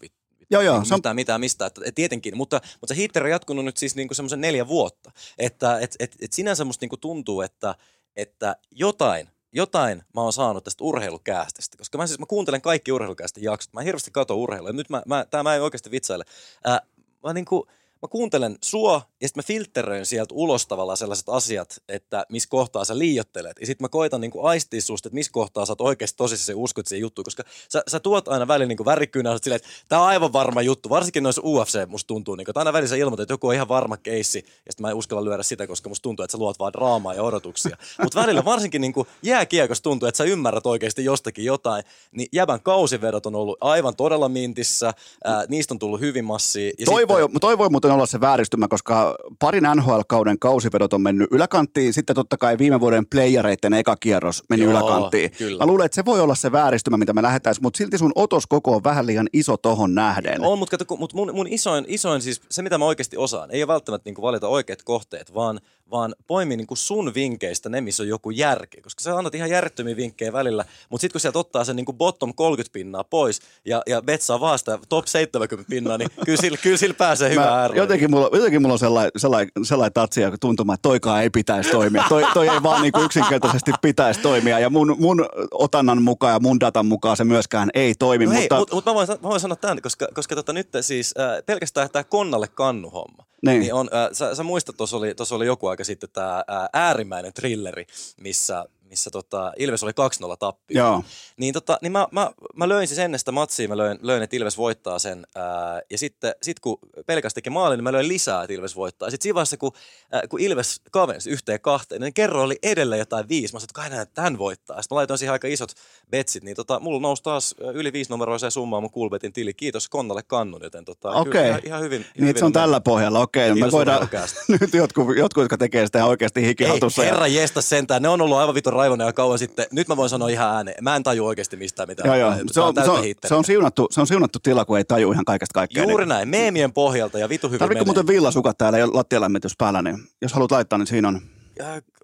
Speaker 1: Joo, joo,
Speaker 3: niin
Speaker 1: se on-
Speaker 3: mitään, mitään mistä. Että, et tietenkin, mutta, mutta se hiitteri on jatkunut nyt siis niin kuin semmoisen neljä vuotta. Että et, et, et sinänsä musta niin kuin tuntuu, että, että jotain, jotain mä oon saanut tästä urheilukäästestä, koska mä siis mä kuuntelen kaikki urheilukäästen jaksot. Mä hirveästi katon urheilua. Ja nyt mä, mä, tää mä en oikeasti vitsaile. Ää, mä niin kuin, mä kuuntelen sua ja sitten mä filtteröin sieltä ulos tavallaan sellaiset asiat, että missä kohtaa sä liiottelet. Ja sitten mä koitan niinku aistia susta, että missä kohtaa sä oot oikeasti tosissaan ja uskot siihen juttuun, koska sä, sä tuot aina välillä niinku värikkyynä silleen, että tää on aivan varma juttu. Varsinkin noissa UFC musta tuntuu, niinku, että aina välillä sä ilmoitat, että joku on ihan varma keissi ja sitten mä en uskalla lyödä sitä, koska musta tuntuu, että sä luot vaan draamaa ja odotuksia. Mutta välillä varsinkin niinku jääkiekossa tuntuu, että sä ymmärrät oikeasti jostakin jotain, niin jäbän kausivedot on ollut aivan todella mintissä, ää, niistä on tullut hyvin massia. Ja
Speaker 1: Toi,
Speaker 3: sitten-
Speaker 1: voi, toi voi muuten olla se vääristymä, koska parin NHL-kauden kausivedot on mennyt yläkanttiin. Sitten totta kai viime vuoden playereiden eka kierros meni
Speaker 3: Joo,
Speaker 1: yläkanttiin.
Speaker 3: kyllä.
Speaker 1: Mä luulen, että se voi olla se vääristymä, mitä me lähdetään, mutta silti sun otoskoko on vähän liian iso tohon nähden.
Speaker 3: On, mutta, kato, mut mun, mun isoin, isoin siis, se mitä mä oikeasti osaan, ei ole välttämättä niin valita oikeat kohteet, vaan, vaan poimi niin sun vinkkeistä ne, missä on joku järki. Koska sä annat ihan järjettömiä vinkkejä välillä, mutta sitten kun sieltä ottaa sen niin bottom 30 pinnaa pois ja, ja betsaa vaan sitä top 70 pinnaa, niin kyllä sillä, kyllä sillä pääsee hyvään
Speaker 1: Mä,
Speaker 3: ääreen.
Speaker 1: Jotenkin, mulla, jotenkin mulla on sellainen, sellainen, sellainen tatsi ja tuntuma, että toikaan ei pitäisi toimia. Toi, toi ei vaan niin yksinkertaisesti pitäisi toimia. Ja mun, mun otannan mukaan ja mun datan mukaan se myöskään ei toimi.
Speaker 3: No hei,
Speaker 1: mutta
Speaker 3: mutta mut mä, voin, mä voin sanoa tämän, koska, koska tota nyt siis äh, pelkästään tämä konnalle kannu homma.
Speaker 1: Niin.
Speaker 3: niin on, äh, sä, sä muistat, tuossa oli, tossa oli joku aika sitten tämä äh, äärimmäinen thrilleri, missä, missä tota, Ilves oli 2-0 tappio.
Speaker 1: Joo.
Speaker 3: Niin, tota, niin mä, mä, mä löin siis ennen sitä matsia, mä löin, löin että Ilves voittaa sen. Ää, ja sitten sit kun pelkäs teki maalin, niin mä löin lisää, että Ilves voittaa. Sitten siinä vaiheessa, kun, ää, kun Ilves kavensi yhteen kahteen, niin kerro oli edelleen jotain viisi. Mä sanoin, että kai näin, että tämän voittaa. Sitten mä laitoin siihen aika isot betsit, niin tota, mulla nousi taas yli viisi numeroiseen summaan mun Coolbetin tili. Kiitos Konnalle kannun, joten tota, kyllä
Speaker 1: Okei.
Speaker 3: ihan, ihan hyvin.
Speaker 1: Niin,
Speaker 3: hyvin
Speaker 1: se on
Speaker 3: mennyt.
Speaker 1: tällä pohjalla. Okei, me
Speaker 3: Kiitos
Speaker 1: voidaan, nyt jotkut, jotkut, jotka tekee sitä oikeasti
Speaker 3: Ei,
Speaker 1: hikihatussa. ja-
Speaker 3: herra jesta sentään, ne on ollut aivan vitun raivoneja kauan sitten. Nyt mä voin sanoa ihan ääneen. Mä en taju oikeasti mistään mitään.
Speaker 1: Joo, joo. Se on, se, on, se, on siunattu, se on siunattu tila, kun ei taju ihan kaikesta kaikkea.
Speaker 3: Juuri
Speaker 1: Niin-
Speaker 3: näin, meemien pohjalta ja vitu hyvin
Speaker 1: Tarvitko
Speaker 3: menee.
Speaker 1: muuten villasukat täällä ja lattialämmitys päällä, niin jos haluat laittaa, niin siinä on.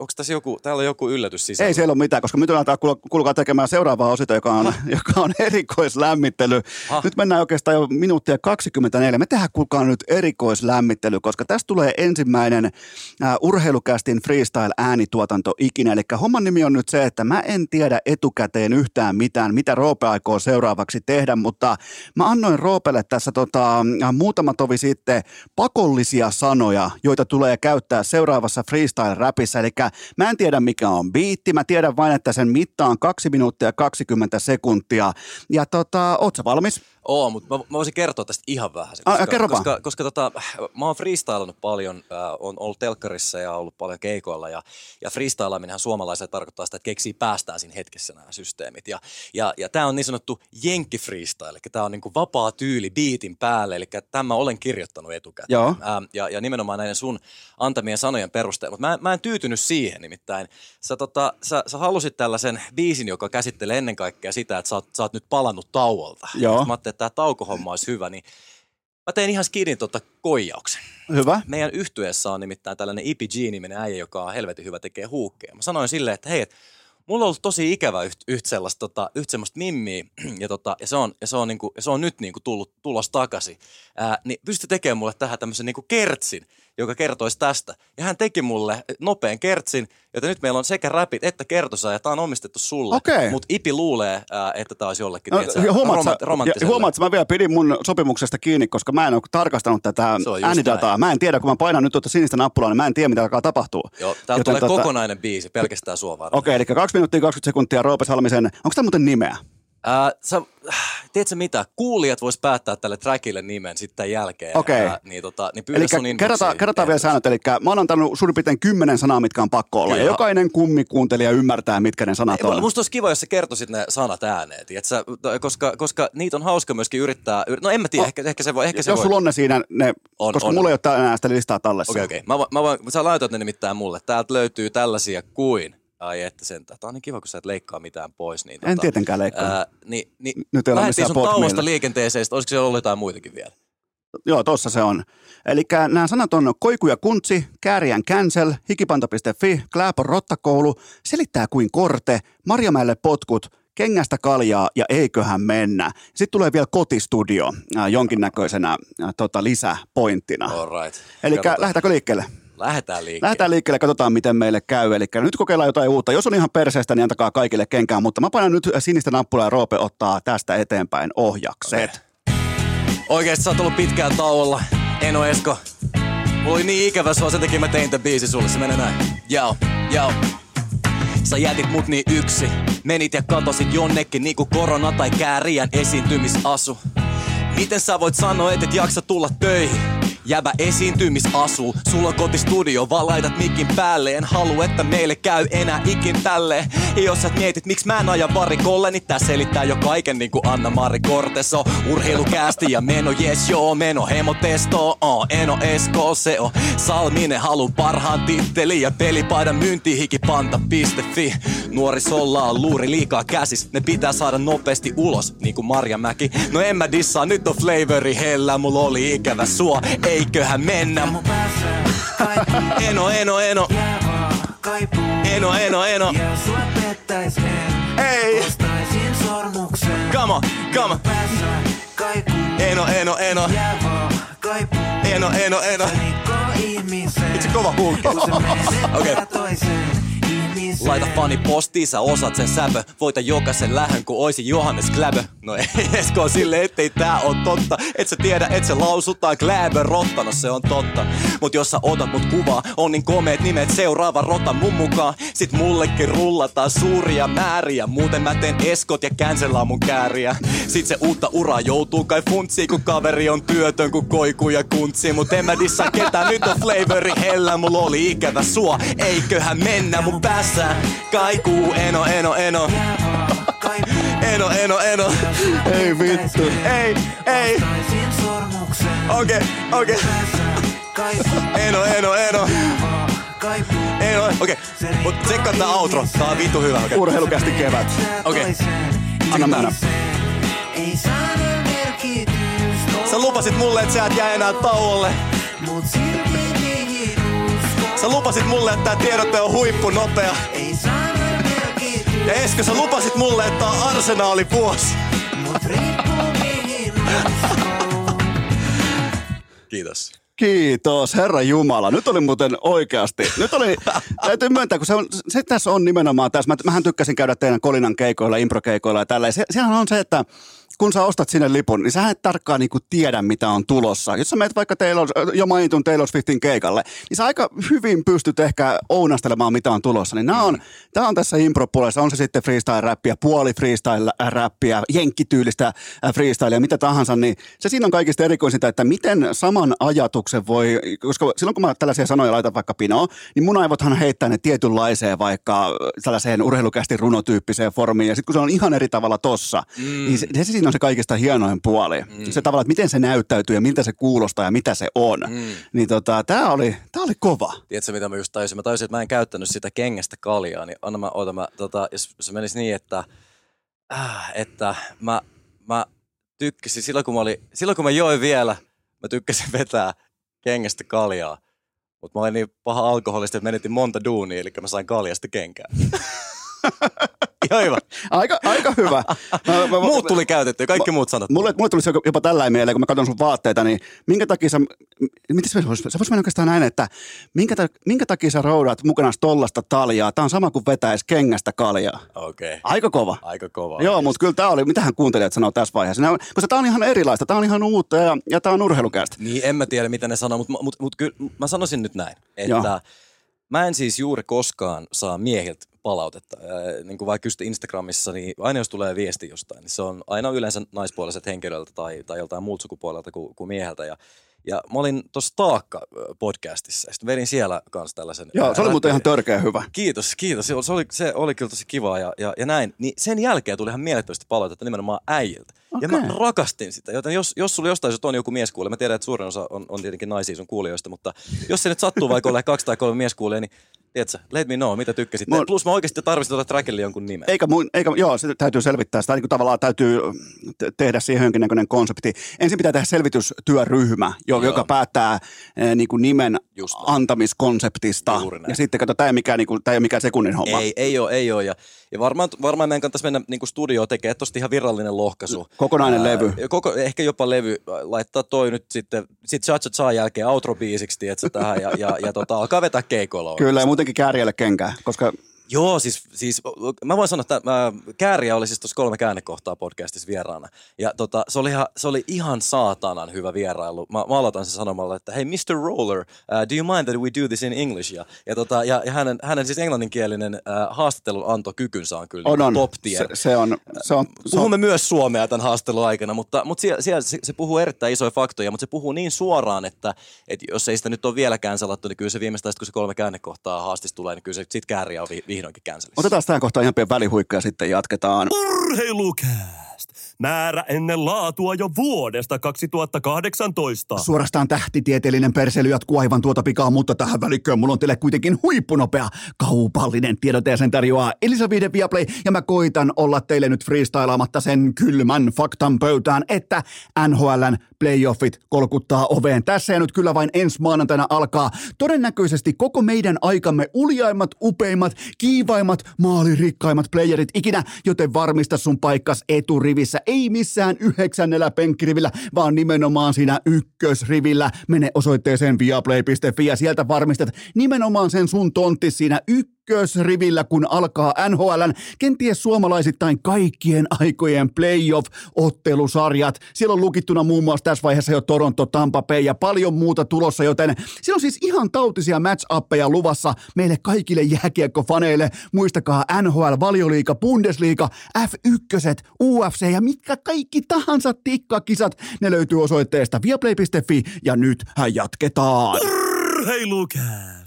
Speaker 3: Onko tässä joku, täällä on joku yllätys sisällä?
Speaker 1: Ei siellä ole mitään, koska nyt aletaan kuul- kuulkaa tekemään seuraavaa osita, joka on, joka on erikoislämmittely.
Speaker 3: Ha.
Speaker 1: Nyt mennään oikeastaan jo minuuttia 24. Me tehdään kuulkaa nyt erikoislämmittely, koska tästä tulee ensimmäinen äh, urheilukästin freestyle-äänituotanto ikinä. Eli homman nimi on nyt se, että mä en tiedä etukäteen yhtään mitään, mitä Roope aikoo seuraavaksi tehdä, mutta mä annoin Roopelle tässä tota, äh, muutama tovi sitten pakollisia sanoja, joita tulee käyttää seuraavassa freestyle-räpissä napissa. Eli mä en tiedä mikä on biitti, mä tiedän vain, että sen mitta on 2 minuuttia 20 sekuntia. Ja tota, oot sä valmis?
Speaker 3: Oo, mutta mä, mä voisin kertoa tästä ihan vähän.
Speaker 1: Ah,
Speaker 3: Koska,
Speaker 1: kerro vaan.
Speaker 3: koska, koska tota, mä oon freestylannut paljon, äh, on ollut telkkarissa ja ollut paljon keikoilla. Ja, ja freestylaaminenhan suomalaiselle tarkoittaa sitä, että keksii päästään siinä hetkessä nämä systeemit. Ja, ja, ja tämä on niin sanottu jenkki freestyle, eli tämä on niinku vapaa tyyli beatin päälle, eli tämä olen kirjoittanut etukäteen.
Speaker 1: Joo.
Speaker 3: Ähm, ja, ja nimenomaan näiden sun antamien sanojen perusteella. Mutta mä, mä en tyytynyt siihen nimittäin. Sä, tota, sä, sä halusit tällaisen biisin, joka käsittelee ennen kaikkea sitä, että sä oot, sä oot nyt palannut tauolta.
Speaker 1: Joo.
Speaker 3: Mä että tämä taukohomma olisi hyvä, niin mä tein ihan skidin tota koijauksen.
Speaker 1: Hyvä.
Speaker 3: Meidän yhtyeessä on nimittäin tällainen EPG-niminen äijä, joka on helvetin hyvä, tekee huukkeja. Mä sanoin silleen, että hei, et, mulla on ollut tosi ikävä yht, yht sellaista, tota, yhtä semmoista mimmiä, ja, tota, ja, se on, ja, se on niinku, ja se on nyt niinku tullut tulos takaisin. Ää, niin pysty tekemään mulle tähän tämmöisen niinku kertsin, joka kertoisi tästä. Ja hän teki mulle nopean kertsin, joten nyt meillä on sekä räpit että kertosa, ja tämä on omistettu sulle.
Speaker 1: Okei.
Speaker 3: Mutta Ipi luulee, että tämä olisi jollekin,
Speaker 1: No,
Speaker 3: tiedätkö,
Speaker 1: huomaat,
Speaker 3: romant-
Speaker 1: huomaat, että mä vielä pidin mun sopimuksesta kiinni, koska mä en ole tarkastanut tätä äänidataa.
Speaker 3: näin.
Speaker 1: Mä en tiedä, kun mä painan nyt tuota sinistä nappulaa, niin mä en tiedä, mitä alkaa tapahtua.
Speaker 3: Joo, täällä tulee
Speaker 1: tota-
Speaker 3: kokonainen biisi pelkästään sua varten.
Speaker 1: Okei, eli 2 minuuttia 20 sekuntia Roope Salmisen. Onko tämä muuten nimeä?
Speaker 3: Ää, sä, tiedätkö mitä? Kuulijat vois päättää tälle trackille nimen sitten jälkeen.
Speaker 1: Okei.
Speaker 3: Ää, niin, tota, niin pyydä
Speaker 1: Eli kerrataan, kerrataan vielä säännöt. Eli mä oon antanut suurin piirtein kymmenen sanaa, mitkä on pakko olla. Ja
Speaker 3: Kyllä.
Speaker 1: jokainen kummikuuntelija ymmärtää, mitkä ne sanat
Speaker 3: Ei,
Speaker 1: on.
Speaker 3: Musta olisi kiva, jos sä kertoisit ne sanat ääneen, tiedätkö? koska, koska niitä on hauska myöskin yrittää, yrit- no en mä tiedä,
Speaker 1: Oh.
Speaker 3: ehkä, ehkä se voi, ehkä se
Speaker 1: Jos
Speaker 3: voi.
Speaker 1: sulla on ne siinä, ne,
Speaker 3: On,
Speaker 1: koska
Speaker 3: on.
Speaker 1: mulla ei ole täällä sitä listaa tallessa.
Speaker 3: Okei, okei. Mä, voin- mä voin, sä laitat ne nimittäin mulle. Täältä löytyy tällaisia kuin, ai että sentään. Tää on niin kiva, kun sä et leikkaa mitään pois. Niin,
Speaker 1: En tietenkään leikkaa.
Speaker 3: Ää, niin, niin
Speaker 1: Nyt ei ole
Speaker 3: sun tauosta liikenteeseen, sit olisiko siellä ollut jotain muitakin vielä?
Speaker 1: Joo, tossa se on. Eli nämä sanat on koiku ja kuntsi, kääriän cancel, hikipanta.fi, Kläpon rottakoulu, selittää kuin korte, Marjamäelle potkut, kengästä kaljaa ja eiköhän mennä. Sitten tulee vielä kotistudio jonkinnäköisenä tota, lisäpointtina.
Speaker 3: All right.
Speaker 1: Eli lähdetäänkö liikkeelle?
Speaker 3: Lähdetään liikkeelle.
Speaker 1: Lähdetään liikkeelle, katsotaan miten meille käy. Eli nyt kokeillaan jotain uutta. Jos on ihan perseestä, niin antakaa kaikille kenkään. Mutta mä painan nyt sinistä nappulaa ja Roope ottaa tästä eteenpäin ohjakset.
Speaker 3: Oikeesti sä oot ollut pitkään tauolla. Eno Esko. Mulla oli niin ikävä sua, sen takia mä tein tän biisi sulle. Se menee näin. Joo, joo. Sä jätit mut niin yksi. Menit ja katosit jonnekin niinku korona tai kääriän esiintymisasu. Miten sä voit sanoa, et et jaksa tulla töihin? Jäbä esiintymisasu, sulla on kotistudio, vaan laitat mikin päälle. En halua, että meille käy enää ikin tälle. Ja jos sä mietit, miksi mä en aja varikolle Niin tää selittää jo kaiken niinku Anna-Mari Korteso Urheilukäästi ja meno, yes joo, meno Hemotesto, oh, Eno Esko, se on Salminen halu parhaan titteli. Ja pelipaidan myyntihikipanta.fi Nuorisolla on luuri liikaa käsis. Ne pitää saada nopeasti ulos, niinku Marjamäki No en mä dissaa, nyt on flavori hellä. Mulla oli ikävä sua, eiköhän mennä. Eno, eno, eno, eno, eno, eno.
Speaker 4: Ja sua pettäis en
Speaker 1: Ei.
Speaker 3: Come on, come on. Eno, eno, eno, eno, eno, eno. Itse kova
Speaker 4: menettää
Speaker 3: Okei.
Speaker 4: ihmisen
Speaker 3: Laita fani postiin, sä osaat sen säpö. Voita jokaisen lähön, kun oisi Johannes Kläbö. No ei Esko sille, ettei tää oo totta. Et sä tiedä, et se lausutaan Kläbö rotta, no se on totta. Mut jos sä otat mut kuvaa, on niin komeet nimet seuraava rota mun mukaan. Sit mullekin rullataan suuria määriä. Muuten mä teen eskot ja cancelaa mun kääriä. Sit se uutta uraa joutuu kai funtsiin, kun kaveri on työtön, kun koiku ja kuntsi. Mut en mä dissaa ketään, nyt on flavori hellä. Mulla oli ikävä sua, eiköhän mennä mun päässä. Kaikuu, eno, eno, eno. Eno, eno, eno.
Speaker 1: Ei vittu. Ei, ei.
Speaker 3: Okei, okei. Eno, eno, eno.
Speaker 4: kaipuu
Speaker 3: Eno, okei. Mut tsekkaa tää outro. Tää on vittu hyvä, okei.
Speaker 1: Urheilukästi kevät.
Speaker 3: Okei.
Speaker 1: Anna mennä.
Speaker 4: Ei
Speaker 3: Sä lupasit mulle, että sä et jää enää tauolle.
Speaker 4: Mut silti
Speaker 3: Sä lupasit mulle, että tää tiedotte on huippu nopea. Ja Esko, sä lupasit mulle, että tää on arsenaali vuosi. Kiitos.
Speaker 1: Kiitos, Herra Jumala. Nyt oli muuten oikeasti. Nyt oli, täytyy myöntää, kun se, on, se tässä on nimenomaan tässä. Mä, mähän tykkäsin käydä teidän Kolinan keikoilla, improkeikoilla ja tällä. Se, sehän on se, että kun sä ostat sinne lipun, niin sä et tarkkaan niinku tiedä, mitä on tulossa. Jos sä menet vaikka Taylor, jo mainitun Taylor Swiftin keikalle, niin sä aika hyvin pystyt ehkä ounastelemaan, mitä on tulossa. Niin nämä on, tää on tässä impro on se sitten freestyle-räppiä, puoli freestyle-räppiä, jenkkityylistä äh, freestylea, mitä tahansa, niin se siinä on kaikista erikoisinta, että miten saman ajatuksen voi, koska silloin kun mä tällaisia sanoja laitan vaikka pinoon, niin mun aivothan heittää ne tietynlaiseen vaikka äh, tällaiseen urheilukästi runotyyppiseen formiin, ja sitten kun se on ihan eri tavalla tossa, mm. niin se, se siinä on se kaikista hienoin puoli. Mm. Se tavalla, että miten se näyttäytyy ja miltä se kuulostaa ja mitä se on. Mm. Niin tota, tää oli, tää oli kova.
Speaker 3: Tiedätkö, mitä mä just tajusin? Mä tajusin, että mä en käyttänyt sitä kengästä kaljaa, niin anna mä, oota, mä, tota, jos se menisi niin, että, äh, että mä, mä tykkäsin, silloin kun mä, oli, silloin kun mä join vielä, mä tykkäsin vetää kengästä kaljaa. Mutta mä olin niin paha alkoholista, että menetin monta duunia, eli mä sain kaljasta kenkää. Hyvä.
Speaker 1: Aika, aika hyvä. Mä, mä,
Speaker 3: Muut tuli käytetty, kaikki muut sanat.
Speaker 1: Mulle, mulle tuli se jopa tällä mieleen, kun mä katson sun vaatteita, niin minkä takia sä, miten se voisi, se voisi mennä oikeastaan näin, että minkä, ta, minkä takia sä roudaat mukana tollasta taljaa? Tää on sama kuin vetäis kengästä kaljaa.
Speaker 3: Okei. Okay.
Speaker 1: Aika kova.
Speaker 3: Aika kova.
Speaker 1: Joo, mutta kyllä tämä oli, mitähän kuuntelijat sanoo tässä vaiheessa. On- Koska tämä on ihan erilaista, tämä on ihan uutta ja, ja tämä on urheilukästä.
Speaker 3: Niin, en mä tiedä, mitä ne sanoo, mutta mut, mut, kyllä mä sanoisin nyt näin, että
Speaker 1: Joo.
Speaker 3: mä en siis juuri koskaan saa miehiltä palautetta. Ää, Niin kuin vaikka just Instagramissa, niin aina jos tulee viesti jostain, niin se on aina yleensä naispuoliset henkilöltä tai, tai joltain muulta sukupuolelta kuin, kuin mieheltä. Ja, ja mä olin tuossa Taakka-podcastissa ja sitten vedin siellä kanssa tällaisen...
Speaker 1: Joo, se oli muuten ihan törkeä hyvä.
Speaker 3: Kiitos, kiitos. Se oli, se oli, kyllä tosi kivaa ja, ja, ja näin. Niin sen jälkeen tuli ihan mielettömästi palautetta nimenomaan äijiltä. Ja mä rakastin sitä. Joten jos, jos sulla jostain on joku mieskuulija, mä tiedän, että suurin osa on, on tietenkin naisia sun kuulijoista, mutta jos se nyt sattuu vaikka olla kaksi tai kolme mieskuulijaa, niin tiedätkö, let me know, mitä tykkäsit.
Speaker 1: Mun-
Speaker 3: Plus mä oikeasti tarvitsin tuota trackille jonkun nimen.
Speaker 1: Eikä, mun, eikä, joo, se täytyy selvittää. Sitä niin kuin tavallaan täytyy te- tehdä siihen jonkinnäköinen konsepti. Ensin pitää tehdä selvitystyöryhmä, jo,
Speaker 3: Joo.
Speaker 1: joka päättää eh, niin kuin nimen
Speaker 3: Just näin.
Speaker 1: antamiskonseptista.
Speaker 3: Juuri näin.
Speaker 1: Ja sitten kato, tämä ei, mikään, niin kuin, tämä ei ole mikään sekunnin homma.
Speaker 3: Ei, ei ole, ei ole. Ja, ja varmaan, varmaan meidän kannattaisi mennä niin studioon tekemään tosta ihan virallinen lohkaisu.
Speaker 1: Kokonainen levy.
Speaker 3: Koko, ehkä jopa levy. Laittaa toi nyt sitten, sit Cha Cha jälkeen outro-biisiksi, tiedätkö, tähän, ja, ja, ja tota, alkaa vetää keikoilla.
Speaker 1: Kyllä, ja muutenkin kääriälle kenkää, koska
Speaker 3: Joo, siis, siis mä voin sanoa, että mä, Kääriä oli siis tuossa kolme käännekohtaa podcastissa vieraana. Ja tota, se, oli ihan, se oli ihan saatanan hyvä vierailu. Mä, mä aloitan sen sanomalla, että hei Mr. Roller, uh, do you mind that we do this in English? Ja, ja, tota, ja, ja hänen, hänen siis englanninkielinen uh, haastattelun antokykynsä on kyllä
Speaker 1: on, on.
Speaker 3: top tier.
Speaker 1: Se, se, on, se on, se on,
Speaker 3: Puhumme myös suomea tämän haastattelun aikana, mutta, mutta siellä, siellä se, se puhuu erittäin isoja faktoja, mutta se puhuu niin suoraan, että, että jos ei sitä nyt ole vieläkään salattu, niin kyllä se viimeistään, kun se kolme käännekohtaa haastista tulee, niin kyllä se sit kääriä on vi, vihdoinkin cancelissä.
Speaker 1: Otetaan tähän kohtaan ihan pieni välihuikka ja sitten jatketaan.
Speaker 2: Urheilukääst! Määrä ennen laatua jo vuodesta 2018.
Speaker 1: Suorastaan tähtitieteellinen persely jatkuu aivan tuota pikaa, mutta tähän välikköön mulla on teille kuitenkin huippunopea kaupallinen tiedote ja sen tarjoaa Elisa Viihde Viaplay ja mä koitan olla teille nyt freestylaamatta sen kylmän faktan pöytään, että NHLn playoffit kolkuttaa oveen. Tässä ja nyt kyllä vain ensi maanantaina alkaa todennäköisesti koko meidän aikamme uljaimmat, upeimmat, kiivaimmat, maalirikkaimmat playerit ikinä, joten varmista sun paikkas eturivissä, ei missään yhdeksännellä penkkirivillä, vaan nimenomaan siinä ykkösrivillä. Mene osoitteeseen viaplay.fi ja sieltä varmistat nimenomaan sen sun tontti siinä ykkösrivillä, kun alkaa NHLn kenties suomalaisittain kaikkien aikojen playoff-ottelusarjat. Siellä on lukittuna muun muassa tässä vaiheessa jo Toronto, Tampa Bay ja paljon muuta tulossa, joten siellä on siis ihan tautisia match-appeja luvassa meille kaikille jääkiekkofaneille. Muistakaa NHL, Valioliiga, Bundesliga, F1, UFC ja mitkä kaikki tahansa tikkakisat. Ne löytyy osoitteesta viaplay.fi ja nyt jatketaan.
Speaker 2: Urheilukääst!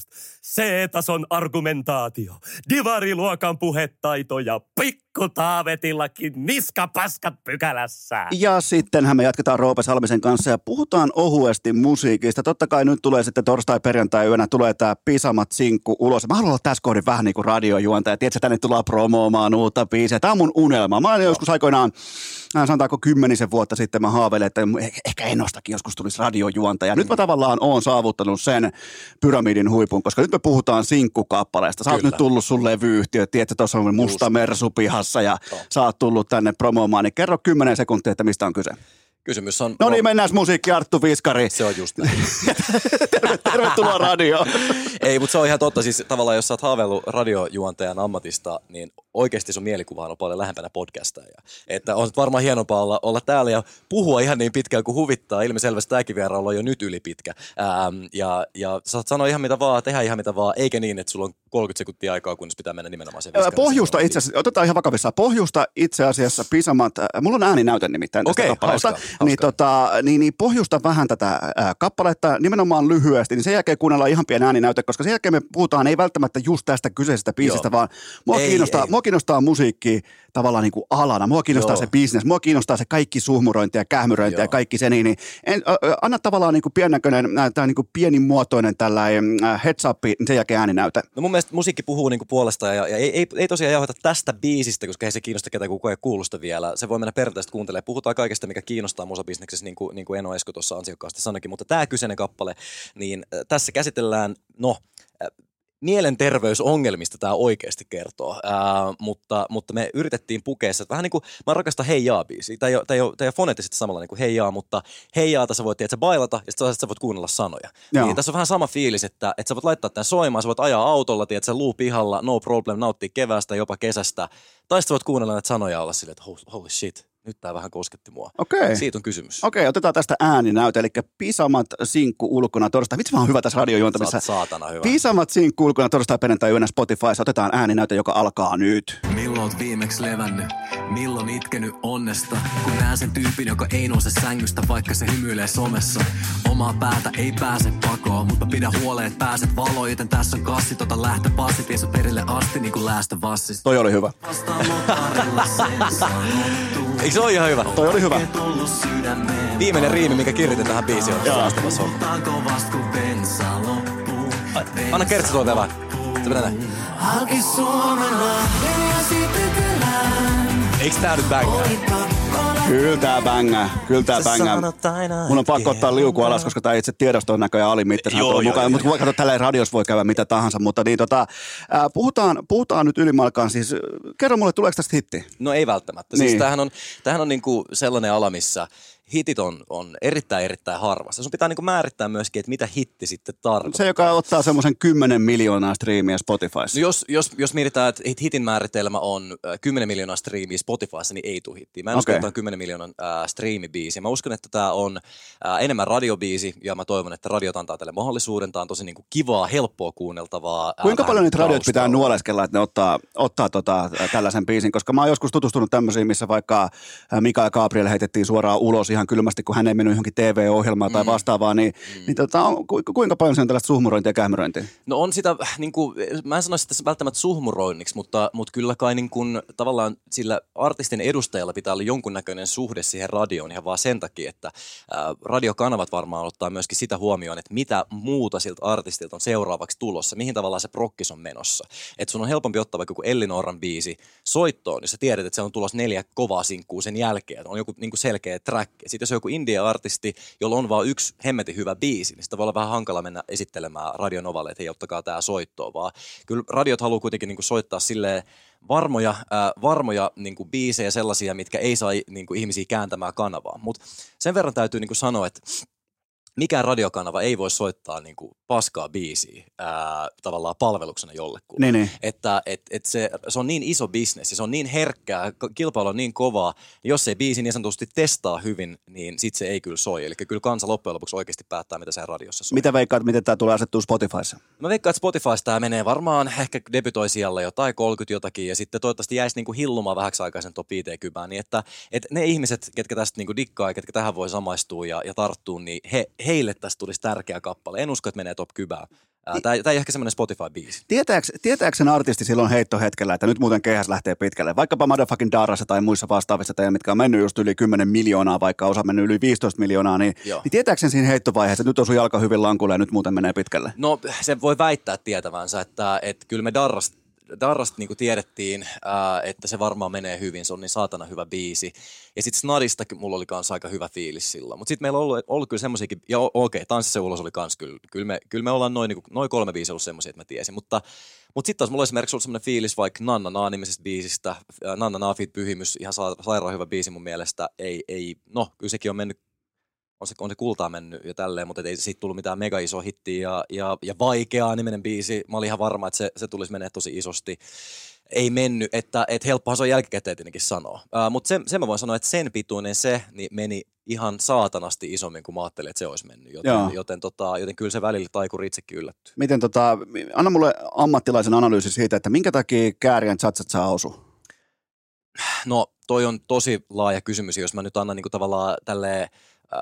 Speaker 2: C-tason argumentaatio, divariluokan puhetaito ja pikku taavetillakin niskapaskat pykälässä.
Speaker 1: Ja sittenhän me jatketaan Roope Salmisen kanssa ja puhutaan ohuesti musiikista. Totta kai nyt tulee sitten torstai perjantai yönä tulee tämä Pisamat sinkku ulos. Mä haluan olla tässä kohdin vähän niin kuin radiojuontaja. Tiedätkö, tänne tullaan promoomaan uutta biisiä. Tämä on mun unelma. Mä olin joskus aikoinaan, äh, sanotaanko kymmenisen vuotta sitten mä haaveilin, että eh- ehkä Enostakin joskus tulisi radiojuontaja. Nyt mä tavallaan oon saavuttanut sen pyramidin huipun, koska nyt me puhutaan sinkkukappaleesta. Sä oot
Speaker 3: Kyllä.
Speaker 1: nyt tullut sun levyyhtiö, tiedätkö, tuossa on musta mersu pihassa ja sä oot tullut tänne promoomaan, niin kerro 10 sekuntia, että mistä on kyse.
Speaker 3: Kysymys on...
Speaker 1: No niin, mennään musiikki Arttu Viskari.
Speaker 3: Se on just näin.
Speaker 1: Tervetuloa radioon.
Speaker 3: Ei, mutta se on ihan totta. Siis tavallaan, jos sä oot haaveillut radiojuontajan ammatista, niin oikeasti sun mielikuva on paljon lähempänä podcastia. Että on varmaan hienompaa olla, olla täällä ja puhua ihan niin pitkään kuin huvittaa. Ilmiselvästi tämäkin vierailu on jo nyt yli pitkä. Ähm, ja, ja saat sanoa ihan mitä vaan, tehdä ihan mitä vaan, eikä niin, että sulla on 30 sekuntia aikaa, kunnes pitää mennä nimenomaan sen
Speaker 1: Pohjusta itse asiassa, otetaan ihan vakavissaan. Pohjusta itse asiassa Pisamat, äh, mulla on ääninäyte nimittäin tästä
Speaker 3: Okei,
Speaker 1: kappaleesta.
Speaker 3: hauskaa, hauskaa.
Speaker 1: Niin, tota, niin, niin pohjusta vähän tätä äh, kappaletta nimenomaan lyhyesti, niin sen jälkeen kuunnellaan ihan pieni ääninäyte, koska sen jälkeen me puhutaan ei välttämättä just tästä kyseisestä biisistä,
Speaker 3: Joo.
Speaker 1: vaan mua,
Speaker 3: Ei,
Speaker 1: kiinnostaa,
Speaker 3: ei.
Speaker 1: mua kiinnostaa musiikki tavallaan niin kuin alana, mua kiinnostaa
Speaker 3: Joo.
Speaker 1: se business, mua kiinnostaa se kaikki suhmurointi ja kähmyrointi ja
Speaker 3: Joo.
Speaker 1: kaikki se, niin, niin en, ö, anna tavallaan niin kuin piennäköinen, äh, niin kuin pienimuotoinen tällainen äh, heads up, niin sen jälkeen ääninäyte.
Speaker 3: No mun mielestä musiikki puhuu niinku puolesta ja, ja ei, ei, ei tosiaan jauhata tästä biisistä, koska ei se kiinnosta ketään kukaan ei kuullut sitä vielä. Se voi mennä perinteisesti kuuntelemaan. Puhutaan kaikesta, mikä kiinnostaa musabisneksessä, niin kuin, niin kuin Eno Esko tuossa ansiokkaasti sanoikin. Mutta tämä kyseinen kappale, niin äh, tässä käsitellään, no, äh, mielenterveysongelmista tämä oikeasti kertoo, Ää, mutta, mutta me yritettiin pukea se, että vähän niin kuin, mä rakastan Hei Jaa biisiä, tämä ei ole, tämä ei ole, tämä ei ole foneettisesti samalla niin kuin Hei Jaa, mutta Hei Jaa tässä voit, tiedätkö, bailata ja sitten sä voit kuunnella sanoja.
Speaker 1: Joo.
Speaker 3: Niin tässä on vähän sama fiilis, että, että sä voit laittaa tämän soimaan, sä voit ajaa autolla, tiedätkö, luu pihalla, no problem, nauttia keväästä, jopa kesästä, tai sitten sä voit kuunnella näitä sanoja ja olla silleen, että holy shit, nyt tämä vähän kosketti mua.
Speaker 1: Okei.
Speaker 3: Siitä on kysymys.
Speaker 1: Okei, otetaan tästä ääninäyte, eli Pisamat sinkku ulkona torstai. Vitsi, mä oon hyvä tässä radiojuontamissa.
Speaker 3: Saat saatana hyvä.
Speaker 1: Pisamat sinkku ulkona torstai perjantai yönä Spotifyssa. Otetaan ääninäyte, joka alkaa nyt.
Speaker 5: Milloin oot viimeksi levännyt? Milloin itkenyt onnesta? Kun näen sen tyypin, joka ei nouse sängystä, vaikka se hymyilee somessa. Omaa päätä ei pääse pakoon, mutta pidä huoleen, että pääset valoon, joten tässä on kassi, tota lähtöpassit, vie sut perille asti niin kuin läästö vassista.
Speaker 1: Toi oli hyvä.
Speaker 3: Eikö se ole ihan hyvä?
Speaker 1: Toi oli hyvä.
Speaker 3: Viimeinen riimi, mikä kirjoitin tähän biisiin, on
Speaker 5: bensa loppuu.
Speaker 3: Anna kertsi tuolle vähän. Se menee näin. Eikö tää nyt bängää?
Speaker 1: Kyllä tää bängää. Kyllä tää bängää. Mun on pakko ottaa liuku alas, koska tää itse tiedosto on näköjään alimittaisena
Speaker 3: Joo, joo,
Speaker 1: mukaan.
Speaker 3: joo,
Speaker 1: Mutta kato, tällä radios voi käydä mitä tahansa. Mutta niin tota, ää, puhutaan, puhutaan nyt ylimalkaan siis. äh, Kerro mulle, tuleeko tästä hitti?
Speaker 3: No ei välttämättä.
Speaker 1: Niin.
Speaker 3: Siis tämähän on, tämähän on niinku sellainen ala, missä hitit on, on erittäin erittäin harvassa. Sun pitää niinku määrittää myöskin, että mitä hitti sitten tarkoittaa.
Speaker 1: Se, joka ottaa semmoisen 10 miljoonaa striimiä Spotifyssa.
Speaker 3: No jos, jos, jos mietitään, että hit- hitin määritelmä on äh, 10 miljoonaa striimiä Spotifyssa, niin ei tule hittiä. Mä en usko,
Speaker 1: Okei.
Speaker 3: että on 10 miljoonan äh, striimibiisi. Mä uskon, että tämä on äh, enemmän radiobiisi, ja mä toivon, että radiot antaa tälle mahdollisuuden. Tämä on tosi niinku kivaa, helppoa kuunneltavaa. äh,
Speaker 1: Kuinka paljon niitä radioita pitää nuoleskella, että ne ottaa, ottaa tota, tällaisen biisin? Koska mä oon joskus tutustunut tämmöisiin, missä vaikka ä, Mikael Gabriel heitettiin suoraan ulos ihan kylmästi, kun hän ei mennyt johonkin TV-ohjelmaan tai vastaavaa, niin, mm. niin tota, on, ku, kuinka paljon se on tällaista suhmurointia ja kähmyrointia?
Speaker 3: No on sitä, niin kuin, mä en sanoisi että se välttämättä suhmuroinniksi, mutta, mutta kyllä kai niin kuin, tavallaan sillä artistin edustajalla pitää olla jonkunnäköinen suhde siihen radioon ihan vaan sen takia, että ää, radiokanavat varmaan ottaa myöskin sitä huomioon, että mitä muuta siltä artistilta on seuraavaksi tulossa, mihin tavallaan se prokkis on menossa. Että sun on helpompi ottaa vaikka joku Ellinooran biisi soittoon, niin sä tiedät, että se on tulossa neljä kovaa sinkkuu sen jälkeen, että on joku niin kuin selkeä track. Sitten jos on joku indie-artisti, jolla on vain yksi hemmetin hyvä biisi, niin sitä voi olla vähän hankala mennä esittelemään radionovalle, että hei, ottakaa tämä soittoon, vaan kyllä radiot haluaa kuitenkin niin kuin soittaa silleen varmoja, äh, varmoja niin kuin biisejä sellaisia, mitkä ei saa niin kuin ihmisiä kääntämään kanavaa. Mutta sen verran täytyy niin kuin sanoa, että mikään radiokanava ei voi soittaa niin kuin paskaa biisiä ää, tavallaan palveluksena jollekulle.
Speaker 1: Niin, niin.
Speaker 3: Että et, et se, se on niin iso bisnes ja se on niin herkkää, kilpailu on niin kovaa, niin jos ei biisi niin sanotusti testaa hyvin, niin sit se ei kyllä soi. Eli kyllä kansa loppujen lopuksi oikeasti päättää, mitä se radiossa soi.
Speaker 1: Mitä veikkaat, miten tämä tulee asettua Spotifyssa?
Speaker 3: Mä veikkaan, että Spotifysta tämä menee varmaan ehkä debytoi siellä jotain 30 jotakin ja sitten toivottavasti jäisi niinku hillumaan vähäksi aikaisen top 50 niin että, että ne ihmiset, ketkä tästä niinku dikkaa ja ketkä tähän voi samaistua ja, ja tarttua, niin he, heille tästä tulisi tärkeä kappale. En usko, että menee top 10. Tämä ei ehkä semmoinen Spotify-biisi.
Speaker 1: Tietääks, tietääks sen artisti silloin heittohetkellä, että nyt muuten kehäs lähtee pitkälle? Vaikkapa Motherfucking Darrassa tai muissa vastaavissa teidän, mitkä on mennyt just yli 10 miljoonaa, vaikka osa mennyt yli 15 miljoonaa, niin,
Speaker 3: Joo.
Speaker 1: niin tietääks sen siinä heittovaiheessa, että nyt on sun jalka hyvin lankulle ja nyt muuten menee pitkälle?
Speaker 3: No se voi väittää tietävänsä, että, että kyllä me Darrast, Darrast niin tiedettiin, ää, että se varmaan menee hyvin, se on niin saatana hyvä biisi. Ja sitten Snadista mulla oli kanssa aika hyvä fiilis silloin. Mutta sitten meillä on ollut, ollut kyllä semmoisiakin, ja okei, okay, Tanssissa ulos oli kans kyllä, kyllä me, kyllä me ollaan noin, niin noin kolme biisiä ollut semmoisia, että mä tiesin. Mutta, mutta sitten taas mulla on esimerkiksi ollut semmoinen fiilis vaikka Nanna Naa nimisestä biisistä, ää, Nanna Naa Fit Pyhimys, ihan sa- sairaan hyvä biisi mun mielestä. Ei, ei, no kyllä sekin on mennyt on se, on se kultaa mennyt ja tälleen, mutta ei siitä tullut mitään mega iso hittiä ja, ja, ja vaikeaa nimenen biisi. Mä olin ihan varma, että se, se tulisi menee tosi isosti. ei mennyt, että et helppohan se on jälkikäteen tietenkin sanoa. Uh, Mutta sen, sen mä voin sanoa, että sen pituinen se niin meni ihan saatanasti isommin kuin mä ajattelin, että se olisi mennyt. Joten,
Speaker 1: Joo.
Speaker 3: joten, tota, joten kyllä se välillä taikuri itsekin yllättyy.
Speaker 1: Miten tota, anna mulle ammattilaisen analyysi siitä, että minkä takia Kääriän chatsat saa osu?
Speaker 3: No toi on tosi laaja kysymys, jos mä nyt annan niinku tavallaan tälleen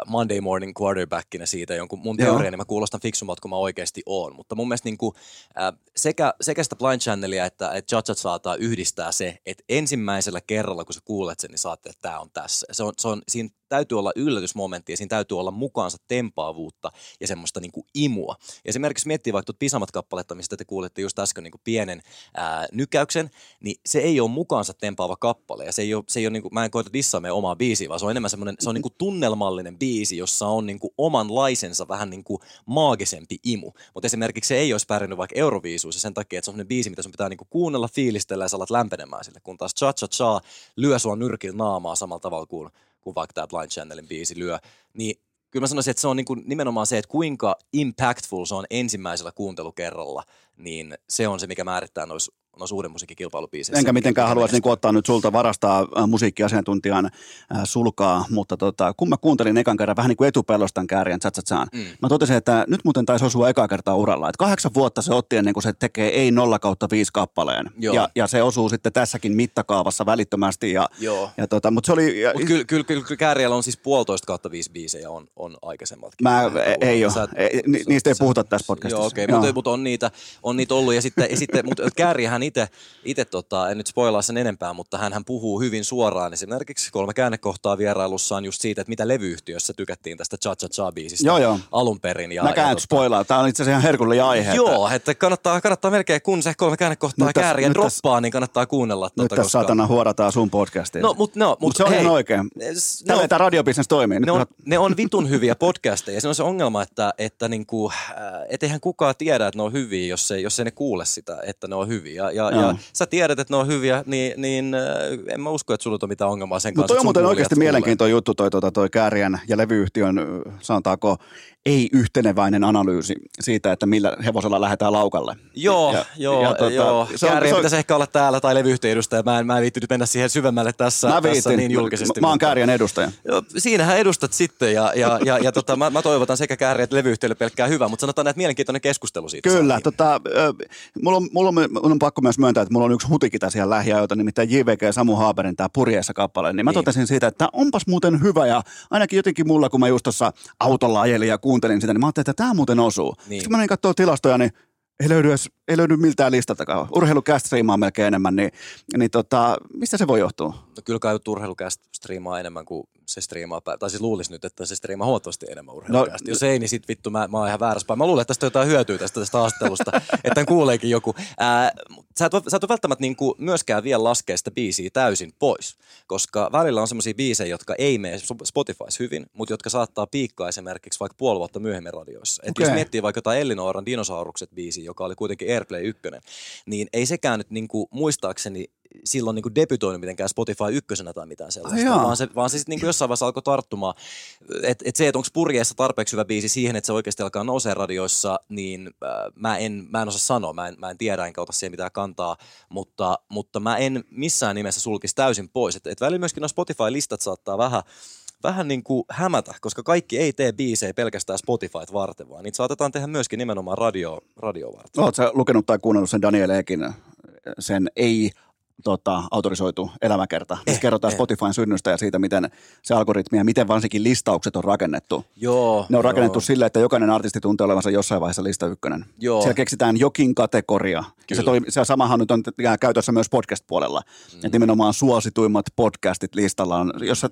Speaker 3: Monday morning quarterbackina siitä jonkun mun
Speaker 1: Joo.
Speaker 3: teorian, niin mä kuulostan fiksummalta kuin mä oikeasti oon. Mutta mun mielestä niinku, äh, sekä, sekä sitä Blind Channelia että, että Judget saattaa yhdistää se, että ensimmäisellä kerralla, kun sä kuulet sen, niin saatte, että tämä on tässä. Se on, se on, siinä täytyy olla yllätysmomentti ja siinä täytyy olla mukaansa tempaavuutta ja semmoista niinku imua. Ja esimerkiksi miettii vaikka Pisamat-kappaletta, mistä te kuulitte just äsken niinku pienen ää, nykäyksen, niin se ei ole mukaansa tempaava kappale. Ja se ei ole, se ei ole niinku, mä en koeta dissaa meidän omaa biisiä, vaan se on enemmän semmoinen, se on niinku tunnelmallinen biisi, jossa on niinku omanlaisensa vähän niinku maagisempi imu. Mutta esimerkiksi se ei olisi pärjännyt vaikka Euroviisuissa sen takia, että se on semmoinen biisi, mitä sun pitää niinku kuunnella, fiilistellä ja sä alat lämpenemään sille, kun taas Cha Cha Cha lyö sua nyrkillä naamaa samalla tavalla kuin, kuin vaikka tämä Blind Channelin biisi lyö, niin kyllä mä sanoisin, että se on niinku nimenomaan se, että kuinka impactful se on ensimmäisellä kuuntelukerralla, niin se on se, mikä määrittää noissa nois uuden musiikin kilpailubiiseissä.
Speaker 1: Enkä mitenkään haluaisi niin ottaa nyt sulta varastaa äh, musiikkiasiantuntijan äh, sulkaa, mutta tota, kun mä kuuntelin ekan kerran vähän niin kuin etupellostan Kääriän chatsatsaan, mm. mä totesin, että nyt muuten taisi osua ekaa kertaa uralla. Että kahdeksan vuotta se otti ennen kuin se tekee ei 0 kautta 5 kappaleen.
Speaker 3: Joo.
Speaker 1: Ja, ja, se osuu sitten tässäkin mittakaavassa välittömästi. Ja,
Speaker 3: Joo.
Speaker 1: ja tota, mutta se oli...
Speaker 3: Mutta kyllä, kyllä, kyllä, kyllä Kääriällä on siis puolitoista kautta viisi biisejä on, on aikaisemmaltakin.
Speaker 1: Mä-
Speaker 3: Uralla.
Speaker 1: ei.
Speaker 3: Sä-
Speaker 1: Ei, ni- niistä ei puhuta tässä podcastissa.
Speaker 3: Joo, okei,
Speaker 1: Joo.
Speaker 3: mutta, mutta on, niitä, on niitä ollut. Ja sitten, ja sitten mutta Kääriähän itse, itse tota, en nyt spoilaa sen enempää, mutta hän puhuu hyvin suoraan esimerkiksi kolme käännekohtaa vierailussaan just siitä, että mitä levyyhtiössä tykättiin tästä Cha Cha Cha biisistä
Speaker 1: Joo, joo.
Speaker 3: alun perin. Ja,
Speaker 1: Mäkään
Speaker 3: ja
Speaker 1: et spoilaa. Tämä on itse asiassa ihan herkullinen aihe. että-
Speaker 3: Joo, että kannattaa, kannattaa melkein, kun se kolme käännekohtaa
Speaker 1: Nyt
Speaker 3: kääriä
Speaker 1: nyt
Speaker 3: droppaa, niin kannattaa kuunnella.
Speaker 1: Nyt
Speaker 3: tota,
Speaker 1: tässä saatana huodataan sun podcastiin.
Speaker 3: No, mutta no,
Speaker 1: Mut
Speaker 3: mut,
Speaker 1: se on
Speaker 3: hei,
Speaker 1: ihan oikein. Tällä tämä radiobisnes toimii.
Speaker 3: Ne on,
Speaker 1: mä-
Speaker 3: ne on vitun hyviä podcasteja. Se on se ongelma, että, että niinku, äh, et eihän kukaan tiedä, että ne on hyviä, jos ei, jos ei ne kuule sitä, että ne on hyviä. Ja, ja,
Speaker 1: Joo.
Speaker 3: ja sä tiedät, että ne on hyviä, niin, niin äh, en mä usko, että sulla on mitään ongelmaa sen
Speaker 1: Mutta
Speaker 3: kanssa.
Speaker 1: toi on muuten oikeasti
Speaker 3: kuulee.
Speaker 1: mielenkiintoinen juttu toi, toi, toi Kääriän ja levyyhtiön, ö, sanotaanko, ei-yhteneväinen analyysi siitä, että millä hevosella lähdetään laukalle.
Speaker 3: Joo,
Speaker 1: Ja-
Speaker 3: joo,
Speaker 1: ja tota,
Speaker 3: joo.
Speaker 1: se on-
Speaker 3: Kääriä
Speaker 1: se on-
Speaker 3: pitäisi ehkä olla täällä tai levyyhtiön edustaja. Mä en, mä en viittinyt mennä siihen syvemmälle tässä,
Speaker 1: Mä
Speaker 3: tässä niin julkisesti.
Speaker 1: Mä, mä oon
Speaker 3: mutta-
Speaker 1: Kääriän edustaja.
Speaker 3: Joo, siinähän edustat sitten ja, ja, ja, ja tota, mä, mä, toivotan sekä kääriä että levyyhtiölle pelkkää hyvää, mutta sanotaan, että mielenkiintoinen keskustelu siitä.
Speaker 1: Kyllä,
Speaker 3: saatiin.
Speaker 1: tota, mulla, on, mulla, on, mun on pakko myös myöntää, että mulla on yksi hutikita siellä lähiajoilta, nimittäin JVG ja Samu Haaberin tämä Purjeessa kappale. Niin mä
Speaker 3: Niin.
Speaker 1: totesin siitä, että onpas muuten hyvä ja ainakin jotenkin mulla, kun mä just tuossa autolla ajelin ja kuuntelin sitä, niin mä ajattelin, että tämä muuten osuu.
Speaker 3: Niin.
Speaker 1: Sitten mä menin katsoa tilastoja, niin ei löydy, edes, ei löydy miltään listaltakaan. Urheilukästä striimaa melkein enemmän, niin, niin tota, mistä se voi johtua?
Speaker 3: No, kyllä kai urheilukästä striimaa enemmän kuin se striimaa, pä- tai siis luulisi nyt, että se striimaa huomattavasti enemmän urheilukästä.
Speaker 1: No,
Speaker 3: Jos ei, niin sit vittu mä, mä oon ihan väärässä päin. Mä luulen, että tästä on jotain hyötyä tästä, tästä haastattelusta, että tämän kuuleekin joku. Ää, sä, et, sä et välttämättä niinku myöskään vielä laskea sitä biisiä täysin pois, koska välillä on semmoisia biisejä, jotka ei mene Spotifys hyvin, mutta jotka saattaa piikkaa esimerkiksi vaikka puoli vuotta myöhemmin radioissa. Et
Speaker 1: Okei.
Speaker 3: Jos miettii vaikka jotain Elinooran Dinosaurukset biisi, joka oli kuitenkin Airplay 1, niin ei sekään nyt niinku, muistaakseni silloin niin debytoinut mitenkään Spotify ykkösenä tai mitään sellaista,
Speaker 1: jaa.
Speaker 3: vaan se, vaan se sitten niin jossain vaiheessa alkoi tarttumaan. Että et se, että onko purjeessa tarpeeksi hyvä biisi siihen, että se oikeasti alkaa nousee radioissa, niin äh, mä, en, mä en osaa sanoa, mä en, mä en tiedä enkä ota siihen mitään kantaa, mutta, mutta mä en missään nimessä sulkisi täysin pois. Että et välillä myöskin nuo Spotify-listat saattaa vähän vähän niin kuin hämätä, koska kaikki ei tee biisejä pelkästään Spotifyt varten, vaan niitä saatetaan tehdä myöskin nimenomaan radio, radio varten.
Speaker 1: Oletko lukenut tai kuunnellut sen Daniel Ekin, sen ei tota, autorisoitu elämäkerta, missä
Speaker 3: Eh,
Speaker 1: kerrotaan
Speaker 3: eh.
Speaker 1: Spotifyn synnystä ja siitä, miten se algoritmi ja miten varsinkin listaukset on rakennettu.
Speaker 3: Joo.
Speaker 1: Ne on rakennettu
Speaker 3: joo.
Speaker 1: silleen, että jokainen artisti tuntee olevansa jossain vaiheessa lista ykkönen.
Speaker 3: Joo.
Speaker 1: Siellä keksitään jokin kategoria. Ja se, toi, se samahan nyt on käytössä myös podcast-puolella. Mm. Että nimenomaan suosituimmat podcastit listalla on, jos sä,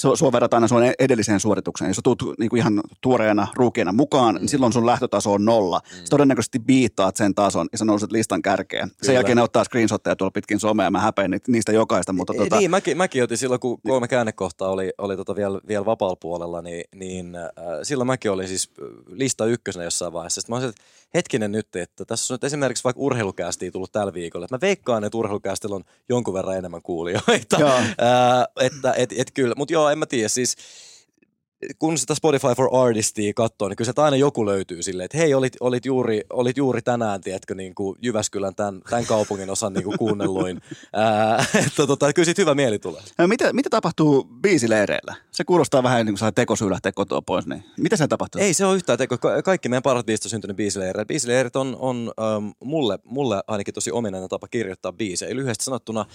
Speaker 1: su- sua verrataan aina sun edelliseen suoritukseen. Jos sä tuut niinku ihan tuoreena, ruukiena mukaan, mm. niin silloin sun lähtötaso on nolla. Mm. Sä todennäköisesti biittaat sen tason ja sä nouset listan kärkeen. Sen
Speaker 3: Kyllä.
Speaker 1: jälkeen ne ottaa screenshotteja tuolla pitkin somea ja mä häpeän niistä jokaista. Mutta tota,
Speaker 3: Niin, mäkin, mäkin otin silloin, kun kolme käännekohtaa oli, oli tota vielä, vielä vapaalla puolella, niin, niin äh, silloin mäkin olin siis äh, lista ykkösenä jossain vaiheessa. Sitten mä olisin, että hetkinen nyt, että tässä on nyt esimerkiksi vaikka urheilukästiin tullut tällä viikolla. Että mä veikkaan, että urheilukästillä on jonkun verran enemmän kuulijoita.
Speaker 1: Joo.
Speaker 3: Äh, että et, et kyllä, mutta joo, en mä tiedä. Siis kun sitä Spotify for Artistia katsoo, niin kyllä sieltä aina joku löytyy silleen, että hei, olit, olit, juuri, olit juuri tänään, tiedätkö, niin kuin Jyväskylän tämän, tämän kaupungin osan niin kuin kuunnelluin. Ää, että tota, kyllä siitä hyvä mieli tulee.
Speaker 1: No, mitä, mitä tapahtuu biisileireillä? Se kuulostaa vähän niin kuin saa tekosyy lähteä kotoa pois. Niin. Mitä se tapahtuu?
Speaker 3: Ei se ole yhtään teko. Ka- Kaikki meidän parhaat biisit on syntynyt biisileireillä. Biisileirit on, on ähm, mulle, mulle ainakin tosi ominainen tapa kirjoittaa biisejä. Lyhyesti sanottuna äh,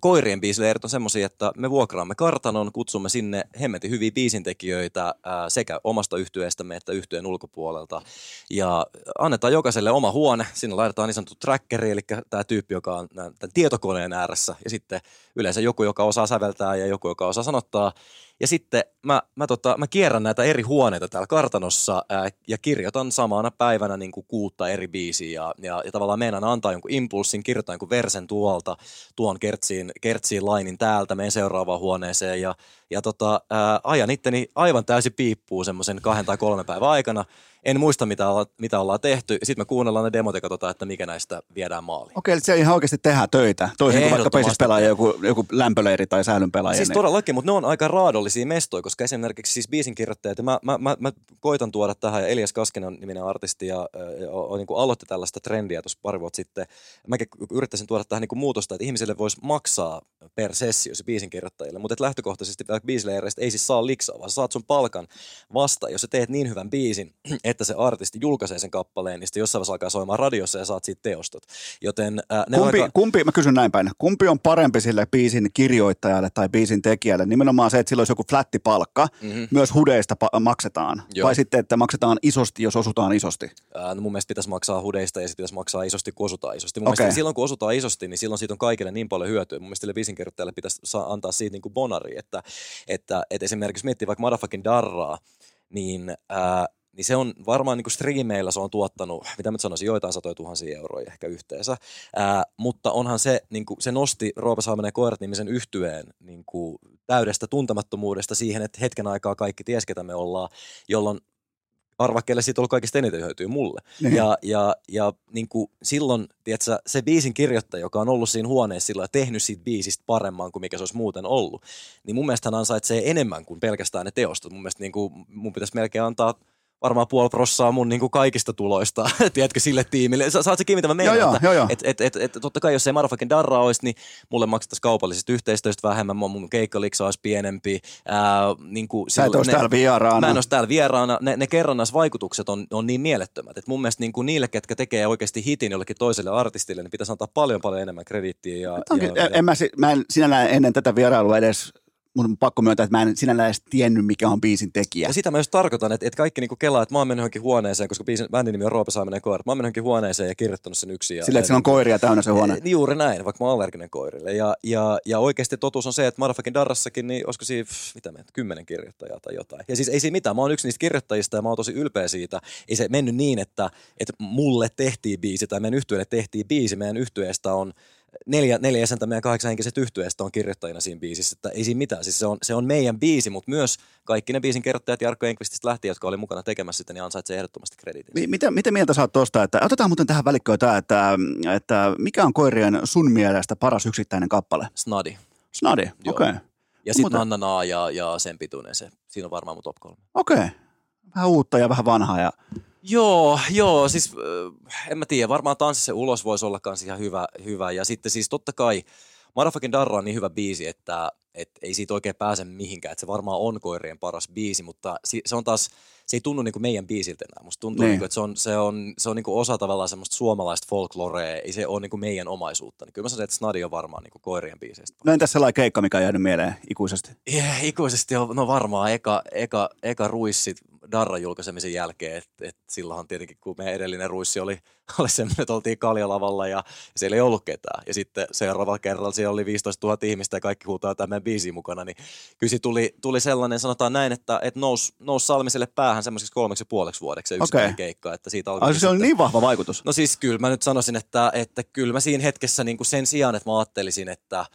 Speaker 3: koirien biisileirit on semmoisia, että me vuokraamme kartanon, kutsumme sinne hemmetin hyviä biisintekijöitä äh, sekä omasta yhtyeestämme että yhtyeen ulkopuolelta. Ja annetaan jokaiselle oma huone. Sinne laitetaan niin sanottu trackeri, eli tämä tyyppi, joka on tämän tietokoneen ääressä. Ja sitten yleensä joku, joka osaa säveltää ja joku, joka osaa sanottaa. Ja sitten mä, mä, tota, mä kierrän näitä eri huoneita täällä kartanossa ää, ja kirjoitan samana päivänä niin kuin kuutta eri biisiä. Ja, ja, ja tavallaan meinaan antaa jonkun impulssin, kirjoitan jonkun versen tuolta, tuon kertsiin, kertsiin lainin täältä, menen seuraavaan huoneeseen ja, ja tota, ää, ajan itteni aivan täysin piippuu semmoisen kahden tai kolmen päivän aikana. En muista, mitä, olla, mitä ollaan tehty. Sitten me kuunnellaan ne demot ja katsotaan, että mikä näistä viedään maaliin.
Speaker 1: Okei, eli siellä ihan oikeasti tehdään töitä. Toisin kuin vaikka pesis pelaaja, joku, joku lämpöleiri tai säälynpelaaja.
Speaker 3: Siis
Speaker 1: niin-
Speaker 3: todellakin, mutta ne on aika raadollisia mestoja, koska esimerkiksi siis biisinkirjoittajat, ja mä, mä, mä, mä koitan tuoda tähän, ja Elias Kaskinen on niminen artisti, ja, ja, ja niin kuin aloitti tällaista trendiä tuossa pari vuotta sitten. Mäkin yrittäisin tuoda tähän niin kuin muutosta, että ihmisille voisi maksaa per sessio se biisinkirjoittajille, mutta et lähtökohtaisesti vaikka biisileireistä ei siis saa liksaa, vaan saat sun palkan vasta, jos sä teet niin hyvän biisin, että se artisti julkaisee sen kappaleen, niin sitten jossain vaiheessa alkaa soimaan radiossa ja saat siitä teostot. Joten äh, ne
Speaker 1: Kumpi,
Speaker 3: aika...
Speaker 1: kumpi, mä kysyn näin päin, kumpi on parempi sille biisin kirjoittajalle tai biisin tekijälle? Nimenomaan se, että sillä olisi joku flätti palkka, mm-hmm. myös hudeista pa- maksetaan.
Speaker 3: Joo.
Speaker 1: Vai sitten, että maksetaan isosti, jos osutaan isosti?
Speaker 3: Ää, no mun mielestä pitäisi maksaa hudeista ja sitten pitäisi maksaa isosti, kun osutaan isosti. Mun
Speaker 1: Okei.
Speaker 3: mielestä silloin, kun osutaan isosti, niin silloin siitä on kaikille niin paljon hyötyä. Mun mielestä biisinkirjoittajalle pitäisi saa antaa siitä niin kuin bonari, että, että, että esimerkiksi miettii vaikka Motherfucking Darraa, niin, ää, niin se on varmaan niin kuin striimeillä se on tuottanut, mitä mä sanoisin, joitain satoja tuhansia euroja ehkä yhteensä. Ää, mutta onhan se, niin kuin, se nosti Roope Salminen ja Koirat nimisen yhtyeen niin kuin, täydestä tuntemattomuudesta siihen, että hetken aikaa kaikki ties, ketä me ollaan, jolloin arvaa, kelle siitä on ollut kaikista eniten hyötyä mulle.
Speaker 1: Niin.
Speaker 3: Ja, ja, ja niin kuin silloin, tiedätkö, se biisin kirjoittaja, joka on ollut siinä huoneessa silloin ja tehnyt siitä biisistä paremman kuin mikä se olisi muuten ollut, niin mun mielestä hän ansaitsee enemmän kuin pelkästään ne teostot. Mun mielestä niin kuin, mun pitäisi melkein antaa varmaan puoli prossaa mun niin kuin kaikista tuloista, tiedätkö, sille tiimille. Sä, saat se kiinni, mitä mä meinaan,
Speaker 1: Joo, joo,
Speaker 3: että
Speaker 1: joo.
Speaker 3: Et, et, et, et, totta kai jos ei Motherfucking Darra olisi, niin mulle maksettaisiin kaupallisista yhteistyöstä vähemmän, mun, mun keikkaliksa olisi pienempi. Ää, niin kuin
Speaker 1: Sä et olisi täällä vieraana.
Speaker 3: Mä en olisi täällä vieraana. Ne, ne kerrannaisvaikutukset on, on niin mielettömät, että mun mielestä niin kuin niille, ketkä tekee oikeasti hitin jollekin toiselle artistille, niin pitäisi antaa paljon paljon enemmän krediittiä. Ja,
Speaker 1: Onkin,
Speaker 3: ja,
Speaker 1: en, mä, si- mä en sinällään ennen tätä vierailua edes, mun on pakko myöntää, että mä en sinällään edes tiennyt, mikä on biisin tekijä.
Speaker 3: Ja sitä mä just tarkoitan, että, että kaikki niinku kelaa, että mä oon mennyt johonkin huoneeseen, koska biisin, bändin nimi on Roope Saaminen Koirat. Mä oon mennyt johonkin huoneeseen ja kirjoittanut sen yksin. Ja,
Speaker 1: Sillä, että on koiria täynnä se huone.
Speaker 3: Niin juuri näin, vaikka mä oon allerginen koirille. Ja, ja, ja oikeasti totuus on se, että Motherfucking Darrassakin, niin olisiko siinä, pff, mitä meitä, kymmenen kirjoittajaa tai jotain. Ja siis ei siinä mitään, mä oon yksi niistä kirjoittajista ja mä oon tosi ylpeä siitä. Ei se mennyt niin, että, että mulle tehtiin biisi tai meidän yhtyeelle tehtiin biisi. Meidän yhtyeestä on neljä, neljä jäsentä meidän kahdeksanhenkisestä yhtyeestä on kirjoittajina siinä biisissä, että ei siinä mitään. Siis se on, se on meidän biisi, mutta myös kaikki ne biisin kirjoittajat Jarkko Enqvististä lähtien, jotka oli mukana tekemässä sitä, niin ansaitsee ehdottomasti krediitin.
Speaker 1: Mi- Mitä, mitä mieltä sä oot tosta, että otetaan muuten tähän välikköön tämä, että, että mikä on koirien sun mielestä paras yksittäinen kappale?
Speaker 3: Snadi.
Speaker 1: Snadi, okei. Okay.
Speaker 3: Ja sitten
Speaker 1: Muuten-
Speaker 3: Nannanaa ja, ja sen pituinen se. Siinä on varmaan mun top kolme.
Speaker 1: Okei. Okay. Vähän uutta ja vähän vanhaa. Ja...
Speaker 3: Joo, joo, siis en mä tiedä, varmaan tanssi se ulos voisi olla kans ihan hyvä, hyvä. Ja sitten siis totta kai Motherfucking Darra on niin hyvä biisi, että et ei siitä oikein pääse mihinkään. Että se varmaan on koirien paras biisi, mutta se on taas, se ei tunnu niinku meidän biisiltä enää. Musta tuntuu,
Speaker 1: Niin.
Speaker 3: niinku, että se on, se on, se on niinku osa tavallaan semmoista suomalaista folklorea, ei se ole niinku meidän omaisuutta. Niin kyllä mä sanoisin, että Snadi on varmaan niinku koirien biiseistä.
Speaker 1: No entäs sellainen keikka, mikä on jäänyt mieleen ikuisesti?
Speaker 3: Yeah, ikuisesti on, no varmaan eka, eka, eka ruissi Darran julkaisemisen jälkeen, että et silloinhan tietenkin kun meidän edellinen ruissi oli, oli semmoinen, että oltiin kaljalavalla ja, ja siellä ei ollut ketään. Ja sitten seuraavalla kerralla siellä oli 15 000 ihmistä ja kaikki huutaa tämän biisin mukana, niin kyllä tuli, tuli sellainen, sanotaan näin, että et nousi nous Salmiselle päähän semmoiseksi kolmeksi puoleksi vuodeksi yksittäinen
Speaker 1: Okei.
Speaker 3: keikka, että siitä alkoi
Speaker 1: Ai, se on niin vahva vaikutus.
Speaker 3: No siis kyllä mä nyt sanoisin, että, että kyllä mä siinä hetkessä niin kuin sen sijaan, että mä ajattelisin, että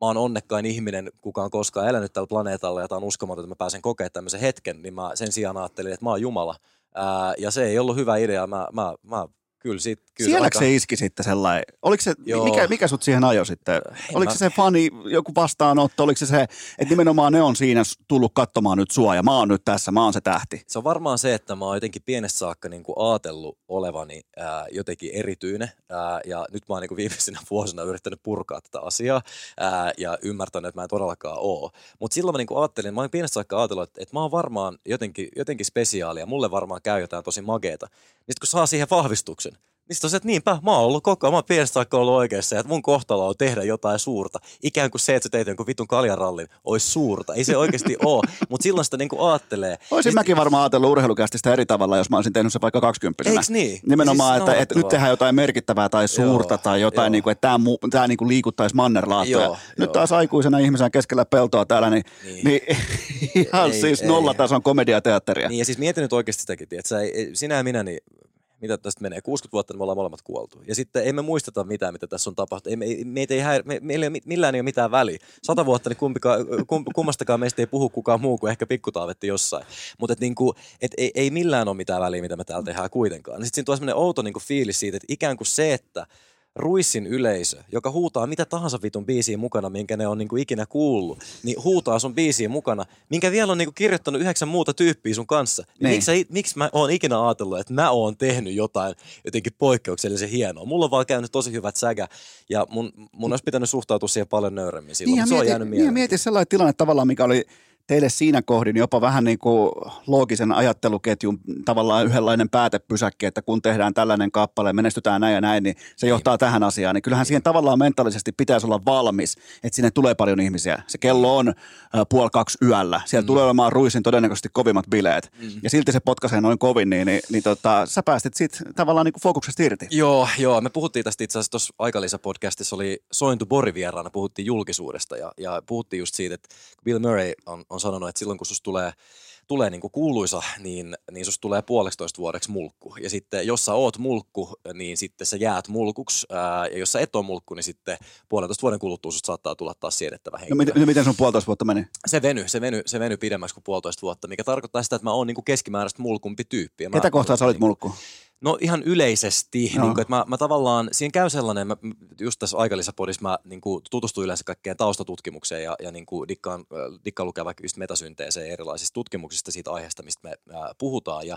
Speaker 3: mä oon onnekkain ihminen, kuka on koskaan elänyt tällä planeetalla ja tää on uskomaton, että mä pääsen kokemaan tämmöisen hetken, niin mä sen sijaan ajattelin, että mä oon Jumala. Ää, ja se ei ollut hyvä idea. Mä, mä, mä kyllä siitä Kyllä
Speaker 1: Sielläkö
Speaker 3: aika-
Speaker 1: se iski sitten sellainen? Oliko se,
Speaker 3: Joo.
Speaker 1: mikä, mikä sut siihen ajoi sitten? Oliko
Speaker 3: mä-
Speaker 1: se se fani, joku vastaanotto? Oliko se se, että nimenomaan ne on siinä tullut katsomaan nyt sua ja mä oon nyt tässä, mä oon se tähti?
Speaker 3: Se on varmaan se, että mä oon jotenkin pienestä saakka niin kuin ajatellut olevani ää, jotenkin erityinen ää, ja nyt mä oon niin kuin viimeisinä vuosina yrittänyt purkaa tätä asiaa ää, ja ymmärtänyt, että mä en todellakaan oo. Mutta silloin mä niin kuin ajattelin, mä oon pienestä saakka ajatellut, että, että mä oon varmaan jotenkin, jotenkin spesiaali ja mulle varmaan käy jotain tosi mageeta. Niin kun saa siihen vahvistuksen, niin on se, että niinpä, mä oon ollut koko ajan, mä oon pienestä saakka ollut oikeassa että mun kohtalo on tehdä jotain suurta. Ikään kuin se, että sä teit jonkun vitun kaljarallin, olisi suurta. Ei se oikeasti oo, mutta silloin sitä niin kuin ajattelee.
Speaker 1: Olisin
Speaker 3: Ja
Speaker 1: mäkin varmaan ajatellut urheilukästistä eri tavalla, jos mä olisin tehnyt se vaikka 20
Speaker 3: Eiks niin?
Speaker 1: Nimenomaan,
Speaker 3: Siis
Speaker 1: että, että nyt tehdään jotain merkittävää tai suurta
Speaker 3: Joo,
Speaker 1: tai jotain,
Speaker 3: joo.
Speaker 1: niin kuin, että tämä, mu- tämä niin kuin liikuttaisi mannerlaattoja.
Speaker 3: Joo,
Speaker 1: nyt
Speaker 3: joo.
Speaker 1: taas aikuisena ihmisenä keskellä peltoa täällä, niin, niin.
Speaker 3: Niin.
Speaker 1: niin ihan
Speaker 3: Ei,
Speaker 1: siis
Speaker 3: ei.
Speaker 1: nollatason komediateatteria.
Speaker 3: Niin ja siis mietin nyt oikeasti sitäkin, että ei- sinä ja minä, niin mitä tästä menee, 60 vuotta, niin me ollaan molemmat kuoltu. Ja sitten emme muisteta mitään, mitä tässä on tapahtunut. Ei, me, meitä ei häir, me, meillä ei ole, millään ei ole mitään väliä. Sata vuotta, niin kumpikaan, kum, kummastakaan meistä ei puhu kukaan muu kuin ehkä pikkutaavetti jossain. Mutta et niinku, et ei, ei millään ole mitään väliä, mitä me täällä tehdään kuitenkaan. Sitten siinä tulee sellainen outo niinku fiilis siitä, että ikään kuin se, että Ruissin yleisö, joka huutaa mitä tahansa vitun biisiä mukana, minkä ne on niinku ikinä kuullut, niin huutaa sun biisiä mukana, minkä vielä on niinku kirjoittanut yhdeksän muuta tyyppiä sun kanssa. Niin.
Speaker 1: Niin.
Speaker 3: Miksi, miksi mä oon ikinä ajatellut, että mä oon tehnyt jotain jotenkin poikkeuksellisen hienoa. Mulla on vaan käynyt tosi hyvät sägä ja mun, mun olisi pitänyt suhtautua siihen paljon nöyremmin silloin,
Speaker 1: Niin,
Speaker 3: mutta se on
Speaker 1: mieti,
Speaker 3: jäänyt
Speaker 1: niin, ja
Speaker 3: mieleen.
Speaker 1: mieti sellainen tilanne tavallaan, mikä oli teille siinä kohdin jopa vähän niin kuin loogisen ajatteluketjun tavallaan yhdenlainen päätepysäkki, että kun tehdään tällainen kappale, menestytään näin ja näin, niin se johtaa tähän asiaan. Niin kyllähän siihen tavallaan mentaalisesti pitäisi olla valmis, että sinne tulee paljon ihmisiä. Se kello on äh, puoli kaksi yöllä. Siellä mm. tulee olemaan ruisin todennäköisesti kovimmat bileet. Mm. Ja silti se potkaisee noin kovin, niin, niin, niin tota, sä päästit siitä tavallaan niin kuin fokuksesta irti.
Speaker 3: Joo, joo. Me puhuttiin tästä itse asiassa tuossa Aikalisä-podcastissa oli Sointu Bori vieraana, puhuttiin julkisuudesta ja, ja puhuttiin just siitä, että Bill Murray on, on sanonut, että silloin kun susta tulee tulee niin kuin kuuluisa, niin, niin susta tulee puolestoista vuodeksi mulkku. Ja sitten jos sä oot mulkku, niin sitten sä jäät mulkuksi. Ää, ja jos sä et ole mulkku, niin sitten puolentoista vuoden kuluttua susta saattaa tulla taas siedettävä
Speaker 1: No,
Speaker 3: henkilö.
Speaker 1: miten, no, miten sun puolitoista vuotta meni?
Speaker 3: Se veny, se veny, se veny pidemmäksi kuin puolitoista vuotta, mikä tarkoittaa sitä, että mä oon niin kuin keskimääräistä mulkumpi tyyppi. Ja mä-
Speaker 1: Ketä kohtaa sä olit mulkku?
Speaker 3: No ihan yleisesti,
Speaker 1: Joo.
Speaker 3: niin kuin, että mä, mä tavallaan, siinä käy sellainen, mä, just tässä aikalisapodissa mä niin kuin, tutustun yleensä kaikkeen taustatutkimukseen ja, ja niin kuin, dikkaan, äh, dikkaan lukea vaikka just metasynteeseen erilaisista tutkimuksista siitä aiheesta, mistä me äh, puhutaan. Ja,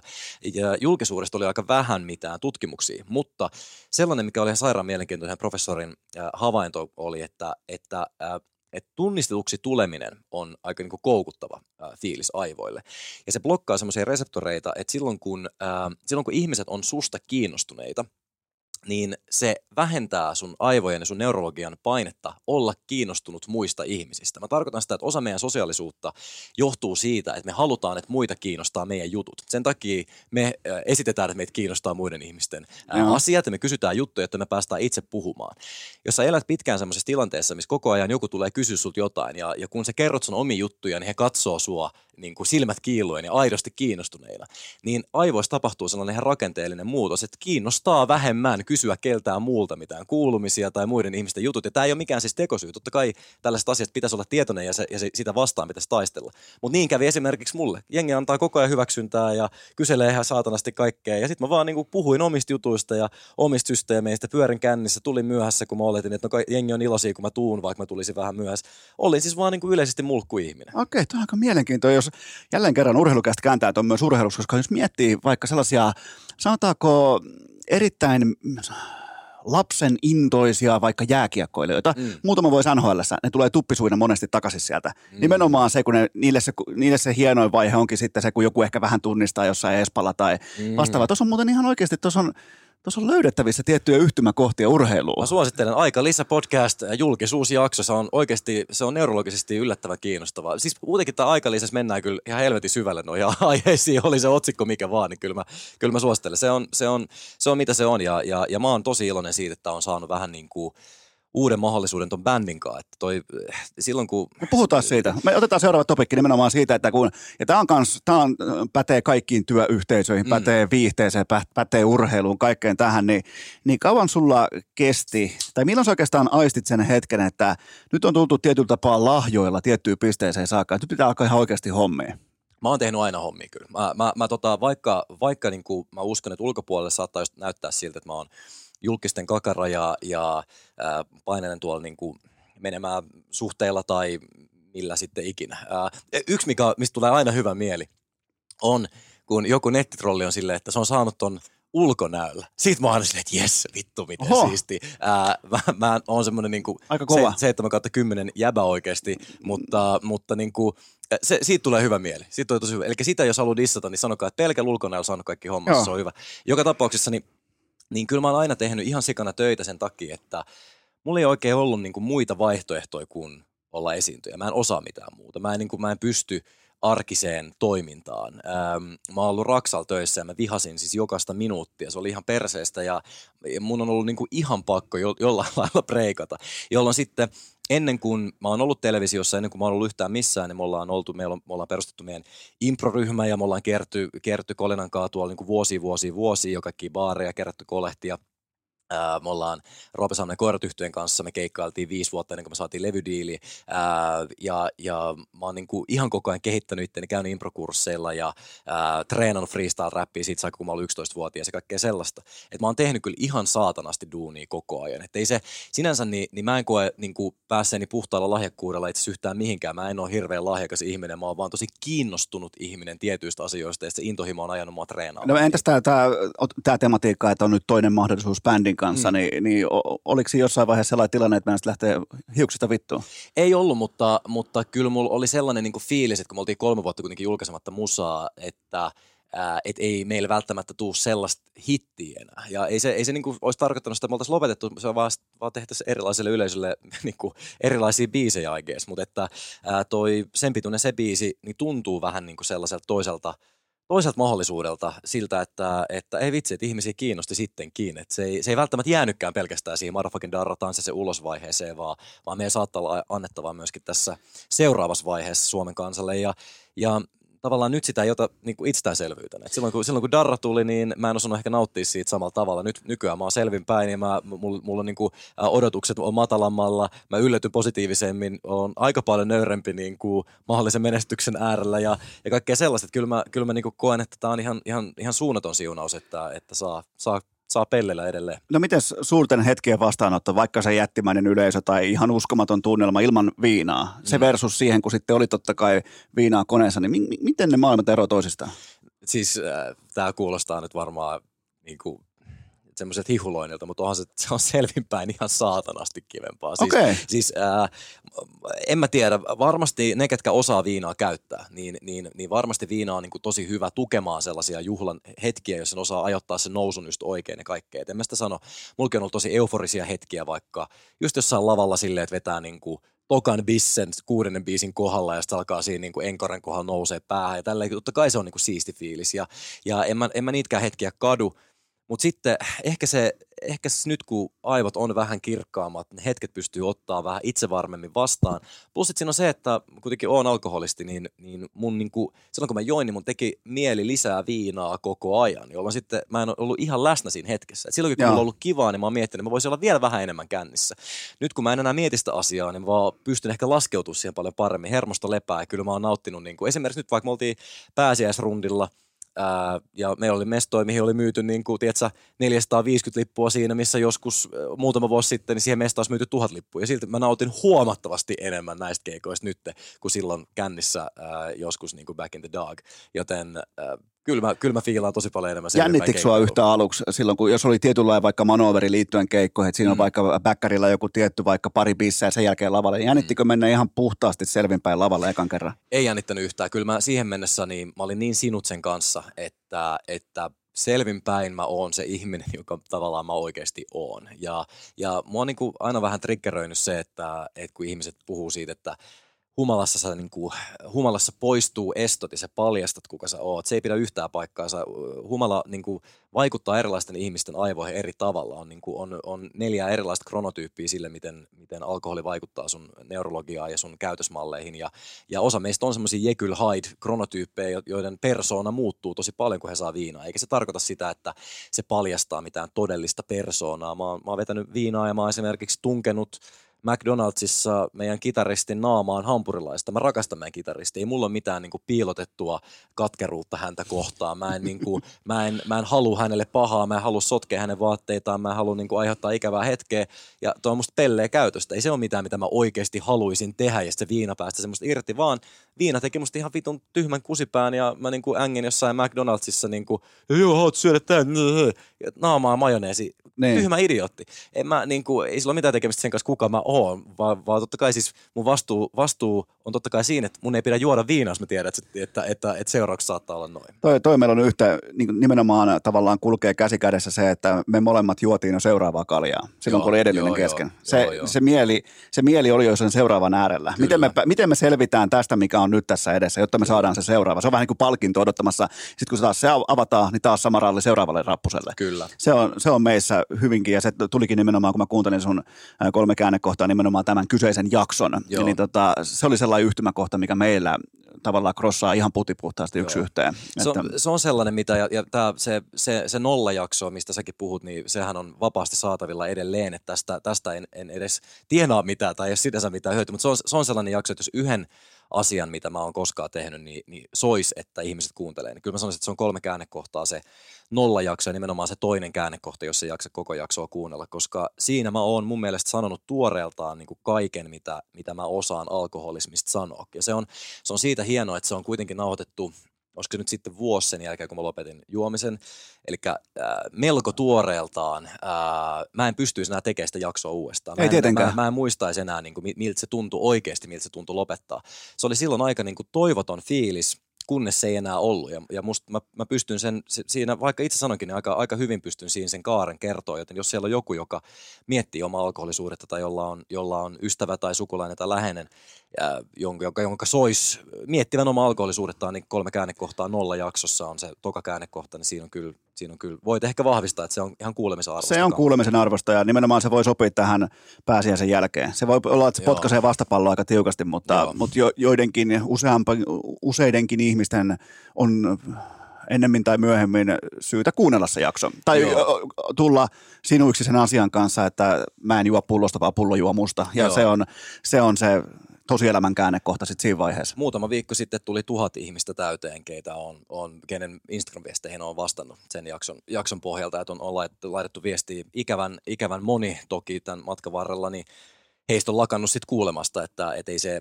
Speaker 3: ja julkisuudesta oli aika vähän mitään tutkimuksia, mutta sellainen, mikä oli ihan sairaan mielenkiintoinen professorin äh, havainto oli, että, että äh, että tunnistetuksi tuleminen on aika niin kuin koukuttava äh, fiilis aivoille. Ja se blokkaa semmoisia reseptoreita, että silloin kun, äh, silloin kun ihmiset on susta kiinnostuneita, niin se vähentää sun aivojen ja sun neurologian painetta olla kiinnostunut muista ihmisistä. Mä tarkoitan sitä, että osa meidän sosiaalisuutta johtuu siitä, että me halutaan, että muita kiinnostaa meidän jutut. Sen takia me äh, esitetään, että meitä kiinnostaa muiden ihmisten
Speaker 1: Joo.
Speaker 3: asiat ja me kysytään juttuja, että me päästään itse puhumaan. Jos sä elät pitkään semmoisessa tilanteessa, missä koko ajan joku tulee kysyä sulta jotain ja, ja kun sä kerrot sun omia juttuja, niin he katsoo sua niin kuin silmät kiiluen ja aidosti kiinnostuneina, niin aivoissa tapahtuu sellainen ihan rakenteellinen muutos, että kiinnostaa vähemmän kysyä keltään muulta mitään kuulumisia tai muiden ihmisten jutut. Ja tämä ei ole mikään siis tekosyy. Totta kai tällaiset asiat pitäisi olla tietoinen ja, se, ja se, sitä vastaan pitäisi taistella. Mutta niin kävi esimerkiksi mulle. Jengi antaa koko ajan hyväksyntää ja kyselee ihan saatanasti kaikkea. Ja sitten mä vaan niinku puhuin omista jutuista ja omista systeemeistä, pyörin kännissä, tulin myöhässä, kun mä oletin, että no, jengi on iloisia, kun mä tuun, vaikka mä tulisin vähän myöhässä. Olin siis vaan niinku yleisesti mulkkuihminen.
Speaker 1: Okei, tuo on aika mielenkiintoinen, jos jälleen kerran urheilukästä kääntää tuon myös urheiluksi, koska jos miettii vaikka sellaisia, sanotaanko erittäin lapsen intoisia vaikka jääkiekkoilijoita. Mm. Muutama vuosi nhl ne tulee tuppisuina monesti takaisin sieltä. Mm. Nimenomaan se, kun ne, niille, se, niille se hienoin vaihe onkin sitten se, kun joku ehkä vähän tunnistaa jossain Espalla tai mm. vastaavaa. Tuossa on muuten ihan oikeasti, tuossa on, tuossa on löydettävissä tiettyjä yhtymäkohtia urheiluun.
Speaker 3: Mä suosittelen aika lisä podcast julkisuusjakso. Se on oikeasti, se on neurologisesti yllättävän kiinnostavaa. Siis muutenkin tämä aika lisässä mennään kyllä ihan helvetin syvälle noihin aiheisiin. Oli se otsikko mikä vaan, niin kyllä mä, kyllä mä suosittelen. Se on, se on, se on mitä se on ja, ja, ja mä oon tosi iloinen siitä, että on saanut vähän niin kuin uuden mahdollisuuden ton bändin kanssa. Että toi, äh, silloin kun
Speaker 1: Me puhutaan siitä. Me otetaan seuraava topikki nimenomaan siitä, että kun, ja tämä on, kans, tää on äh, pätee kaikkiin työyhteisöihin, mm. pätee viihteeseen, pä- pätee urheiluun, kaikkeen tähän, niin, niin kauan sulla kesti, tai milloin sä oikeastaan aistit sen hetken, että nyt on tultu tietyllä tapaa lahjoilla tiettyyn pisteeseen saakka, että nyt pitää alkaa ihan oikeasti hommia.
Speaker 3: Mä oon tehnyt aina hommia kyllä. Mä, mä, mä tota, vaikka vaikka niin kuin, mä uskon, että ulkopuolelle saattaa just näyttää siltä, että mä oon julkisten kakara ja, ää, painelen tuolla niin kuin menemään suhteilla tai millä sitten ikinä. Ää, yksi, mikä, mistä tulee aina hyvä mieli, on kun joku nettitrolli on silleen, että se on saanut ton ulkonäöllä. Siitä mä oon aina silleen, että jes, vittu miten
Speaker 1: Oho.
Speaker 3: siisti. Ää, mä, mä oon semmonen niinku
Speaker 1: Aika kova.
Speaker 3: 7 kautta 10 jäbä oikeasti, mutta, mutta niinku, se, siitä tulee hyvä mieli. Siitä tulee tosi hyvä. Eli sitä jos haluaa dissata, niin sanokaa, että pelkällä ulkonäöllä saanut kaikki hommat, se on hyvä. Joka tapauksessa, niin, niin kyllä mä oon aina tehnyt ihan sikana töitä sen takia, että mulla ei oikein ollut niinku muita vaihtoehtoja kuin olla esiintyjä. Mä en osaa mitään muuta. Mä en, niinku, mä en pysty arkiseen toimintaan. Ähm, mä oon ollut Raksal töissä ja mä vihasin siis jokaista minuuttia. Se oli ihan perseestä ja mun on ollut niinku ihan pakko jo, jollain lailla preikata. Jolloin sitten ennen kuin mä oon ollut televisiossa, ennen kuin mä oon ollut yhtään missään, niin me ollaan, oltu, meillä on, me ollaan perustettu meidän improryhmä ja me ollaan kerty, kerty Kolinan kaa tuolla niin vuosia, vuosia, vuosia, jo kaikki baareja, kerätty kolehtia. Me ollaan Roope Salmen koiratyhtyjen kanssa, me keikkailtiin viisi vuotta ennen kuin me saatiin levydiili. Ja, ja mä oon niinku ihan koko ajan kehittänyt itseäni, käynyt improkursseilla ja ää, treenannut freestyle-räppiä siitä saakka, kun mä olin 11-vuotias ja kaikkea sellaista. Et mä oon tehnyt kyllä ihan saatanasti duunia koko ajan. Et ei se, sinänsä niin, niin mä en koe niinku päässeeni puhtaalla lahjakkuudella itse yhtään mihinkään. Mä en ole hirveän lahjakas ihminen, mä oon vaan tosi kiinnostunut ihminen tietyistä asioista ja se intohimo on ajanut mua treenaamaan.
Speaker 1: No entäs tämä tematiikka, että on nyt toinen mahdollisuus bändin kanssa,
Speaker 3: Mm.
Speaker 1: niin, niin oliko jossain vaiheessa sellainen tilanne, että meidän lähtee hiuksista vittuun?
Speaker 3: Ei ollut, mutta, mutta kyllä mulla oli sellainen niin fiilis, että kun me oltiin kolme vuotta kuitenkin julkaisematta musaa, että et ei meillä välttämättä tuu sellaista hittiä enää. Ja ei se, ei se niin kuin olisi tarkoittanut sitä, että me oltaisiin lopetettu, se on vaan, vaan tehtäisiin erilaiselle yleisölle niin kuin erilaisia biisejä I guess. Mutta että ää, toi sen pituinen se biisi, niin tuntuu vähän niin kuin sellaiselta toiselta, toiselta mahdollisuudelta siltä, että, että ei vitsi, että ihmisiä kiinnosti sittenkin. Että se, ei, se ei välttämättä jäänytkään pelkästään siihen motherfucking darrataan se, se ulosvaiheeseen, vaan, vaan meidän saattaa olla annettavaa myöskin tässä seuraavassa vaiheessa Suomen kansalle. Ja, ja tavallaan nyt sitä ei ota niin kuin itsestäänselvyytenä. Et silloin, kun, silloin kun Darra tuli, niin mä en osannut ehkä nauttia siitä samalla tavalla. Nyt nykyään mä oon selvinpäin ja mä, mulla, mulla on niin kuin, odotukset on matalammalla. Mä yllätyn positiivisemmin, on aika paljon nöyrempi niin kuin, mahdollisen menestyksen äärellä ja, ja kaikkea sellaista. Kyllä mä, kyllä mä niin kuin koen, että tämä on ihan, ihan, ihan suunnaton siunaus, että, että saa, saa, saa pellellä edelleen.
Speaker 1: No miten suurten hetkien vastaanotto, vaikka se jättimäinen yleisö tai ihan uskomaton tunnelma ilman viinaa, se
Speaker 3: Mm.
Speaker 1: versus siihen, kun sitten oli totta kai viinaa koneessa, niin mi- mi- miten ne maailmat eroavat toisistaan?
Speaker 3: siis äh, tämä kuulostaa nyt varmaan niin kuin, semmoiset hihuloinnilta, mutta onhan se, se on selvinpäin ihan saatanasti kivempaa. Siis,
Speaker 1: Okei.
Speaker 3: siis äh, en mä tiedä, varmasti ne, ketkä osaa viinaa käyttää, niin, niin, niin varmasti viina on niin kuin tosi hyvä tukemaan sellaisia juhlan hetkiä, jos sen osaa ajoittaa sen nousun just oikein ja kaikkea. Et en mä sitä sano, mullakin on ollut tosi euforisia hetkiä vaikka just jossain lavalla silleen, että vetää niin kuin tokan bissen kuudennen biisin kohdalla ja sitten alkaa siinä niin kuin enkoren kohdalla nousee päähän ja tälleen. Totta kai se on niin kuin siisti fiilis ja, ja en, mä, en mä niitäkään hetkiä kadu, mutta sitten ehkä se, ehkä se nyt kun aivot on vähän kirkkaammat, ne hetket pystyy ottaa vähän itsevarmemmin vastaan. Plus siinä on se, että kuitenkin oon alkoholisti, niin, niin mun niinku, silloin kun mä join, niin mun teki mieli lisää viinaa koko ajan, jolloin sitten mä en ollut ihan läsnä siinä hetkessä. Et silloin kun
Speaker 1: Joo.
Speaker 3: mulla on ollut kivaa, niin mä oon miettinyt, että mä voisin olla vielä vähän enemmän kännissä. Nyt kun mä en enää mieti sitä asiaa, niin mä vaan pystyn ehkä laskeutumaan siihen paljon paremmin. Hermosto lepää ja kyllä mä oon nauttinut, niin kuin, esimerkiksi nyt vaikka me oltiin pääsiäisrundilla, Ää, ja meillä oli mestoja, mihin oli myyty niin kuin, tiedätkö, 450 lippua siinä, missä joskus muutama vuosi sitten, niin siihen mestaan olisi myyty tuhat lippua. Ja silti mä nautin huomattavasti enemmän näistä keikoista nyt, kuin silloin kännissä ää, joskus niin kuin back in the dog. Joten ää, kyllä, mä, kyllä mä fiilaan tosi paljon enemmän.
Speaker 1: Jännittikö sua
Speaker 3: keikkailua.
Speaker 1: yhtä aluksi silloin, kun jos oli tietynlainen vaikka manoveri liittyen keikkoihin, että siinä on
Speaker 3: Mm.
Speaker 1: vaikka bäkkärillä joku tietty vaikka pari bissää ja sen jälkeen lavalle. niin Jännittikö mennä ihan puhtaasti selvinpäin lavalle ekan kerran?
Speaker 3: Ei jännittänyt yhtään. Kyllä mä siihen mennessä niin mä olin niin sinut sen kanssa, että, että selvinpäin mä oon se ihminen, joka tavallaan mä oikeasti oon. Ja, ja mua on niin aina vähän triggeröinyt se, että, että kun ihmiset puhuu siitä, että humalassa, sä, niin kuin, humalassa poistuu estot ja sä paljastat, kuka sä oot. Se ei pidä yhtään paikkaansa. Humala niin kuin, vaikuttaa erilaisten ihmisten aivoihin eri tavalla. On, niin kuin, on, on neljä erilaista kronotyyppiä sille, miten, miten alkoholi vaikuttaa sun neurologiaan ja sun käytösmalleihin. Ja, ja osa meistä on semmoisia Jekyll Hyde-kronotyyppejä, jo- joiden persoona muuttuu tosi paljon, kun he saa viinaa. Eikä se tarkoita sitä, että se paljastaa mitään todellista persoonaa. Mä oon, mä oon vetänyt viinaa ja mä oon esimerkiksi tunkenut McDonaldsissa meidän kitaristin naama on hampurilaista. Mä rakastan meidän kitaristia. Ei mulla ole mitään niin kuin, piilotettua katkeruutta häntä kohtaan. Mä en, niin kuin, mä en, mä en halua hänelle pahaa, mä en halua sotkea hänen vaatteitaan, mä en halua niin kuin, aiheuttaa ikävää hetkeä. Ja tuo on musta pelleä käytöstä. Ei se ole mitään, mitä mä oikeasti haluaisin tehdä ja se viina päästä semmoista irti, vaan viina teki musta ihan vitun tyhmän kusipään ja mä niin kuin ängin jossain McDonaldsissa niin kuin, joo, haluat syödä ja naamaa majoneesi.
Speaker 1: Niin.
Speaker 3: Tyhmä idiootti. En mä, niin kuin, ei sillä ole mitään tekemistä sen kanssa, kuka mä oon, vaan, vaan totta kai siis mun vastuu, vastuu on totta kai siinä, että mun ei pidä juoda viinaa, jos mä tiedän, että, että, että, että seuraavaksi saattaa olla noin.
Speaker 1: Toi, toi meillä on yhtä, niin nimenomaan tavallaan kulkee käsi kädessä se, että me molemmat juotiin jo seuraavaa kaljaa, silloin
Speaker 3: Joo,
Speaker 1: kun oli edellinen
Speaker 3: joo,
Speaker 1: kesken.
Speaker 3: joo,
Speaker 1: se,
Speaker 3: joo, joo.
Speaker 1: Se, mieli, se mieli oli jo sen seuraavan äärellä. Miten me, miten me selvitään tästä, mikä on nyt tässä edessä, jotta me saadaan se seuraava? Se on vähän niin kuin palkinto odottamassa. Sitten kun se taas se avataan, niin taas sama ralli seuraavalle rappuselle.
Speaker 3: Kyllä.
Speaker 1: Se on, se on meissä hyvinkin, ja se tulikin nimenomaan, kun mä kuuntelin sun kolme käännekohtaa, nimenomaan tämän kyseisen jakson.
Speaker 3: Joo.
Speaker 1: Niin tota, se oli sellainen yhtymäkohta, mikä meillä tavallaan crossaa ihan putipuhtaasti yksi
Speaker 3: Joo.
Speaker 1: yhteen.
Speaker 3: Se
Speaker 1: Että-
Speaker 3: on, se on sellainen, mitä, ja, ja tää, se, se, se nollajakso, mistä säkin puhut, niin sehän on vapaasti saatavilla edelleen, että tästä, tästä en, en edes tienaa mitään tai ei sinänsä mitään hyötyä, mutta se on, se on sellainen jakso, että jos yhden asian, mitä mä oon koskaan tehnyt, niin, niin sois, että ihmiset kuuntelee. Niin kyllä mä sanoisin, että se on kolme käännekohtaa se nollajakso ja nimenomaan se toinen käännekohta, jos ei jaksa koko jaksoa kuunnella, koska siinä mä oon mun mielestä sanonut tuoreeltaan niin kuin kaiken, mitä, mitä mä osaan alkoholismista sanoa. Ja se on, se on siitä hienoa, että se on kuitenkin nauhoitettu olisiko nyt sitten vuosi sen jälkeen, kun mä lopetin juomisen. Eli äh, melko tuoreeltaan äh, mä en pystyisi enää tekemään sitä jaksoa uudestaan. Mä
Speaker 1: Ei
Speaker 3: en,
Speaker 1: tietenkään.
Speaker 3: Mä, mä en muistaisi enää, niin kuin, mi- miltä se tuntui oikeasti, miltä se tuntui lopettaa. Se oli silloin aika niin kuin toivoton fiilis, kunnes se ei enää ollut. Ja, ja musta mä, mä pystyn sen, se, siinä, vaikka itse sanonkin, niin aika, aika hyvin pystyn siinä sen kaaren kertoa. Joten jos siellä on joku, joka miettii omaa alkoholisuudetta tai jolla on, jolla on ystävä tai sukulainen tai läheinen, ja jonka, jonka, jonka sois miettivän omaa alkoholisuudettaan, niin kolme käännekohtaa nolla jaksossa on se toka käännekohta, niin siinä on kyllä, siinä on kyllä voit ehkä vahvistaa, että se on ihan kuulemisen arvosta.
Speaker 1: Se on kuulemisen arvosta ja nimenomaan se voi sopia tähän pääsiäisen jälkeen. Se voi olla, että se
Speaker 3: Joo.
Speaker 1: potkaisee vastapalloa aika tiukasti, mutta,
Speaker 3: Joo.
Speaker 1: mutta jo, joidenkin, useampa, useidenkin ihmisten on ennemmin tai myöhemmin syytä kuunnella se jakso. Tai
Speaker 3: Joo.
Speaker 1: tulla sinuiksi sen asian kanssa, että mä en juo pullosta, vaan pullo juo musta. Ja
Speaker 3: Joo.
Speaker 1: se on, se on se tosielämän käännekohta sitten siinä vaiheessa.
Speaker 3: Muutama viikko sitten tuli tuhat ihmistä täyteen, keitä on, on kenen Instagram-viesteihin on vastannut sen jakson, jakson pohjalta, että on, on laitettu, laitettu viestiä ikävän, ikävän moni toki tämän matkan varrella, niin heistä on lakannut sitten kuulemasta, että et ei se,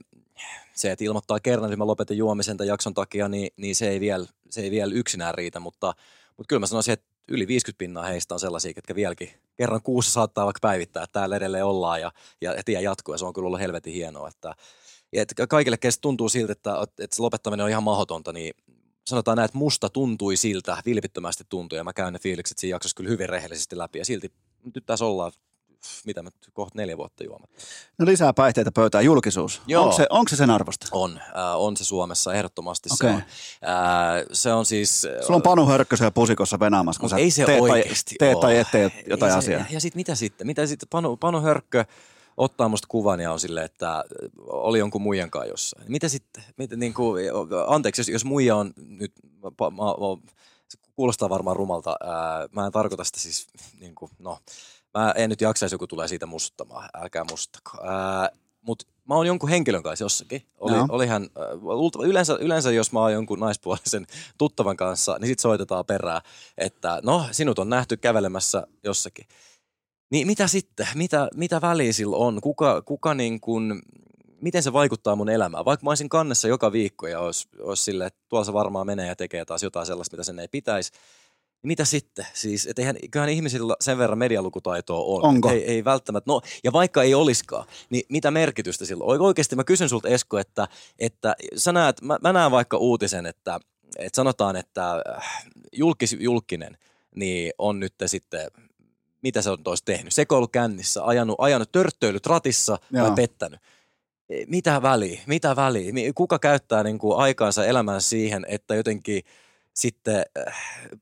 Speaker 3: se, että ilmoittaa kerran, että mä lopetin juomisen tämän jakson takia, niin, niin se, ei vielä, se ei vielä yksinään riitä, mutta, mutta kyllä mä sanoisin, että yli 50 pinnaa heistä on sellaisia, ketkä vieläkin kerran kuussa saattaa vaikka päivittää, että täällä edelleen ollaan ja, ja, tie jatkuu ja se on kyllä ollut helvetin hienoa, että että kaikille, kestä tuntuu siltä, että, että se lopettaminen on ihan mahdotonta, niin sanotaan näin, että musta tuntui siltä, vilpittömästi tuntui, ja mä käyn ne fiilikset siinä jaksossa kyllä hyvin rehellisesti läpi, ja silti nyt tässä ollaan, mitä mä kohta neljä vuotta juomatta.
Speaker 1: No lisää päihteitä pöytään, julkisuus.
Speaker 3: Joo.
Speaker 1: Onko se, onko se sen arvosta?
Speaker 3: On, äh, on se Suomessa, ehdottomasti
Speaker 1: Okei.
Speaker 3: se on. Äh, se on siis...
Speaker 1: Sulla on Panu Hörkkö siellä pusikossa venaamassa, kun sä
Speaker 3: ei se
Speaker 1: teet,
Speaker 3: oikeasti
Speaker 1: tai, teet tai et tee jotain
Speaker 3: Ei se-
Speaker 1: asiaa.
Speaker 3: Ja sitten mitä sitten? Mitä sitten? Panu, Panu Hörkkö ottaa musta kuvan ja on silleen, että oli jonkun muijan kanssa jossain. Mitä sitten? Mitä, niin kuin, anteeksi, jos, jos muija on nyt, mä, mä, mä, se kuulostaa varmaan rumalta. Ää, mä en tarkoita sitä siis, niin kuin, no, mä en nyt jaksaisi, joku tulee siitä mustuttamaan. Älkää mustako. Ää, Mutta mä oon jonkun henkilön kanssa jossakin. Oli,
Speaker 1: Joo.
Speaker 3: oli hän, äh, yleensä, yleensä jos mä oon jonkun naispuolisen tuttavan kanssa, niin sit soitetaan perään, että no, sinut on nähty kävelemässä jossakin. Niin mitä sitten? Mitä, mitä väliä sillä on? Kuka, kuka niin kuin, miten se vaikuttaa mun elämään? Vaikka mä olisin kannessa joka viikko ja olisi, olisi silleen, että tuolla se varmaan menee ja tekee taas jotain sellaista, mitä sen ei pitäisi. Mitä sitten? Siis, et eihän, kyllähän ihmisillä sen verran medialukutaitoa on.
Speaker 1: Onko?
Speaker 3: Ei, ei välttämättä. No, ja vaikka ei olisikaan, niin mitä merkitystä sillä on? Oikeasti mä kysyn sulta Esko, että, että sä näet, mä, mä näen vaikka uutisen, että, että sanotaan, että äh, julkis, julkinen niin on nyt sitten, mitä se on tois tehnyt? Sekoilu kännissä, ajanut, ajanut törttöilyt ratissa
Speaker 1: Joo.
Speaker 3: vai pettänyt? E, Mitä väliä? Mitä väliä? Kuka käyttää niin kuin aikaansa elämään siihen, että jotenkin sitten äh,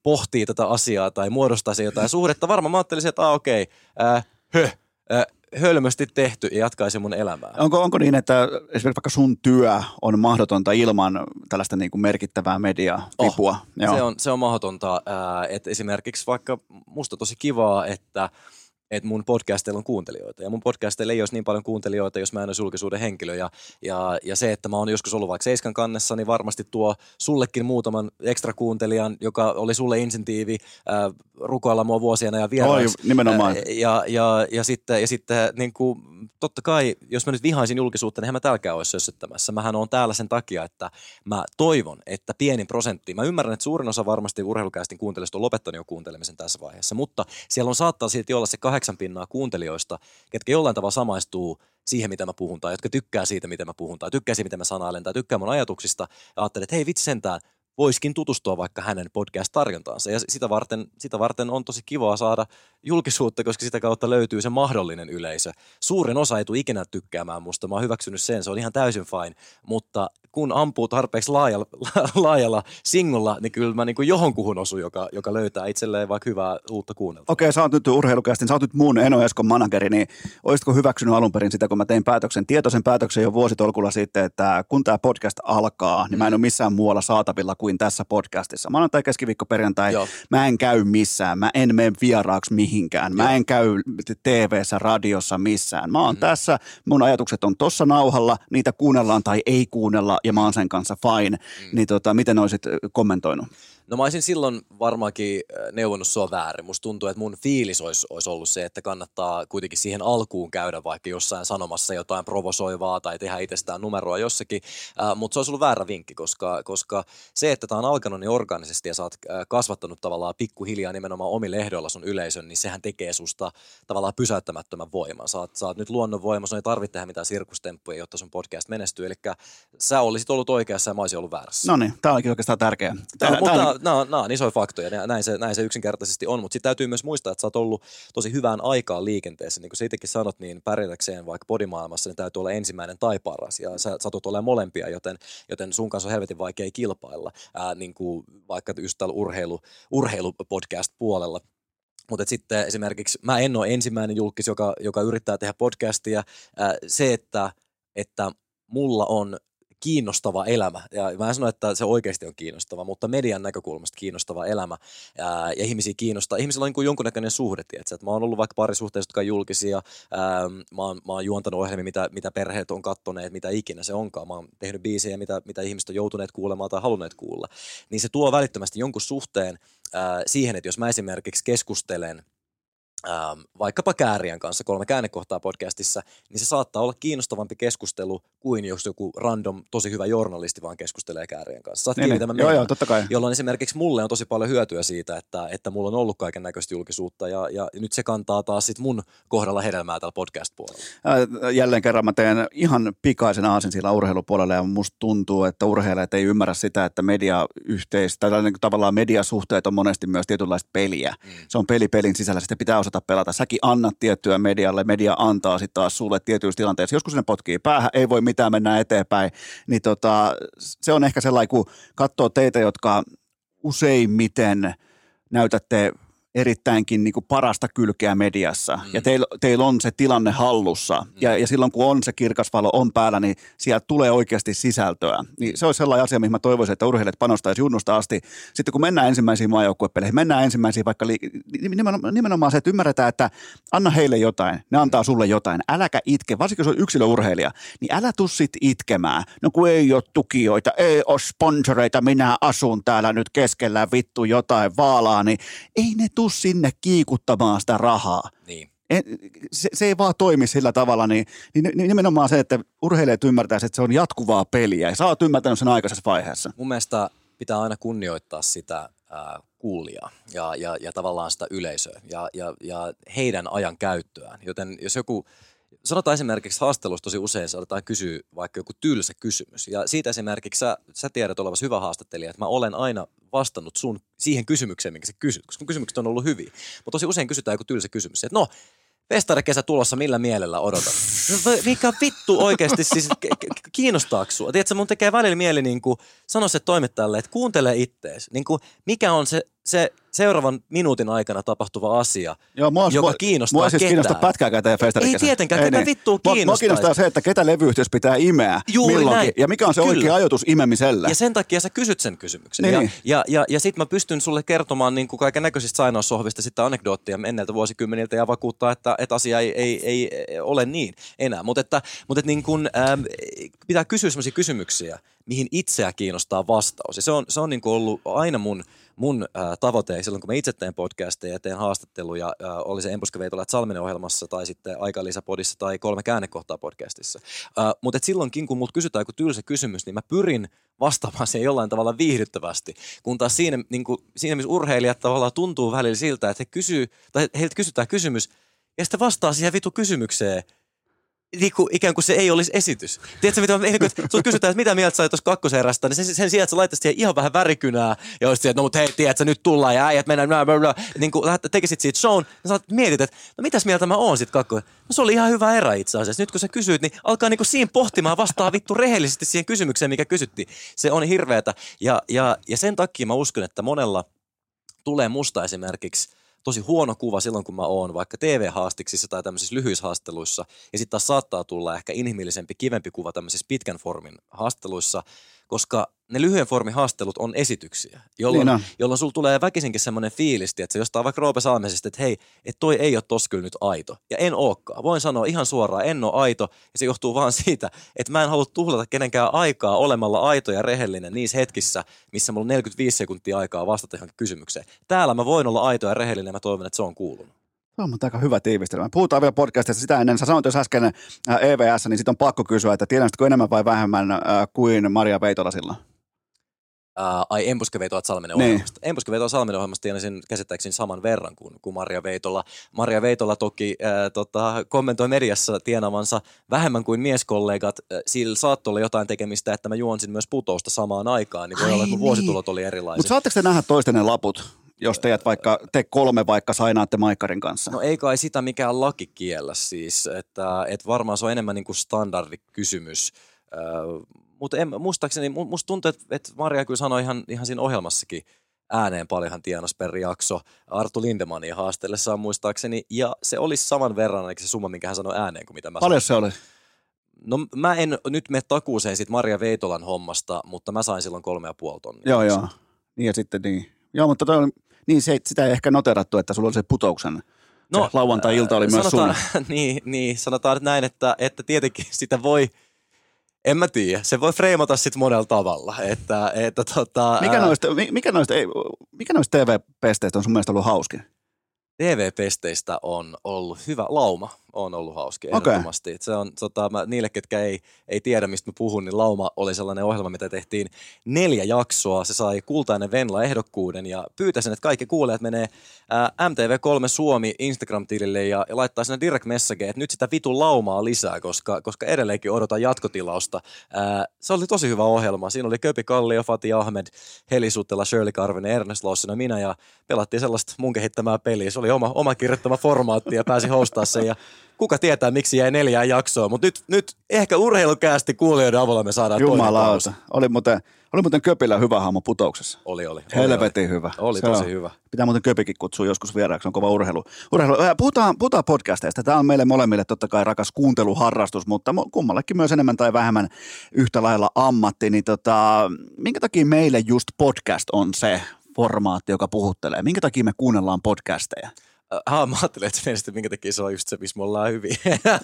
Speaker 3: pohtii tätä asiaa tai muodostaa se jotain suhdetta? Varmaan mä ajattelisin, että ah, okei, äh, hö, äh, hölmösti tehty ja jatkaisi mun elämää.
Speaker 1: Onko, onko niin, että esimerkiksi vaikka sun työ on mahdotonta ilman tällaista niin kuin merkittävää mediaa,
Speaker 3: Oh,
Speaker 1: vipua?
Speaker 3: Se on, se on mahdotonta. Ää, että esimerkiksi vaikka musta tosi kivaa, että että mun podcasteilla on kuuntelijoita. Ja mun podcasteilla ei olisi niin paljon kuuntelijoita, jos mä en olisi julkisuuden henkilö. Ja, ja, ja se, että mä oon joskus ollut vaikka Seiskan kannessa, niin varmasti tuo sullekin muutaman ekstra kuuntelijan, joka oli sulle insentiivi äh, rukoilla mua vuosien ajan vieraaksi.
Speaker 1: Oi, nimenomaan.
Speaker 3: Äh, ja, ja, ja sitten, ja sitten niin kuin, totta kai, jos mä nyt vihaisin julkisuutta, niin mä täälläkään olisi sössyttämässä. Mähän on täällä sen takia, että mä toivon, että pienin prosentti, mä ymmärrän, että suurin osa varmasti urheilukästin kuuntelijoista on lopettanut jo kuuntelemisen tässä vaiheessa, mutta siellä on saattaa silti olla se kahdeksan pinnaa kuuntelijoista, ketkä jollain tavalla samaistuu siihen, mitä mä puhun, tai jotka tykkää siitä, mitä mä puhun, tai tykkää siitä, mitä mä sanailen, tai tykkää mun ajatuksista, ja ajattelee, että hei vitsi sentään, voiskin tutustua vaikka hänen podcast-tarjontaansa. Ja sitä varten, sitä varten on tosi kivaa saada julkisuutta, koska sitä kautta löytyy se mahdollinen yleisö. Suurin osa ei tule ikinä tykkäämään musta, mä oon hyväksynyt sen, se on ihan täysin fine, mutta kun ampuu tarpeeksi laajalla, laajalla singolla, niin kyllä mä niin kuin johonkuhun osun, joka, joka löytää itselleen vaikka hyvää uutta kuunnelta.
Speaker 1: Okei, sä oot nyt urheilukästin, sä oot nyt mun Eno Eskon manageri, niin olisitko hyväksynyt alun perin sitä, kun mä tein päätöksen, tietoisen päätöksen jo vuositolkulla sitten, että kun tämä podcast alkaa, niin mä en ole missään muualla saatavilla kuin tässä podcastissa. Maanantai, keskiviikko, perjantai,
Speaker 3: Joo.
Speaker 1: mä en käy missään, mä en mene vieraaksi mihinkään, mä en käy TV-ssä, radiossa missään. Mä oon mm. tässä, mun ajatukset on tossa nauhalla, niitä kuunnellaan tai ei kuunnella, ja mä oon sen kanssa fine. Mm. Niin tota, miten olisit kommentoinut?
Speaker 3: No mä olisin silloin varmaankin neuvonut sua väärin. Musta tuntuu, että mun fiilis olisi, olisi ollut se, että kannattaa kuitenkin siihen alkuun käydä vaikka jossain sanomassa jotain provosoivaa tai tehdä itsestään numeroa jossakin. Äh, mutta se olisi ollut väärä vinkki, koska, koska se, että tämä on alkanut niin organisesti ja sä oot kasvattanut tavallaan pikkuhiljaa nimenomaan omille ehdoilla sun yleisön, niin sehän tekee susta tavallaan pysäyttämättömän voiman. Sä oot, sä oot nyt luonnonvoima, sun ei tarvitse tehdä mitään sirkustemppuja, jotta sun podcast menestyy. Eli sä olisit ollut oikeassa ja mä olisin ollut väärässä.
Speaker 1: No niin, tää olikin oikeastaan tärkeä.
Speaker 3: Tämä,
Speaker 1: Tää-
Speaker 3: mutta
Speaker 1: tää
Speaker 3: nämä,
Speaker 1: on-
Speaker 3: nämä, on isoja faktoja, ja näin se, näin se yksinkertaisesti on, mutta sitten täytyy myös muistaa, että sä oot ollut tosi hyvään aikaan liikenteessä. Niin kuin sä sanot, niin pärjätäkseen vaikka podimaailmassa, niin täytyy olla ensimmäinen tai paras, ja sä satut olemaan molempia, joten, joten sun kanssa on helvetin vaikea kilpailla, ää, niin kuin vaikka just tällä urheilu, urheilupodcast-puolella. Mutta sitten esimerkiksi mä en ole ensimmäinen julkis, joka, joka yrittää tehdä podcastia. Ää, se, että, että mulla on kiinnostava elämä. Ja mä en sano, että se oikeasti on kiinnostava, mutta median näkökulmasta kiinnostava elämä. Ää, ja ihmisiä kiinnostaa. Ihmisillä on niin kuin jonkunnäköinen suhde, tiedätkö? että mä oon ollut vaikka parisuhteessa, jotka on julkisia. Ää, mä, oon, mä oon juontanut ohjelmia, mitä, mitä perheet on kattoneet, mitä ikinä se onkaan. Mä oon tehnyt biisejä, mitä, mitä ihmiset on joutuneet kuulemaan tai halunneet kuulla. Niin se tuo välittömästi jonkun suhteen ää, siihen, että jos mä esimerkiksi keskustelen vaikkapa Käärien kanssa kolme käännekohtaa podcastissa, niin se saattaa olla kiinnostavampi keskustelu kuin jos joku random, tosi hyvä journalisti vaan keskustelee Käärien kanssa.
Speaker 1: Niin, niin. Joo, joo, totta kai.
Speaker 3: Jolloin esimerkiksi mulle on tosi paljon hyötyä siitä, että, että mulla on ollut kaiken näköistä julkisuutta ja, ja nyt se kantaa taas sit mun kohdalla hedelmää tällä podcast-puolella.
Speaker 1: Ää, Jälleen kerran mä teen ihan pikaisen aasin sillä urheilupuolella ja musta tuntuu, että urheilijat ei ymmärrä sitä, että mediayhteis, tai tällainen tavallaan mediasuhteet on monesti myös tietynlaista peliä. Mm. Se on peli pelin sisällä, sitä pitää osata pelata. Säkin annat tiettyä medialle, media antaa sitten taas sulle tietyissä tilanteissa. Joskus ne potkii päähän, ei voi mitään mennä eteenpäin. Niin tota, se on ehkä sellainen, kun katsoo teitä, jotka useimmiten näytätte erittäinkin niin kuin parasta kylkeä mediassa. Mm. Ja teillä teillä on se tilanne hallussa. Mm. Ja, ja silloin kun on se kirkas valo on päällä, niin sieltä tulee oikeasti sisältöä. Niin se olisi sellainen asia, mihin mä toivoisin, että urheilijat panostaisi junnusta asti. Sitten kun mennään ensimmäisiin maajoukkuepeleihin, mennään ensimmäisiin vaikka liik- nimenomaan, nimenomaan se, että ymmärretään, että anna heille jotain, ne antaa sulle jotain. Äläkä itke, varsinkin jos on yksilöurheilija, niin älä tuu sit itkemään. No kun ei ole tukijoita, ei ole sponsoreita, minä asun täällä nyt keskellä vittu jotain vaalaa, niin ei ne tuu sinne kiikuttamaan sitä rahaa.
Speaker 3: Niin.
Speaker 1: En, se, se ei vaan toimi sillä tavalla, niin, niin niin nimenomaan se, että urheilijat ymmärtäisivät, että se on jatkuvaa peliä. Ja sä oot ymmärtänyt sen aikaisessa vaiheessa.
Speaker 3: Mun mielestä pitää aina kunnioittaa sitä kuulijaa ja, ja, ja tavallaan sitä yleisöä ja, ja, ja heidän ajan käyttöään. Joten jos joku, sanotaan esimerkiksi haastelussa tosi usein saadaan kysyä vaikka joku tylsä kysymys. Ja siitä esimerkiksi sä, sä tiedät olevasi hyvä haastattelija, että mä olen aina vastannut sun siihen kysymykseen, minkä sä kysyt, koska kysymykset on ollut hyviä. Mutta tosi usein kysytään joku tylsä kysymys, että no, Festarikesä tulossa, millä mielellä odotat? No, Mikä vittu oikeasti, siis kiinnostaako sua? Tiedätkö, mun tekee välillä mieli niin sanoa se toimittajalle, että kuuntele ittees. Niin kuin, mikä on se, se, seuraavan minuutin aikana tapahtuva asia,
Speaker 1: Joo, mua,
Speaker 3: joka
Speaker 1: mua,
Speaker 3: kiinnostaa
Speaker 1: mua siis
Speaker 3: ketään.
Speaker 1: kiinnosta pätkääkään teidän.
Speaker 3: Ei tietenkään, ketä vittua
Speaker 1: Mua- Mua kiinnostaa se, että ketä levyyhtiössä pitää imeä
Speaker 3: Juuri
Speaker 1: milloinkin.
Speaker 3: näin.
Speaker 1: Ja mikä on se
Speaker 3: Kyllä.
Speaker 1: oikea ajoitus imemiselle.
Speaker 3: Ja sen takia sä kysyt sen kysymyksen.
Speaker 1: Niin.
Speaker 3: Ja, ja, ja, ja sitten mä pystyn sulle kertomaan niin kuin kaiken näköisistä sairaussohvista sitä anekdoottia menneiltä vuosikymmeniltä ja vakuuttaa, että, että asia ei, ei, ei, ei ole niin enää. Mutta että, mutta että niin kuin, ähm, pitää kysyä sellaisia kysymyksiä, mihin itseä kiinnostaa vastaus. Ja se on, se on niin kuin ollut aina mun, mun äh, tavoite silloin, kun mä itse teen podcasteja ja teen haastatteluja, äh, oli se Empuskaveitola Salminen ohjelmassa tai sitten Aikalisäpodissa tai Kolme käännekohtaa podcastissa. Äh, mutta silloinkin, kun mut kysytään joku tylsä kysymys, niin mä pyrin vastaamaan siihen jollain tavalla viihdyttävästi. Kun taas siinä, niin kuin, siinä missä urheilijat tavallaan tuntuu välillä siltä, että he kysyy, tai heiltä kysytään kysymys, ja sitten vastaa siihen vitu kysymykseen, niin kuin, ikään kuin se ei olisi esitys. Tiedätkö, mitä, niin että sut kysytään, että mitä mieltä sä olet tuossa kakkoserästä, niin sen, sen sijaan, että sä laittaisit siihen ihan vähän värikynää ja olisit että no mutta hei, tiedätkö, nyt tullaan ja äijät mennään, bla, bla, bla. niin kuin tekisit siitä shown, ja sä mietit, että no mitäs mieltä mä oon sit kakko. No se oli ihan hyvä erä itse asiassa. Nyt kun sä kysyit, niin alkaa niin kuin siinä pohtimaan vastaa vittu rehellisesti siihen kysymykseen, mikä kysyttiin. Se on hirveetä. Ja, ja, ja sen takia mä uskon, että monella tulee musta esimerkiksi tosi huono kuva silloin, kun mä oon vaikka TV-haastiksissa tai tämmöisissä lyhyissä haasteluissa. Ja sitten taas saattaa tulla ehkä inhimillisempi, kivempi kuva tämmöisissä pitkän formin haasteluissa, koska ne lyhyen formin haastelut on esityksiä, jolloin,
Speaker 1: Niin on.
Speaker 3: jolloin sulla tulee väkisinkin semmoinen fiilis, että se jostain vaikka Roope Salmesista, että hei, että toi ei ole tossa kyllä nyt aito. Ja en ookaan. Voin sanoa ihan suoraan, en ole aito. Ja se johtuu vaan siitä, että mä en halua tuhlata kenenkään aikaa olemalla aito ja rehellinen niissä hetkissä, missä mulla on 45 sekuntia aikaa vastata johonkin kysymykseen. Täällä mä voin olla aito ja rehellinen ja mä toivon, että se on kuulunut.
Speaker 1: Se on mutta aika hyvä tiivistelmä. Puhutaan vielä podcastista sitä ennen. Sä sanoit jos äsken äh, EVS, niin sitten on pakko kysyä, että tiedätkö enemmän vai vähemmän äh, kuin Maria Veitola silloin?
Speaker 3: Ää, ai Empuskevetoa Salmenen
Speaker 1: Niin.
Speaker 3: ohjelmasta. Empuskevetoa Salmenen ohjelmasta tienasin käsittääkseni saman verran kuin, kuin Maria Veitola. Maria Veitola toki ää, tota, kommentoi mediassa tienavansa vähemmän kuin mieskollegat. Ää, Sillä saattoi olla jotain tekemistä, että mä juonsin myös putousta samaan aikaan, niin voi
Speaker 1: Ai
Speaker 3: olla, että
Speaker 1: niin.
Speaker 3: vuositulot oli erilaiset.
Speaker 1: Mutta saatteko te nähdä toistenne laput, jos teidät vaikka, te kolme vaikka sainaatte Maikkarin kanssa?
Speaker 3: No ei kai sitä mikään laki kiellä siis, että, että varmaan se on enemmän niin kuin standardikysymys. Mutta en, muistaakseni, mu- musta tuntuu, että, että Maria kyllä sanoi ihan, ihan siinä ohjelmassakin ääneen paljonhan tienas per jakso Artu Lindemanin haastellessaan muistaakseni, ja se olisi saman verran, eikä se summa, minkä hän sanoi ääneen kuin mitä mä
Speaker 1: Paljon se oli?
Speaker 3: No mä en nyt mene takuuseen sit Maria Veitolan hommasta, mutta mä sain silloin kolme ja puoli tonnia.
Speaker 1: Joo, joo. Niin ja sitten niin. Joo, mutta toi, on- niin se, sitä ei ehkä noterattu, että sulla oli se putouksen. No, se lauantai-ilta oli myös sun.
Speaker 3: sanotaan, niin, niin, sanotaan näin, että, että tietenkin sitä voi, en mä tiedä, se voi freimata sitten monella tavalla. Että, että tota,
Speaker 1: Mikä noista, mi- mikä noista, ei, mikä noista TV-pesteistä on sun mielestä ollut hauskin?
Speaker 3: TV-pesteistä on ollut hyvä lauma, on ollut hauska ehdottomasti. Se on, tota, mä, niille, ketkä ei, ei tiedä, mistä mä puhun, niin Lauma oli sellainen ohjelma, mitä tehtiin neljä jaksoa. Se sai kultainen Venla-ehdokkuuden ja pyytäisin, että kaikki kuulijat menee ää, MTV3 Suomi Instagram-tilille ja, ja laittaa sinne direct message, että nyt sitä vitun laumaa lisää, koska, koska edelleenkin odotan jatkotilausta. Ää, se oli tosi hyvä ohjelma. Siinä oli Köpi Kallio, Fatih Ahmed, Heli Suttela, Shirley Karvinen, Ernest Lawson ja minä ja pelattiin sellaista mun kehittämää peliä. Se oli oma, oma kirjoittama formaatti ja pääsi hostaa sen ja kuka tietää, miksi jäi neljään jaksoa, mutta nyt, nyt ehkä urheilukäästi kuulijoiden avulla me saadaan toinen
Speaker 1: Jumalauta. Oli muuten, oli muuten Köpillä hyvä hahmo putouksessa.
Speaker 3: Oli, oli. oli,
Speaker 1: Helvetin hyvä.
Speaker 3: Oli
Speaker 1: Se
Speaker 3: tosi
Speaker 1: on.
Speaker 3: hyvä.
Speaker 1: Pitää muuten Köpikin kutsua joskus vieraaksi, on kova urheilu. urheilu. Puhutaan, puhutaan podcasteista. Tämä on meille molemmille totta kai rakas kuunteluharrastus, mutta kummallekin myös enemmän tai vähemmän yhtä lailla ammatti. Niin tota, minkä takia meille just podcast on se formaatti, joka puhuttelee? Minkä takia me kuunnellaan podcasteja?
Speaker 3: Äh, mä ajattelin, että mielestäni minkä takia se on just se, missä me ollaan hyvin.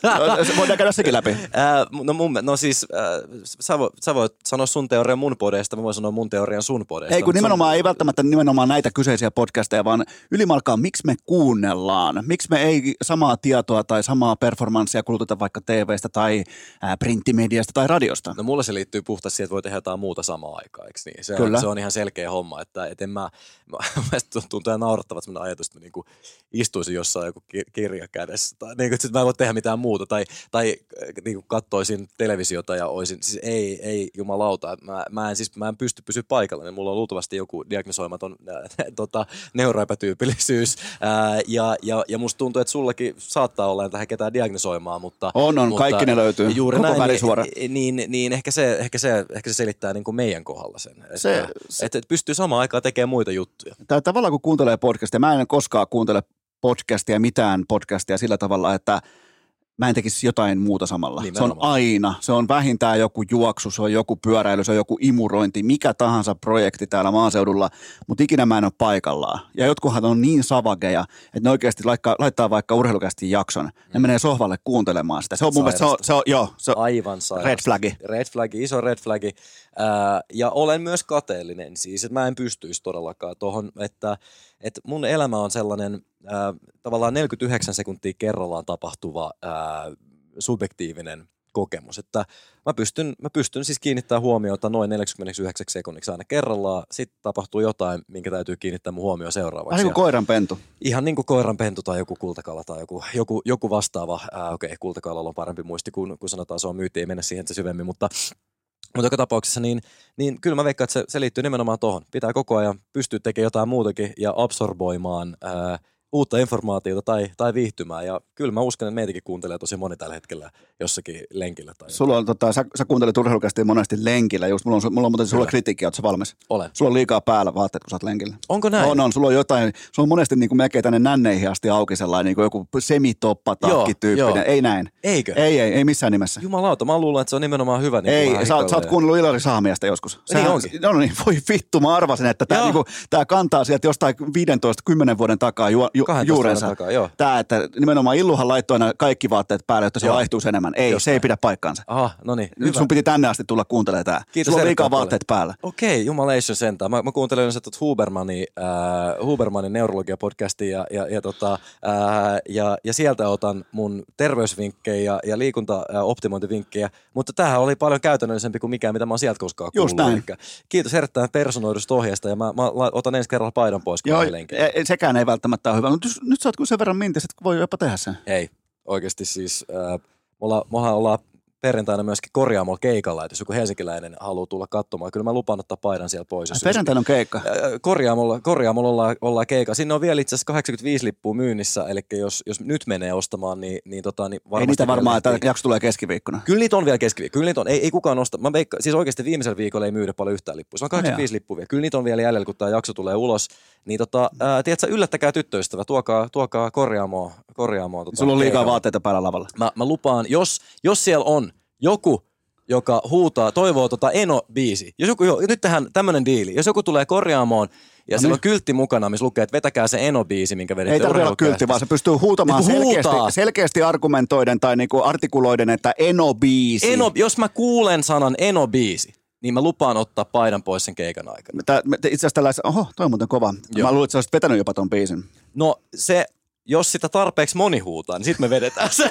Speaker 1: No, se- Voidaan käydä sekin läpi.
Speaker 3: Äh, no, mun, no siis, äh, sä, voit, sä voit sanoa sun teorian mun podeista, mä voin sanoa mun teorian sun podeista.
Speaker 1: Ei kun nimenomaan, ei välttämättä nimenomaan näitä kyseisiä podcasteja, vaan ylimalkaan miksi me kuunnellaan. Miksi me ei samaa tietoa tai samaa performanssia kuluteta vaikka TVstä tai ää, printtimediasta tai radiosta.
Speaker 3: No mulla se liittyy puhtaasti siihen, että voi tehdä jotain muuta samaan aikaan, eikö niin? Se,
Speaker 1: Kyllä.
Speaker 3: on, se on ihan selkeä homma, että et en mä, mä mielestäni tuntuu ihan naurattavat ajatus, että mä niinku istuisin jossain joku ki- kirja kädessä. Tai niin kuin, sit mä en voi tehdä mitään muuta. Tai, tai äh, niin kuin kattoisin televisiota ja olisin, siis ei, ei jumalauta. Mä, mä, en, siis, mä en pysty pysyä paikalla. Mulla on luultavasti joku diagnosoimaton äh, tota, neuroepätyypillisyys. Äh, ja, ja, ja musta tuntuu, että sullakin saattaa olla, että ketään diagnosoimaan, mutta...
Speaker 1: On, on.
Speaker 3: mutta
Speaker 1: Kaikki ne löytyy.
Speaker 3: Juuri
Speaker 1: Koko
Speaker 3: näin,
Speaker 1: välisuora.
Speaker 3: Niin, niin, niin ehkä, se, ehkä, se, ehkä se selittää niin kuin meidän kohdalla sen. Että,
Speaker 1: Se-
Speaker 3: se, että, että pystyy samaan aikaan tekemään muita juttuja.
Speaker 1: Tää tavallaan kun kuuntelee podcastia, mä en koskaan kuuntele podcastia, mitään podcastia sillä tavalla, että mä en tekisi jotain muuta samalla. Se on
Speaker 3: Nimenomaan.
Speaker 1: aina. Se on vähintään joku juoksu, se on joku pyöräily, se on joku imurointi, mikä tahansa projekti täällä maaseudulla, mutta ikinä mä en ole paikallaan. Ja jotkuhan on niin savageja, että ne oikeasti laittaa, laittaa vaikka urheilukästi jakson. Ne menee sohvalle kuuntelemaan sitä. Se on mun mielestä, se on, se on, joo, se on
Speaker 3: Aivan sairasta.
Speaker 1: red flagi.
Speaker 3: Red flagi, iso red flagi. Ja olen myös kateellinen siis, että mä en pystyisi todellakaan tuohon, että, että mun elämä on sellainen ää, tavallaan 49 sekuntia kerrallaan tapahtuva ää, subjektiivinen kokemus, että mä pystyn, mä pystyn siis kiinnittämään huomiota noin 49 sekunniksi aina kerrallaan, sitten tapahtuu jotain, minkä täytyy kiinnittää mun huomioon seuraavaksi.
Speaker 1: Vähän niin kuin koiran pentu.
Speaker 3: Ihan niin kuin koiranpentu tai joku kultakala tai joku, joku, joku vastaava. Okei, okay, kultakalalla on parempi muisti, kun, kun sanotaan se on myytti, ei mennä siihen se syvemmin, mutta, mutta joka tapauksessa niin, niin kyllä mä veikkaan, että se, se liittyy nimenomaan tuohon. Pitää koko ajan pystyä tekemään jotain muutakin ja absorboimaan ää, uutta informaatiota tai, tai viihtymään. Ja kyllä mä uskon, että meitäkin kuuntelee tosi moni tällä hetkellä jossakin lenkillä. Tai
Speaker 1: Sulla on, tota, sä, sä kuuntelit urheilukästi monesti lenkillä. Just, mulla, on, mulla on muuten sulla kritiikkiä, ootko valmis?
Speaker 3: Olen.
Speaker 1: Sulla on liikaa päällä vaatteet, kun sä oot lenkillä.
Speaker 3: Onko näin?
Speaker 1: On, on. Sulla on jotain, sulla on monesti niin kuin melkein tänne nänneihin asti auki sellainen niin kuin joku semitoppa tyyppinen.
Speaker 3: joo.
Speaker 1: Ei näin.
Speaker 3: Eikö?
Speaker 1: Ei, ei, ei missään nimessä.
Speaker 3: Jumalauta, mä luulen, että se on nimenomaan hyvä. Niin
Speaker 1: Ei, sä, sä oot kuunnellut Ilari Saamiestä joskus.
Speaker 3: Niin onkin.
Speaker 1: No niin, voi vittu, mä arvasin, että tämä
Speaker 3: Joo.
Speaker 1: niinku, tää kantaa sieltä jostain 15-10 vuoden takaa ju, ju,
Speaker 3: 12
Speaker 1: juurensa.
Speaker 3: takaa, joo.
Speaker 1: Tää, että nimenomaan Illuhan laittoi aina kaikki vaatteet päälle, jotta se
Speaker 3: Joo.
Speaker 1: vaihtuisi enemmän. Ei,
Speaker 3: Just
Speaker 1: se ei pidä paikkaansa.
Speaker 3: Aha, no niin.
Speaker 1: Nyt sun piti tänne asti tulla kuuntelemaan tää.
Speaker 3: Kiitos
Speaker 1: Sulla on liikaa vaatteet päällä.
Speaker 3: Okei, jumalation sentään. Mä, mä kuuntelen yleensä tuota Hubermanin, äh, Hubermanin neurologia-podcastia ja, ja, ja, tota, äh, ja, ja, sieltä otan mun terveysvinkkejä ja, ja liikunta-optimointivinkkejä, mutta tämähän oli paljon käytännöllisempi kuin mikään, mitä mä oon sieltä koskaan
Speaker 1: Just
Speaker 3: kuullut.
Speaker 1: näin.
Speaker 3: Elikkä Kiitos erittäin personoidusta ohjeesta ja mä, mä otan ensi kerralla paidan pois, kun
Speaker 1: Joo, e- e- sekään ei välttämättä ole hyvä. Nyt, nyt sä oot sen verran mintis, että voi jopa tehdä sen.
Speaker 3: Ei, oikeasti siis, äh, me ollaan, me ollaan perjantaina myöskin korjaamolla keikalla, että jos joku helsinkiläinen haluaa tulla katsomaan, kyllä mä lupaan ottaa paidan siellä pois. Jos,
Speaker 1: Perjantaina on keikka.
Speaker 3: Korjaamolla, korjaamolla ollaan, ollaan keikalla. Sinne on vielä itse asiassa 85 lippua myynnissä, eli jos, jos nyt menee ostamaan, niin, niin, tota, niin varmasti
Speaker 1: Ei niitä varmaan, että jakso tulee keskiviikkona.
Speaker 3: Kyllä niitä on vielä keskiviikko. Kyllä niitä on. Ei, ei kukaan osta. Mä veikka, siis oikeasti viimeisellä viikolla ei myydä paljon yhtään lippua. Se on 85 lippua vielä. Kyllä niitä on vielä jäljellä, kun tämä jakso tulee ulos. Niin tota, ää, tiedätkö, yllättäkää tyttöystävä, tuokaa, tuokaa korjaamoa. Korjaamoa tota,
Speaker 1: Sulla on liikaa
Speaker 3: keikalle.
Speaker 1: vaatteita päällä lavalla.
Speaker 3: Mä, mä lupaan, jos, jos siellä on joku, joka huutaa, toivoo tota Eno-biisi. Jos joku, jo, nyt tähän tämmönen diili. Jos joku tulee korjaamoon ja
Speaker 1: No
Speaker 3: sillä
Speaker 1: niin.
Speaker 3: on kyltti mukana, missä lukee, että vetäkää se Eno-biisi, minkä vedette
Speaker 1: Ei tarvitse olla kyltti, vaan se pystyy huutamaan
Speaker 3: Niin
Speaker 1: selkeästi,
Speaker 3: huutaa.
Speaker 1: selkeästi argumentoiden tai niinku artikuloiden, että eno-biisi.
Speaker 3: Eno, jos mä kuulen sanan Eno-biisi, niin mä lupaan ottaa paidan pois sen keikan aikana.
Speaker 1: Tää, itse asiassa tällaisen, oho, toi on muuten kova.
Speaker 3: Joo.
Speaker 1: Mä luulen, että sä olisit vetänyt jopa ton biisin.
Speaker 3: No se, jos sitä tarpeeksi moni huutaa, niin sitten me vedetään se.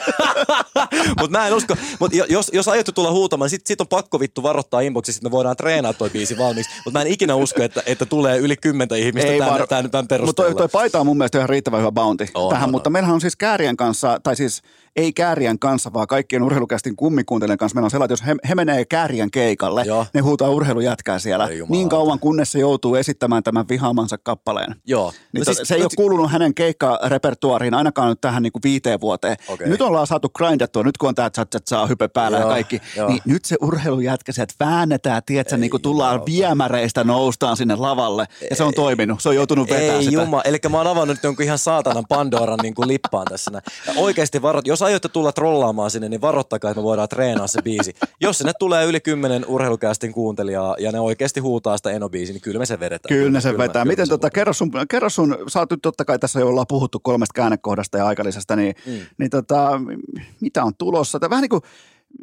Speaker 3: Mutta mä en usko. Mutta jos, jos aiotte tulla huutamaan, niin sit, sit on pakko vittu varoittaa inboxissa, että me voidaan treenaa toi biisi valmiiksi. Mutta mä en ikinä usko, että, että tulee yli kymmentä ihmistä
Speaker 1: Ei
Speaker 3: tämän,
Speaker 1: var-
Speaker 3: tämän, tämän
Speaker 1: Mutta
Speaker 3: perusteella.
Speaker 1: toi, toi paita on mun mielestä ihan riittävän hyvä bounty
Speaker 3: On,
Speaker 1: tähän,
Speaker 3: on,
Speaker 1: mutta
Speaker 3: on.
Speaker 1: meillähän on siis Käärien kanssa, tai siis ei Käärien kanssa, vaan kaikkien urheilukästin kummikuuntelijan kanssa. Meillä on sellainen, että jos he, he menee Käärien keikalle,
Speaker 3: Joo.
Speaker 1: ne huutaa urheilujätkää siellä niin kauan, kunnes se joutuu esittämään tämän vihaamansa kappaleen.
Speaker 3: Joo.
Speaker 1: Niin
Speaker 3: No
Speaker 1: no
Speaker 3: siis-
Speaker 1: se ei
Speaker 3: no
Speaker 1: ole kuulunut hänen keikkarepertuariin ainakaan nyt tähän niin kuin viiteen vuoteen.
Speaker 3: Okei.
Speaker 1: Nyt ollaan saatu grindattua, nyt kun on tämä chat saa hype päällä ja
Speaker 3: Joo,
Speaker 1: kaikki,
Speaker 3: joo.
Speaker 1: niin nyt se urheilujätkä sieltä väännetään, tiedätkö, niin kuin tullaan
Speaker 3: jumalauta.
Speaker 1: viemäreistä noustaan sinne lavalle ja se on toiminut, se on joutunut vetämään
Speaker 3: Ei
Speaker 1: sitä.
Speaker 3: juma, eli mä oon avannut jonkun ihan saatanan Pandoran niin kuin lippaan tässä. Ja oikeasti varot, jos aiotte tulla trollaamaan sinne, niin varoittakaa, että me voidaan treenaa se biisi. Jos sinne tulee yli kymmenen urheilukästin kuuntelijaa ja ne oikeasti huutaa sitä Eno-biisiä, niin kyllä me se vedetään.
Speaker 1: Kyllä ne
Speaker 3: me-
Speaker 1: vetää. Miten tota, kerro sun, kerro sun, sä oot nyt totta kai tässä jo ollaan puhuttu kolmesta käännekohdasta ja aikalisesta, niin, mm. niin tota, mitä on tulossa? Tai vähän niin kuin,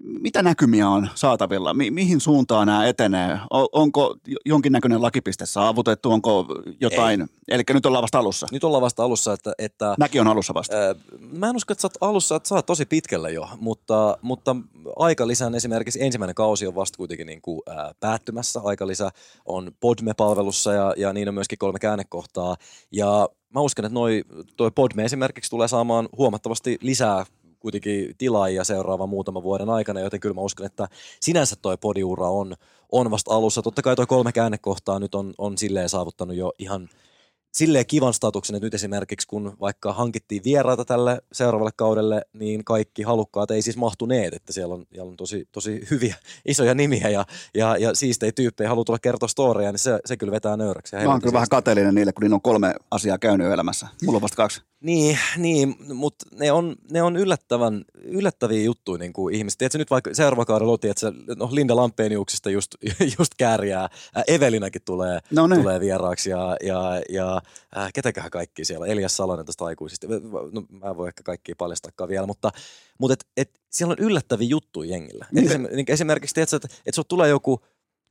Speaker 1: mitä näkymiä on saatavilla? Mi- mihin suuntaan nämä etenee? O- onko jo- jonkinnäköinen lakipiste saavutettu? Onko jotain? Eli nyt ollaan vasta alussa.
Speaker 3: Nyt ollaan vasta alussa, että, että
Speaker 1: Näki on alussa vasta.
Speaker 3: Ö, Mä en usko, että sä oot alussa, että sä oot tosi pitkällä jo, mutta, mutta aikalisän esimerkiksi ensimmäinen kausi on vasta kuitenkin niin kuin, ää, päättymässä. Aikalisä on Podme-palvelussa ja, ja niin on myöskin kolme käännekohtaa. Ja mä uskon, että noi, toi Podme esimerkiksi tulee saamaan huomattavasti lisää kuitenkin tilaajia seuraavan muutaman vuoden aikana, joten kyllä mä uskon, että sinänsä toi podiura on, on vasta alussa. Totta kai toi kolme käännekohtaa nyt on, on silleen saavuttanut jo ihan silleen kivan statuksen, että nyt esimerkiksi kun vaikka hankittiin vieraita tälle seuraavalle kaudelle, niin kaikki halukkaat ei siis mahtuneet, että siellä on, siellä on tosi, tosi hyviä isoja nimiä ja, ja, ja siistejä tyyppejä haluaa tulla kertoa storia, niin se, se kyllä vetää nöyräksi.
Speaker 1: Mä oon kyllä vähän kateellinen niille, kun niillä on kolme asiaa käynyt elämässä. Mulla on vasta kaksi.
Speaker 3: Niin, niin mutta ne on, ne on yllättävän, yllättäviä juttuja niin kuin ihmiset. Tiedätkö nyt vaikka seuraava kaudella otin, että se, no Linda Lampeeniuksista just, just kääriää. Ää, Evelinakin tulee,
Speaker 1: No niin.
Speaker 3: tulee vieraaksi ja, ja, ja äh, ketäköhän kaikki siellä. Elias Salonen tästä aikuisista. No, mä en voi ehkä kaikkia paljastakaan vielä, mutta, mutta et, et, siellä on yllättäviä juttuja jengillä. Et esim, niin esimerkiksi, tiedätkö, että, että sulla tulee joku,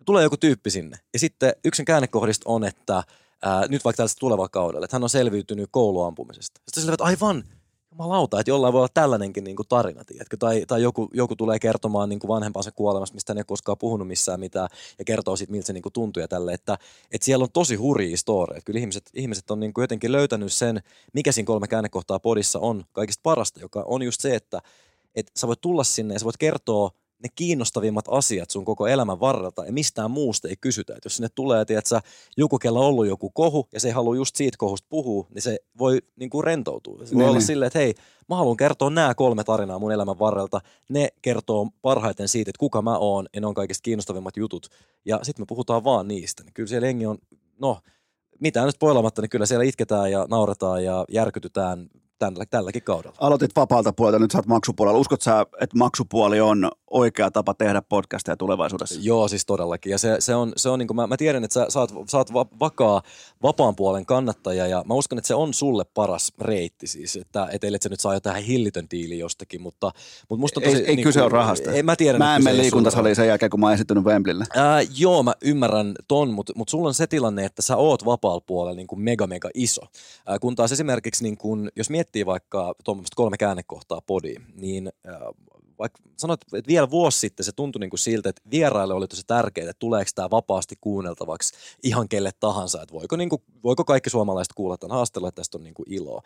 Speaker 3: tulee joku tyyppi sinne. Ja sitten yksi sen käännekohdista on, että ää, nyt vaikka tällaista tulevalla kaudella, että hän on selviytynyt kouluampumisesta. Sitten sillä että aivan, jumalauta, että jollain voi olla tällainenkin niin kuin tarina, tiedätkö? Tai, tai joku, joku tulee kertomaan niin kuin vanhempansa kuolemasta, mistä hän ei koskaan puhunut missään mitään, ja kertoo siitä, miltä se niin kuin tuntuu ja tälle, että, että siellä on tosi hurjia storeja. Kyllä ihmiset, ihmiset on niin kuin jotenkin löytänyt sen, mikä siinä kolme käännekohtaa podissa on kaikista parasta, joka on just se, että, että sä voit tulla sinne ja sä voit kertoa ne kiinnostavimmat asiat sun koko elämän varrelta ja mistään muusta ei kysytä. Et jos sinne tulee, tiedätkö, joku, kella on ollut joku kohu ja se ei halua just siitä kohusta puhua, niin se voi niin kuin rentoutua. Se voi
Speaker 1: Niin,
Speaker 3: olla
Speaker 1: niin.
Speaker 3: silleen, että hei, mä haluan kertoa nämä kolme tarinaa mun elämän varrelta. Ne kertoo parhaiten siitä, että kuka mä oon ja ne on kaikista kiinnostavimmat jutut. Ja sitten me puhutaan vaan niistä. Niin kyllä siellä jengi on, no, mitään nyt spoilaamatta, niin kyllä siellä itketään ja nauretaan ja järkytytään tällä, tälläkin kaudella.
Speaker 1: Aloitit vapaalta puolelta, nyt sä oot maksupuolella. Uskot sä, että maksupuoli on oikea tapa tehdä podcasteja tulevaisuudessa?
Speaker 3: Joo, siis todellakin. Ja se, se on, se on niin kuin mä, mä tiedän, että sä, sä oot, sä oot va- vakaa vapaan puolen kannattaja ja mä uskon, että se on sulle paras reitti siis, että et ellei sä nyt saa jotain hillitön diili jostakin, mutta, mutta musta on
Speaker 1: Ei,
Speaker 3: tosi...
Speaker 1: ei
Speaker 3: niin
Speaker 1: kyse
Speaker 3: kuin-
Speaker 1: ole rahasta.
Speaker 3: Ei, mä tiedän,
Speaker 1: Mä en
Speaker 3: että
Speaker 1: mene
Speaker 3: ei
Speaker 1: liikuntasaliin sen jälkeen, kun mä oon esittynyt Wembleylle.
Speaker 3: Ää, joo, mä ymmärrän ton, mutta mut sulla on se tilanne, että sä oot vapaalla puolella niin kuin mega mega iso. Ää, kun taas esimerkiksi, niin kun, jos miettii vaikka tuommoista kolme käännekohtaa podiin, niin ää, vaikka sanot, että vielä vuosi sitten se tuntui niin kuin siltä, että vieraille oli tosi tärkeää, että tuleeko tämä vapaasti kuunneltavaksi ihan kelle tahansa, että voiko, niin kuin, voiko kaikki suomalaiset kuulla tämän haastattelun, että tästä on niin kuin iloa.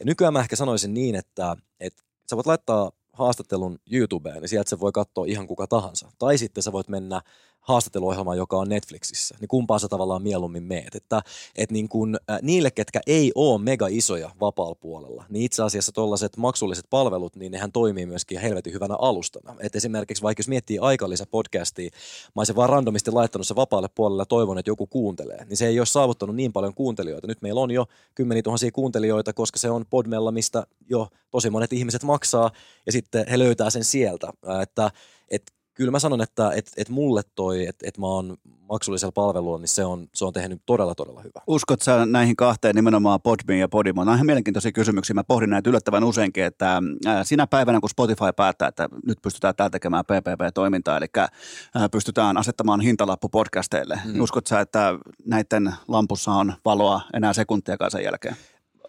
Speaker 3: Ja nykyään mä ehkä sanoisin niin, että, että sä voit laittaa haastattelun YouTubeen, niin sieltä se voi katsoa ihan kuka tahansa. Tai sitten sä voit mennä haastatteluohjelmaan, joka on Netflixissä. Niin kumpaa sä tavallaan mieluummin meet. Että, et niin kun, äh, niille, ketkä ei ole mega isoja vapaalla puolella, niin itse asiassa tuollaiset maksulliset palvelut, niin nehän toimii myöskin helvetin hyvänä alustana. Et esimerkiksi vaikka jos miettii aikalisä podcastia, mä olisin vaan randomisti laittanut se vapaalle puolelle ja toivon, että joku kuuntelee, niin se ei ole saavuttanut niin paljon kuuntelijoita. Nyt meillä on jo kymmeniä tuhansia kuuntelijoita, koska se on Podmella, mistä jo tosi monet ihmiset maksaa, ja sitten he löytää sen sieltä. Ää, Että, että kyllä mä sanon, että et, et mulle toi, että et mä oon maksullisella palvelulla, niin se on, se on tehnyt todella, todella hyvä.
Speaker 1: Uskot sä näihin kahteen nimenomaan Podbean ja Podimo? Nämä on ihan mielenkiintoisia kysymyksiä. Mä pohdin näitä yllättävän useinkin, että ää, sinä päivänä, kun Spotify päättää, että nyt pystytään täällä tekemään PPP-toimintaa, eli ää, pystytään asettamaan hintalappu podcasteille. Mm. Uskot sä, että näiden lampussa on valoa enää sekuntiakaan sen jälkeen?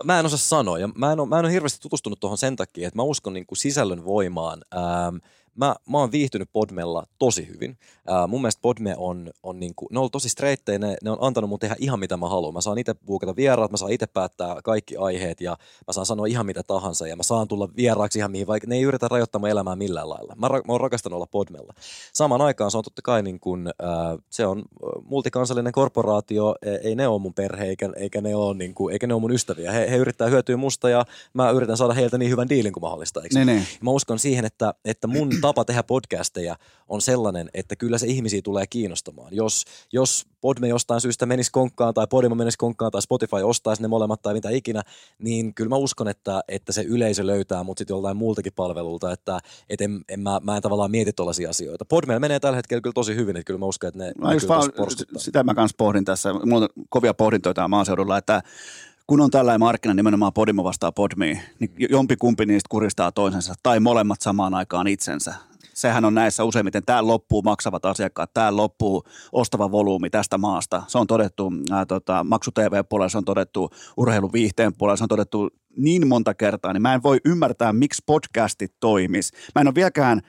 Speaker 3: Mä en osaa sanoa, ja mä en ole, mä en ole hirveästi tutustunut tuohon sen takia, että mä uskon niin kuin sisällön voimaan. Ähm, mä, mä oon viihtynyt Podmella tosi hyvin. Ää, mun mielestä Podme on, on niinku, ne on ollut tosi streittejä, ne, ne on antanut mun tehdä ihan mitä mä haluan. Mä saan itse buukata vieraat, mä saan itse päättää kaikki aiheet ja mä saan sanoa ihan mitä tahansa ja mä saan tulla vieraaksi ihan mihin, vaikka ne ei yritä rajoittaa mun elämää millään lailla. Mä, ra- mä oon rakastanut olla Podmella. Samaan aikaan se on totta kai niin kuin, ää, se on multikansallinen korporaatio, e- ei ne ole mun perhe eikä, eikä, ne ole, niin kuin, eikä ne ole mun ystäviä. He, he yrittää hyötyä musta ja mä yritän saada heiltä niin hyvän diilin kuin mahdollista. Eikö?
Speaker 1: Niin, niin.
Speaker 3: Mä uskon siihen, että, että mun tapa tehdä podcasteja on sellainen, että kyllä se ihmisiä tulee kiinnostamaan. Jos, jos Podme jostain syystä menisi konkkaan tai Podimo menisi konkkaan tai Spotify ostaisi ne molemmat tai mitä ikinä, niin kyllä mä uskon, että, että se yleisö löytää mut sitten jollain muultakin palvelulta, että et en, en mä, mä en tavallaan mieti tollaisia asioita. Podme menee tällä hetkellä kyllä tosi hyvin, että kyllä mä uskon, että ne,
Speaker 1: Mä
Speaker 3: ne
Speaker 1: just
Speaker 3: kyllä
Speaker 1: vaan, sitä mä kanssa pohdin tässä. Mulla on kovia pohdintoja täällä maaseudulla, että kun on tällainen markkina nimenomaan Podimo vastaa Podmi, niin jompikumpi niistä kuristaa toisensa tai molemmat samaan aikaan itsensä. Sehän on näissä useimmiten, täällä loppuu maksavat asiakkaat, täällä loppuu ostava volyymi tästä maasta. Se on todettu ää, tota, maksu TV-puolella, se on todettu urheiluviihteen puolella, se on todettu niin monta kertaa, niin mä en voi ymmärtää, miksi podcastit toimis. Mä en ole vieläkään,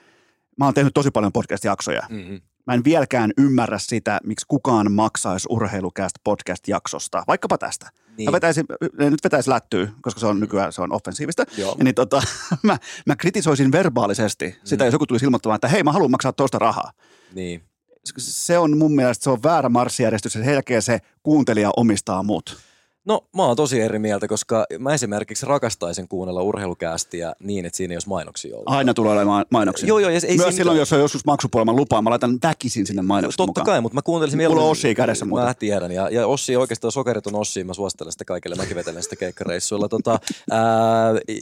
Speaker 1: mä oon tehnyt tosi paljon podcast-jaksoja,
Speaker 3: Mm-hmm.
Speaker 1: Mä en vieläkään ymmärrä sitä, miksi kukaan maksaisi urheilukästä podcast-jaksosta, vaikkapa tästä. Niin. Mä vetäisin, nyt vetäisi lättyy, koska se on nykyään se on offensiivista.
Speaker 3: Joo.
Speaker 1: Niin tota, mä, mä kritisoisin verbaalisesti sitä,
Speaker 3: Mm.
Speaker 1: jos joku tulisi ilmoittamaan, että hei mä haluan maksaa tuosta rahaa.
Speaker 3: Niin.
Speaker 1: Se on mun mielestä se on väärä marssijärjestys ja sen jälkeen se kuuntelija omistaa mut.
Speaker 3: No mä oon tosi eri mieltä, koska mä esimerkiksi rakastaisin kuunnella urheilukäästiä niin, että siinä ei olisi mainoksia ollut.
Speaker 1: Aina tulee olemaan mainoksia.
Speaker 3: Joo, joo, ei
Speaker 1: Myös
Speaker 3: siinä
Speaker 1: silloin, jos on joskus maksupuolella lupaa, mä laitan väkisin sinne mainokset
Speaker 3: Totta
Speaker 1: mukaan.
Speaker 3: kai, mutta mä kuuntelisin
Speaker 1: Mulla on Ossia kädessä muuten.
Speaker 3: Mä tiedän, ja, ja Ossi oikeastaan sokeriton Ossi, mä suosittelen sitä kaikille, mäkin vetelen sitä keikkareissuilla. Tota, ää,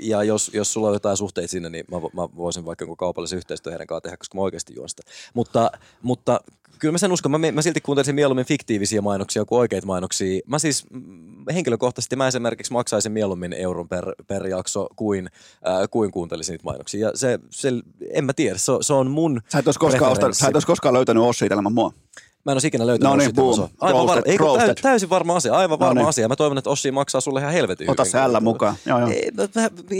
Speaker 3: ja jos, jos sulla on jotain suhteita sinne, niin mä, mä voisin vaikka jonkun kaupallisen yhteistyön heidän kanssa tehdä, koska mä oikeasti juon sitä. Mutta, mutta kyllä mä sen uskon, mä, mä silti kuuntelisin mieluummin fiktiivisiä mainoksia kuin oikeita mainoksia. Mä siis mm, henkilökohtaisesti mä esimerkiksi maksaisin mieluummin euron per, per jakso kuin, äh, kuin kuuntelisin niitä mainoksia. Ja se, se, en mä tiedä, se, on- se on mun
Speaker 1: Sä et, olisi koskaan, osta, sä et olisi koskaan löytänyt Ossia ilman mua.
Speaker 3: Mä en olisi ikinä löytänyt
Speaker 1: No niin, boom.
Speaker 3: Aivan
Speaker 1: Roasted,
Speaker 3: varma, eikö,
Speaker 1: roasted.
Speaker 3: täysin varma asia, aivan varma
Speaker 1: niin.
Speaker 3: asia. Mä toivon, että Ossi maksaa sulle ihan helvetin
Speaker 1: Ota
Speaker 3: hyvin.
Speaker 1: se L mukaan. Joo, joo.
Speaker 3: Ei, no,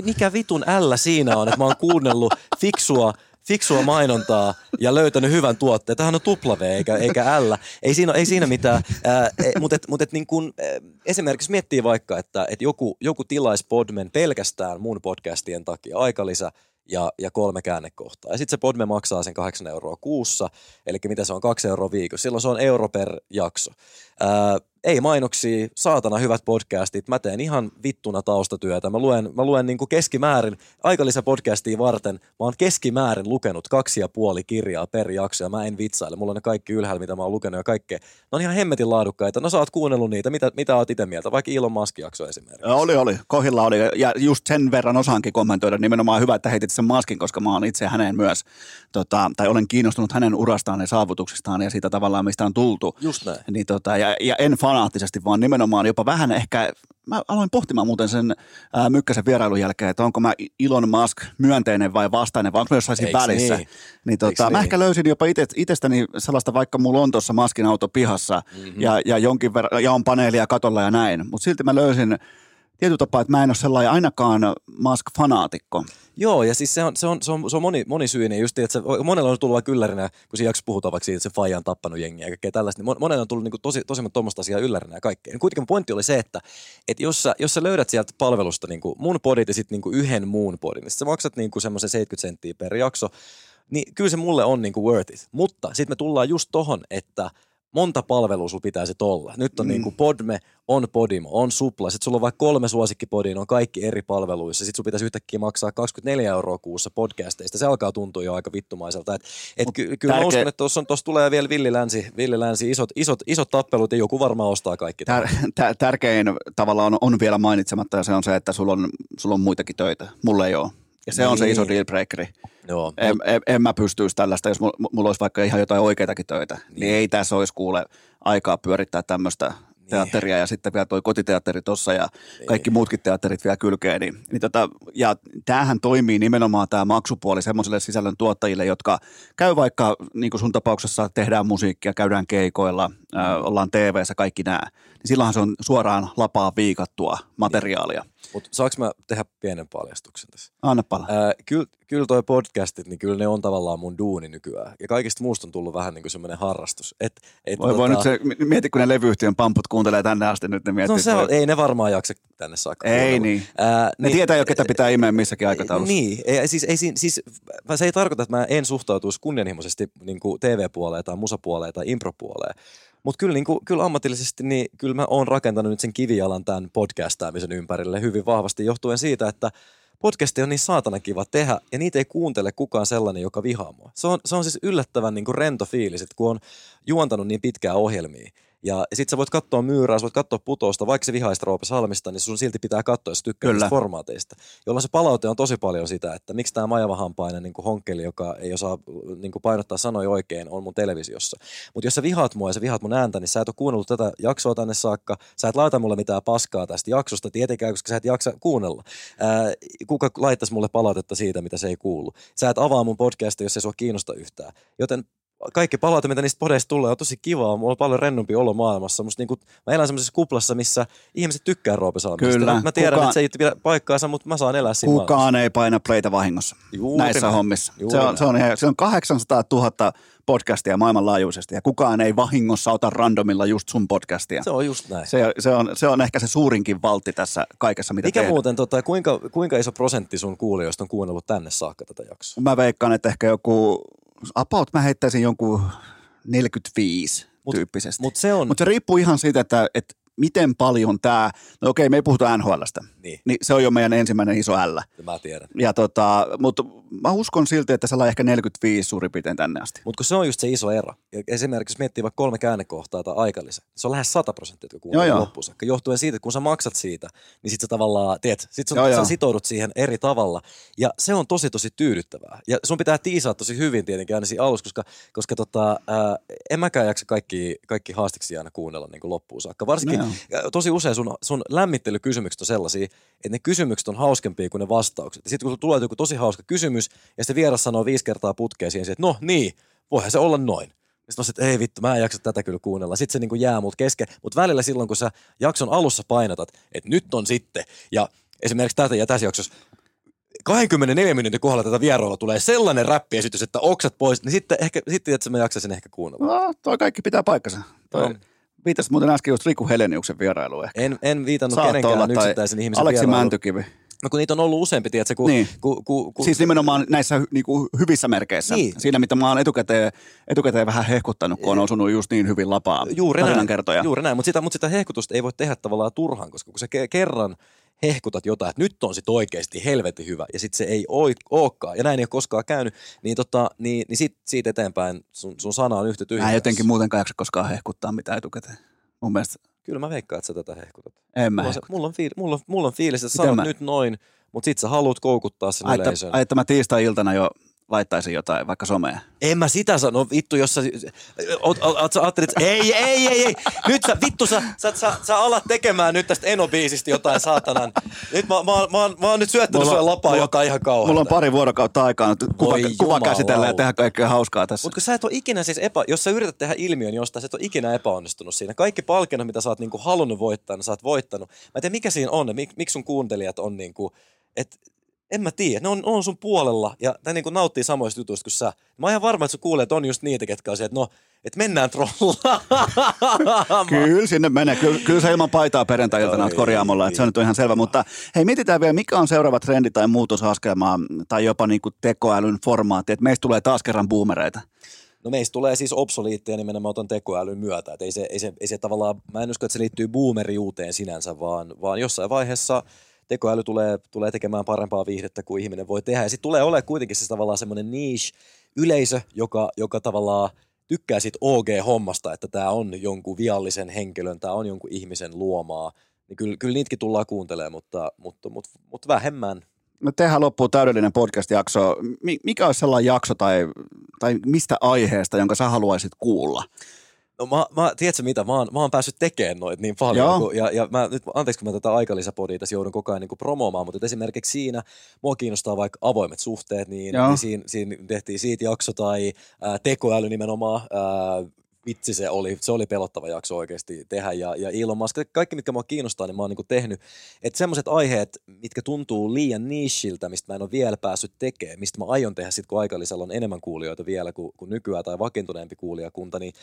Speaker 3: mikä vitun L siinä on, että mä oon kuunnellut fiksua, fiksua mainontaa ja löytänyt hyvän tuotteen. Tämähän on tupla V eikä, eikä L. Ei siinä, ei siinä mitään. Mutta et, mut et niin ää, esimerkiksi miettii vaikka, että et joku, joku tilaisi Podmen pelkästään mun podcastien takia aikalisä ja, ja kolme käännekohtaa. Ja sitten se Podme maksaa sen 8 euroa kuussa, eli mitä se on, 2 euroa viikossa. Silloin se on euro per jakso. Ää, ei mainoksia, saatana hyvät podcastit. Mä teen ihan vittuna taustatyötä. Mä luen, mä luen niin keskimäärin, aikalisä podcastia varten, mä oon keskimäärin lukenut kaksi ja puoli kirjaa per jakso ja mä en vitsaile. Mulla on ne kaikki ylhäällä, mitä mä oon lukenut ja kaikkea. Ne on ihan hemmetin laadukkaita. No sä oot kuunnellut niitä. Mitä, mitä oot itse mieltä? Vaikka Elon Musk-jakso esimerkiksi.
Speaker 1: Oli, oli. Kohilla oli. Ja just sen verran osaankin kommentoida. Nimenomaan hyvä, että heitit sen maskin, koska mä oon itse häneen myös, tota, tai olen kiinnostunut hänen urastaan ja saavutuksistaan ja siitä tavallaan, mistä on tultu.
Speaker 3: Just näin.
Speaker 1: Niin tota, ja, ja en fanaattisesti, vaan nimenomaan jopa vähän ehkä, mä aloin pohtimaan muuten sen ää, Mykkäsen vierailun jälkeen, että onko mä Elon Musk myönteinen vai vastainen, vai onko mä jossain siinä välissä.
Speaker 3: niin?
Speaker 1: niin tota,
Speaker 3: Eiks
Speaker 1: mä
Speaker 3: niin?
Speaker 1: ehkä löysin jopa ite, itsestäni sellaista, vaikka mulla on tuossa Maskin auto pihassa mm-hmm. ja, ja jonkin verran, ja on paneelia katolla ja näin, mutta silti mä löysin tietyllä tapaa, että mä en ole sellainen ainakaan Musk-fanaatikko.
Speaker 3: Joo, ja siis se on, se on, se on, se on moni, monisyinen. Just, että se, monella on tullut vaikka yllärinä, kun siinä puhutaan vaikka siitä, että se faija on tappanut jengiä ja kaikkea tällaista, niin mon- monella on tullut niin tosi, tosi tuommoista asiaa yllärinä ja kaikkea. Niin kuitenkin pointti oli se, että, että jos, sä, jos sä löydät sieltä palvelusta niin kuin mun podit ja sitten niin yhden muun podin, niin sä maksat niin kuin semmoisen 70 senttiä per jakso, niin kyllä se mulle on niin kuin worth it. Mutta sitten me tullaan just tohon, että monta palvelua sulla pitäisi olla. Nyt on mm. niin kuin Podme, on Podimo, on Supla. Sitten sulla on vaikka kolme suosikkipodia, on kaikki eri palveluissa. Sitten sulla pitäisi yhtäkkiä maksaa 24 euroa kuussa podcasteista. Se alkaa tuntua jo aika vittumaiselta. Et, et ky- kyllä mä
Speaker 1: tärkeä-
Speaker 3: uskon, että tuossa tuossa tulee vielä villilänsi, villilänsi isot, isot, isot tappelut ja joku varmaan ostaa kaikki.
Speaker 1: Tär, tär, tärkein tavallaan on, on vielä mainitsematta ja se on se, että sulla on, sulla on muitakin töitä. Mulla ei ole. Ja se niin. on se iso
Speaker 3: Niin.
Speaker 1: dealbreakeri.
Speaker 3: Joo,
Speaker 1: En, en, en mä pystyisi tällaista, jos mulla, mulla olisi vaikka ihan jotain oikeitakin töitä. Niin, niin ei tässä olisi kuule aikaa pyörittää tämmöistä niin. teatteria ja sitten vielä toi kotiteatteri tossa ja niin. kaikki muutkin teatterit vielä kylkeen. Niin, niin tota, ja tämähän toimii nimenomaan tämä maksupuoli semmoiselle sisällön tuottajille, jotka käy vaikka, niin kuin sun tapauksessa tehdään musiikkia, käydään keikoilla, ollaan TV-ssä, kaikki nämä. Niin silloinhan se on suoraan lapaa viikattua materiaalia.
Speaker 3: mutta saanko mä tehdä pienen paljastuksen tässä?
Speaker 1: Anna pala.
Speaker 3: Ää, kyllä, kyllä toi podcastit, niin kyllä ne on tavallaan mun duuni nykyään. Ja kaikista muusta on tullut vähän niin kuin semmoinen harrastus. Et, et
Speaker 1: Voi, voi nyt se, mieti kun ne levyyhtiön pamput kuuntelee tänne asti, nyt ne miettii.
Speaker 3: No se on, ei ne varmaan jaksa tänne saakka.
Speaker 1: Ei
Speaker 3: kuunnella.
Speaker 1: niin.
Speaker 3: Ää,
Speaker 1: Ne tietää jo, ketä pitää imeä missäkin aikataulussa.
Speaker 3: Niin, ei, siis, ei, siis, se ei tarkoita, että mä en suhtautuisi kunnianhimoisesti niin kuin TV-puoleen tai musapuoleen tai impropuoleen. Mutta kyllä, niin kyllä ammatillisesti, niin kyllä mä oon rakentanut nyt sen kivijalan tämän podcastaamisen ympärille hyvin vahvasti johtuen siitä, että podcasti on niin saatana kiva tehdä ja niitä ei kuuntele kukaan sellainen, joka vihaa mua. Se on, se on siis yllättävän niin kuin rento fiilis, että kun on juontanut niin pitkää ohjelmia ja sit sä voit katsoa myyrää, sä voit katsoa putousta, vaikka se vihaisit Roope Salmista, niin sun silti pitää katsoa, jos tykkää
Speaker 1: Kyllä.
Speaker 3: formaateista. Jolloin se palaute on tosi paljon sitä, että miksi tämä majavahampainen niin honkkeli, joka ei osaa niin painottaa sanoja oikein, on mun televisiossa. Mutta jos sä vihaat mua ja sä vihaat mun ääntä, niin sä et ole kuunnellut tätä jaksoa tänne saakka. Sä et laita mulle mitään paskaa tästä jaksosta, tietenkään, koska sä et jaksa kuunnella. Ää, kuka laittaisi mulle palautetta siitä, mitä se ei kuulu? Sä et avaa mun podcastia, jos ei sua kiinnosta yhtään. Joten kaikki palaute, mitä niistä podeista tulee, on tosi kivaa. Mulla on paljon rennompi olo maailmassa. Musta niinku, mä elän semmoisessa kuplassa, missä ihmiset tykkää Roope.
Speaker 1: Kyllä.
Speaker 3: Mä, tiedän,
Speaker 1: Kukaan-
Speaker 3: että se ei pidä paikkaansa, mutta mä saan elää siinä maailmassa.
Speaker 1: Kukaan ei paina playtä vahingossa
Speaker 3: Juuri
Speaker 1: näissä
Speaker 3: näin.
Speaker 1: hommissa.
Speaker 3: Juuri
Speaker 1: Se on,
Speaker 3: näin.
Speaker 1: se, on, se on 800 000 podcastia maailmanlaajuisesti ja kukaan ei vahingossa ota randomilla just sun podcastia.
Speaker 3: Se on just näin.
Speaker 1: Se, se, on, se on ehkä se suurinkin valtti tässä kaikessa, mitä
Speaker 3: Mikä
Speaker 1: teet.
Speaker 3: muuten, tota, kuinka, kuinka iso prosentti sun kuulijoista on kuunnellut tänne saakka tätä jaksoa?
Speaker 1: Mä veikkaan, että ehkä joku, about mä heittäisin jonkun 45
Speaker 3: Mut-
Speaker 1: tyyppisesti.
Speaker 3: Mutta se on...
Speaker 1: Mutta se riippuu ihan siitä, että, että miten paljon tämä, no okei, me ei puhuta NHLstä,
Speaker 3: Niin.
Speaker 1: niin se on jo meidän ensimmäinen iso L.
Speaker 3: Mä tiedän.
Speaker 1: Ja tota, mutta mä uskon silti, että sellainen ehkä 45 suurin piirtein tänne asti.
Speaker 3: Mutta kun se on just se iso ero. Ja esimerkiksi jos miettii vaikka kolme käännekohtaa tai aikalisä, se on lähes 100 prosenttia, jotka
Speaker 1: joo.
Speaker 3: loppuun saakka. Johtuen siitä, että kun sä maksat siitä, niin sit sä tavallaan, tiedät, sit sä,
Speaker 1: Joo,
Speaker 3: sä
Speaker 1: joo.
Speaker 3: sitoudut siihen eri tavalla. Ja se on tosi tosi tyydyttävää. Ja sun pitää tiisaa tosi hyvin tietenkin aina siinä alussa, koska, koska tota, ää, en mäkään jaksa kaikki, kaikki haastiksi aina kuunnella niin loppuun saakka. Varsinkin
Speaker 1: No
Speaker 3: ja tosi usein sun, sun lämmittelykysymykset on sellaisia, että ne kysymykset on hauskempia kuin ne vastaukset. Ja sitten kun tulee joku tosi hauska kysymys, ja sitten vieras sanoo viisi kertaa putkeen siihen, että no niin, voihan se olla noin. Sitten että ei vittu, mä en jaksa tätä kyllä kuunnella. Sitten se niinku jää mut kesken. Mutta välillä silloin, kun sä jakson alussa painotat, että nyt on sitten, ja esimerkiksi tätä ja tässä jaksossa 24 minuutin kohdalla tätä vierailulla tulee sellainen räppiesitys, että oksat pois, niin sitten ehkä, sitten että mä jaksaisin ehkä kuunnella.
Speaker 1: No, toi kaikki pitää paikkansa. Toi,
Speaker 3: No.
Speaker 1: Viittasit muuten äsken just Riku Heleniuksen vierailuun ehkä.
Speaker 3: En, en viitannut
Speaker 1: Saattoi
Speaker 3: kenenkään
Speaker 1: olla,
Speaker 3: yksittäisen ihmisen
Speaker 1: Aleksi
Speaker 3: vierailuun.
Speaker 1: Mäntykivi.
Speaker 3: No kun niitä on ollut useampi, tiedätkö, kun,
Speaker 1: Niin.
Speaker 3: kun, kun, kun
Speaker 1: Siis nimenomaan näissä niinku, hyvissä merkeissä.
Speaker 3: Niin.
Speaker 1: Siinä, mitä mä oon etukäteen, etukäteen vähän hehkuttanut, kun on osunut just niin hyvin lapaa
Speaker 3: juuri näin,
Speaker 1: tarinankertoja.
Speaker 3: juuri näin. Mutta sitä, mut sitä hehkutusta ei voi tehdä tavallaan turhaan, koska kun sä ke- kerran hehkutat jotain, että nyt on sit oikeasti helvetin hyvä, ja sitten se ei olekaan, ja näin ei ole koskaan käynyt, niin, tota, niin, niin sit, siitä eteenpäin sun, sun sana on yhtä tyhjä.
Speaker 1: Mä en jotenkin muutenkaan jaksa koskaan hehkuttaa mitään etukäteen. Mun mielestä
Speaker 3: Kyllä mä veikkaan, että sä tätä hehkutat.
Speaker 1: en mä
Speaker 3: Mulla se,
Speaker 1: hehkuta.
Speaker 3: mulla, on fiil, mulla, on, mulla on fiilis, että
Speaker 1: Miten
Speaker 3: sanot
Speaker 1: mä-
Speaker 3: nyt noin, mutta sit sä haluat koukuttaa sen
Speaker 1: Ai, että,
Speaker 3: yleisön.
Speaker 1: ai, että mä tiistai-iltana jo laittaisin jotain, vaikka somea.
Speaker 3: En mä sitä sano, vittu, jos sä, oot, oot, sä ajattelit, ei, ei, ei, ei, nyt sä, vittu, sä, sä, sä, sä alat tekemään nyt tästä Eno-biisistä jotain saatanan. Nyt mä, mä, mä, oon- mä oon nyt syöttänyt sulle lapaa jotain ihan kauheaa.
Speaker 1: Mulla on pari vuorokautta aikaa kuva, kuva käsitellä ja tehdä kaikkea hauskaa tässä.
Speaker 3: Mutta sä et ole ikinä siis epä, jos sä yrität tehdä ilmiön jostain, sä et ole ikinä epäonnistunut siinä. Kaikki palkinnot, mitä sä oot niinku halunnut voittaa, niin sä oot voittanut. Mä en tiedä, mikä siinä on, mik, miksi sun kuuntelijat on niinku, että en mä tiedä, ne on, on sun puolella ja ne niinku nauttii samoista jutuista kuin sä. Mä oon ihan varma, että sun kuulijat on just niitä, ketkä on se, että no, että mennään trollaamaan.
Speaker 1: Kyllä sinne menee. Kyllä, kyllä se ilman paitaa perjantai-iltana oot korjaamolla, että se on nyt ihan selvä. Mutta hei, mietitään vielä, mikä on seuraava trendi tai muutosaskelma tai jopa niin kuin tekoälyn formaatti, että meistä tulee taas kerran boomereita.
Speaker 3: No meistä tulee siis obsoliitteja nimenomaan tuon tekoälyn myötä. Et ei, se, ei, se, ei se tavallaan, mä en usko, että se liittyy boomeriuuteen sinänsä, vaan, vaan jossain vaiheessa tekoäly tulee, tulee tekemään parempaa viihdettä kuin ihminen voi tehdä. Ja sitten tulee olemaan kuitenkin se tavallaan semmoinen niche-yleisö, joka, joka tavallaan tykkää siitä OG-hommasta, että tämä on jonkun viallisen henkilön, tämä on jonkun ihmisen luomaa. Niin kyllä, kyllä niitäkin tullaan kuuntelemaan, mutta, mutta, mutta, mutta vähemmän.
Speaker 1: Me tehdään loppuun täydellinen podcast-jakso. Mi- Mikä olisi sellainen jakso tai, tai mistä aiheesta, jonka sä haluaisit kuulla?
Speaker 3: No mä, mä, tiedätkö mitä, mä oon, mä oon päässyt tekemään noita niin paljon.
Speaker 1: Joo.
Speaker 3: Kun, ja, ja mä, nyt, anteeksi kun mä tätä aikalisäpodia tässä joudun koko ajan niin promoomaan, mutta esimerkiksi siinä mua kiinnostaa vaikka avoimet suhteet, niin,
Speaker 1: Joo.
Speaker 3: niin siinä, siinä, tehtiin siitä jakso tai ää, tekoäly nimenomaan. Ää, vitsi se oli, se oli pelottava jakso oikeasti tehdä ja, ja Elon Musk, kaikki mitkä mua kiinnostaa, niin mä oon niin tehnyt. Että semmoiset aiheet, mitkä tuntuu liian niishiltä, mistä mä en ole vielä päässyt tekemään, mistä mä aion tehdä sitten, kun aikalisalla on enemmän kuulijoita vielä kuin, kuin nykyään tai vakiintuneempi kuulijakunta, niin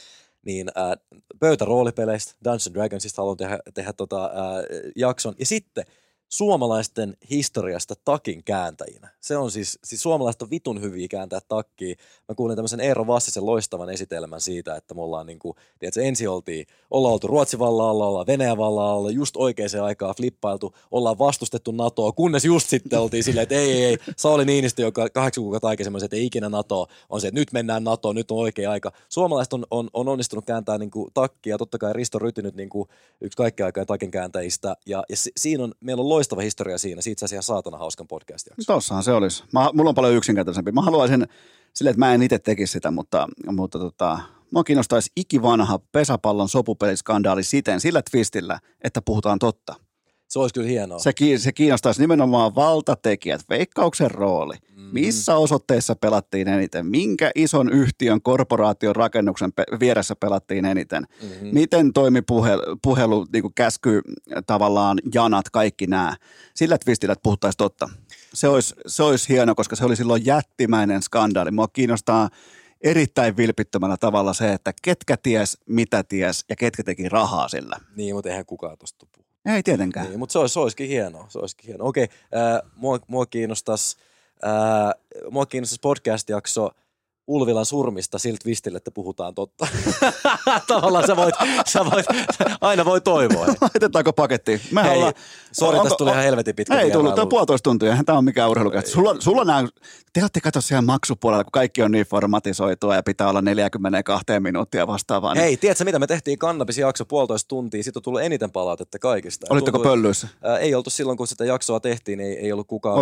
Speaker 3: niin äh, pöytäroolipeleistä, Dungeons Dragonsista haluan tehdä, tehdä tota, äh, jakson. Ja sitten suomalaisten historiasta takin kääntäjinä. Se on siis, siis suomalaiset on vitun hyviä kääntää takkiin. Mä kuulin tämmöisen Eero Vassisen loistavan esitelmän siitä, että me ollaan niinku, tiedätkö, ensin oltiin, ollaan oltu Ruotsin vallalla, ollaan Venäjän vallalla, just oikeaan aikaan flippailtu, ollaan vastustettu NATOa, kunnes just sitten oltiin silleen, että ei, ei, ei, Sauli Niinistö, joka kahdeksan kuukautta aikaisemmin että ei ikinä NATO, on se, että nyt mennään NATOon, nyt on oikea aika. Suomalaiset on, on, on onnistunut kääntää niinku takkia, totta kai Risto Ryty nyt niinku yksi kaikkea aikaa takin kääntäjistä, ja, ja si, siinä on, meillä on loistava historia siinä, siitä sä ihan saatana hauskan podcast
Speaker 1: Tossahan se olisi. Mä, mulla on paljon yksinkertaisempi. Mä haluaisin silleen, että mä en itse tekisi sitä, mutta, mutta tota, mua kiinnostaisi ikivanha pesäpallon sopupeliskandaali siten, sillä twistillä, että puhutaan totta.
Speaker 3: Se olisi kyllä hienoa.
Speaker 1: Se, ki- se kiinnostaisi nimenomaan valtatekijät, veikkauksen rooli.
Speaker 3: Mm.
Speaker 1: Missä osoitteessa pelattiin eniten? Minkä ison yhtiön korporaation rakennuksen pe- vieressä pelattiin eniten?
Speaker 3: Mm-hmm.
Speaker 1: Miten toimi puhelu, puhelu niin kuin käsky, tavallaan janat, kaikki nämä? Sillä twistillä, että puhuttaisiin totta. Se olisi, se olisi hieno, koska se oli silloin jättimäinen skandaali. Mua kiinnostaa erittäin vilpittömällä tavalla se, että ketkä ties, mitä ties ja ketkä teki rahaa sillä.
Speaker 3: Niin, mutta eihän kukaan tuosta.
Speaker 1: Ei tietenkään.
Speaker 3: Niin, mutta se, olisi, se olisikin hienoa. Se olisikin hienoa. Okei, äh, mua, mua kiinnostaisi äh, kiinnostaisi podcast-jakso Ulvilan surmista sillä twistillä, että puhutaan totta. Tavallaan sä voit, sä voit, aina voi toivoa.
Speaker 1: Laitetaanko pakettiin? Me
Speaker 3: Hei,
Speaker 1: ollaan-
Speaker 3: sori, tästä tuli ihan helvetin pitkä
Speaker 1: Ei tullut, tämä on puolitoista tuntia, eihän tämä on mikään urheilukästä. Sulla, sulla nämä, te olette katso siellä maksupuolella, kun kaikki on niin formatisoitua ja pitää olla 42 minuuttia vastaavaa. niin
Speaker 3: Hei, tiedätkö mitä? Me tehtiin kannabisjakso puolitoista tuntia, siitä on tullut eniten palautetta kaikista.
Speaker 1: Olitteko
Speaker 3: Tuntui-
Speaker 1: pöllyissä?
Speaker 3: Ää, ei oltu silloin, kun sitä jaksoa tehtiin, ei, ei ollut kukaan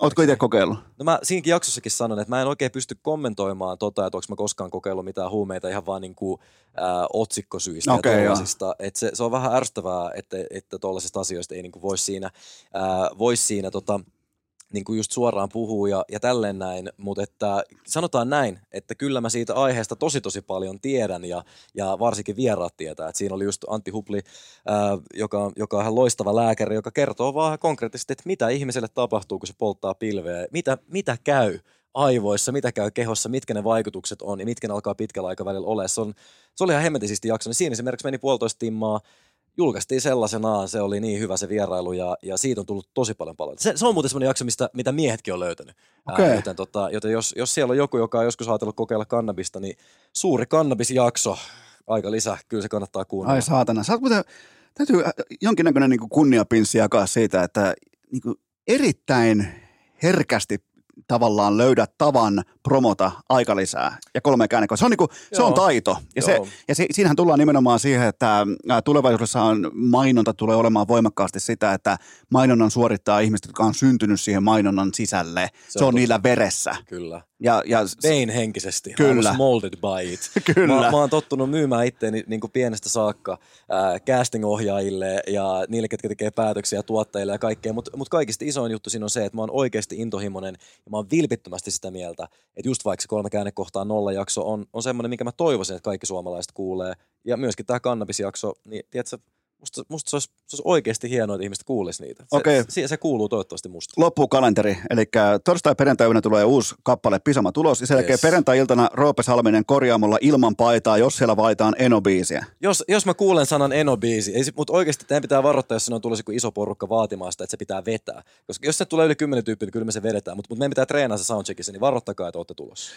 Speaker 1: ootko itse kokeillut?
Speaker 3: No mä siinäkin jaksossakin sanon, että mä en oikein pysty kommentoimaan tota, että onko mä koskaan kokeillut mitään huumeita ihan vaan niin kuin, ää, otsikkosyistä
Speaker 1: Okei,
Speaker 3: ja. Et se, se, on vähän ärsyttävää, että, että tuollaisista asioista ei niin kuin voi siinä, ää, vois siinä tota, niin kuin just suoraan puhuu ja, ja tälleen näin, mutta että sanotaan näin, että kyllä mä siitä aiheesta tosi tosi paljon tiedän ja, ja varsinkin vieraat tietää, että siinä oli just Antti Hupli, ää, joka, joka on ihan loistava lääkäri, joka kertoo vaan konkreettisesti, että mitä ihmiselle tapahtuu, kun se polttaa pilveä, mitä, mitä käy aivoissa, mitä käy kehossa, mitkä ne vaikutukset on ja mitkä ne alkaa pitkällä aikavälillä ole. Se, on, se oli ihan hemmetisesti jakso, niin siinä esimerkiksi meni puolitoista timmaa, julkaistiin sellaisenaan, se oli niin hyvä se vierailu ja, ja siitä on tullut tosi paljon palautetta. Se, se on muuten semmoinen jakso, mistä, mitä miehetkin on löytänyt.
Speaker 1: Okei.
Speaker 3: Ää, joten tota, joten jos, jos siellä on joku, joka on joskus ajatellut kokeilla kannabista, niin suuri kannabisjakso, aika lisä, kyllä se kannattaa kuunnella.
Speaker 1: Ai saatana. Sä oot muuten, täytyy äh, jonkinnäköinen niin kunniapinssi jakaa siitä, että niin kuin erittäin herkästi tavallaan löydät tavan promota aikalisää ja kolme käännekoa. Se on, niin kuin, se on taito. Ja, se, ja se, siinähän tullaan nimenomaan siihen, että tulevaisuudessa on mainonta tulee olemaan voimakkaasti sitä, että mainonnan suorittaa ihmiset, jotka on syntynyt siihen mainonnan sisälle. Se, se
Speaker 3: on
Speaker 1: on niillä veressä.
Speaker 3: Kyllä.
Speaker 1: Ja, ja
Speaker 3: Vein henkisesti.
Speaker 1: Kyllä.
Speaker 3: I molded by it.
Speaker 1: Kyllä.
Speaker 3: Mä, mä oon tottunut myymään itteeni niin kuin pienestä saakka ää, casting-ohjaajille ja niille, ketkä tekee päätöksiä tuottajille ja kaikkea. Mutta mut kaikista isoin juttu siinä on se, että mä oon oikeasti intohimoinen ja mä oon vilpittömästi sitä mieltä, että just vaikka se kolme käännekohtaa nolla jakso on, on semmoinen, minkä mä toivoisin, että kaikki suomalaiset kuulee. Ja myöskin tämä kannabisjakso, niin tiedätkö, musta, musta se, olisi, se olisi oikeasti hienoa, että ihmiset kuulisi niitä. Se,
Speaker 1: Okei.
Speaker 3: se, se kuuluu toivottavasti musta.
Speaker 1: loppuu kalenteri, eli torstai perjantai tulee uusi kappale Pisama tulos, ja sen jälkeen
Speaker 3: Yes.
Speaker 1: perjantai-iltana Roope Salminen korjaamolla ilman paitaa, jos siellä vaitaan enobiisiä.
Speaker 3: Jos, jos mä kuulen sanan enobiisi, ei, mutta oikeasti teidän pitää varoittaa, jos sinne tulisi joku iso porukka vaatimaan sitä, että se pitää vetää. Koska jos se tulee yli 10 tyyppiä, niin kyllä me se vedetään. Mutta, mutta meidän pitää treenaa se soundcheckissa, niin varoittakaa, että olette tulossa.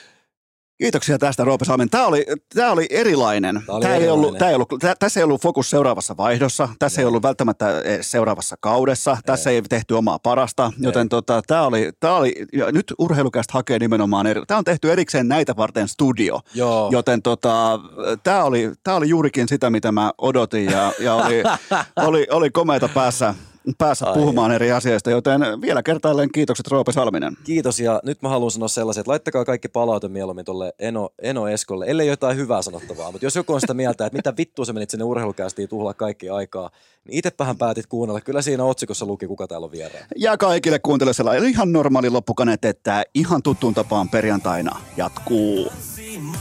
Speaker 1: Kiitoksia tästä Roope Salminen. Tämä oli, tämä oli erilainen.
Speaker 3: Tämä oli
Speaker 1: Tämä ei
Speaker 3: erilainen.
Speaker 1: ollut, tämä ei ollut, tä- tässä ei ollut fokus seuraavassa vaihdossa, tässä ei ollut välttämättä edes seuraavassa kaudessa, tässä ei tehty omaa parasta, joten tota, tämä oli, tämä oli, ja nyt urheilukästä hakee nimenomaan, eri, tämä on tehty erikseen näitä varten studio,
Speaker 3: Joo.
Speaker 1: joten tota, tämä oli, tämä oli juurikin sitä, mitä mä odotin ja, ja oli, oli, oli komeita päässä, päässä
Speaker 3: Ai.
Speaker 1: puhumaan eri asioista, joten vielä kertaalleen kiitokset Roope Salminen.
Speaker 3: Kiitos ja nyt mä haluan sanoa sellaisen, että laittakaa kaikki palaute mieluummin tuolle Eno, Eno Eskolle, ellei jotain hyvää sanottavaa. Mutta jos joku on sitä mieltä, että mitä vittua sä menit sinne urheilukästiin tuhlaa kaikki aikaa, niin itsepähän päätit kuunnella. Kyllä siinä otsikossa luki, kuka täällä on vieraan.
Speaker 1: Ja kaikille kuuntelijoille sellainen ihan normaali loppukaneet, että ihan tuttuun tapaan perjantaina jatkuu.
Speaker 4: Simma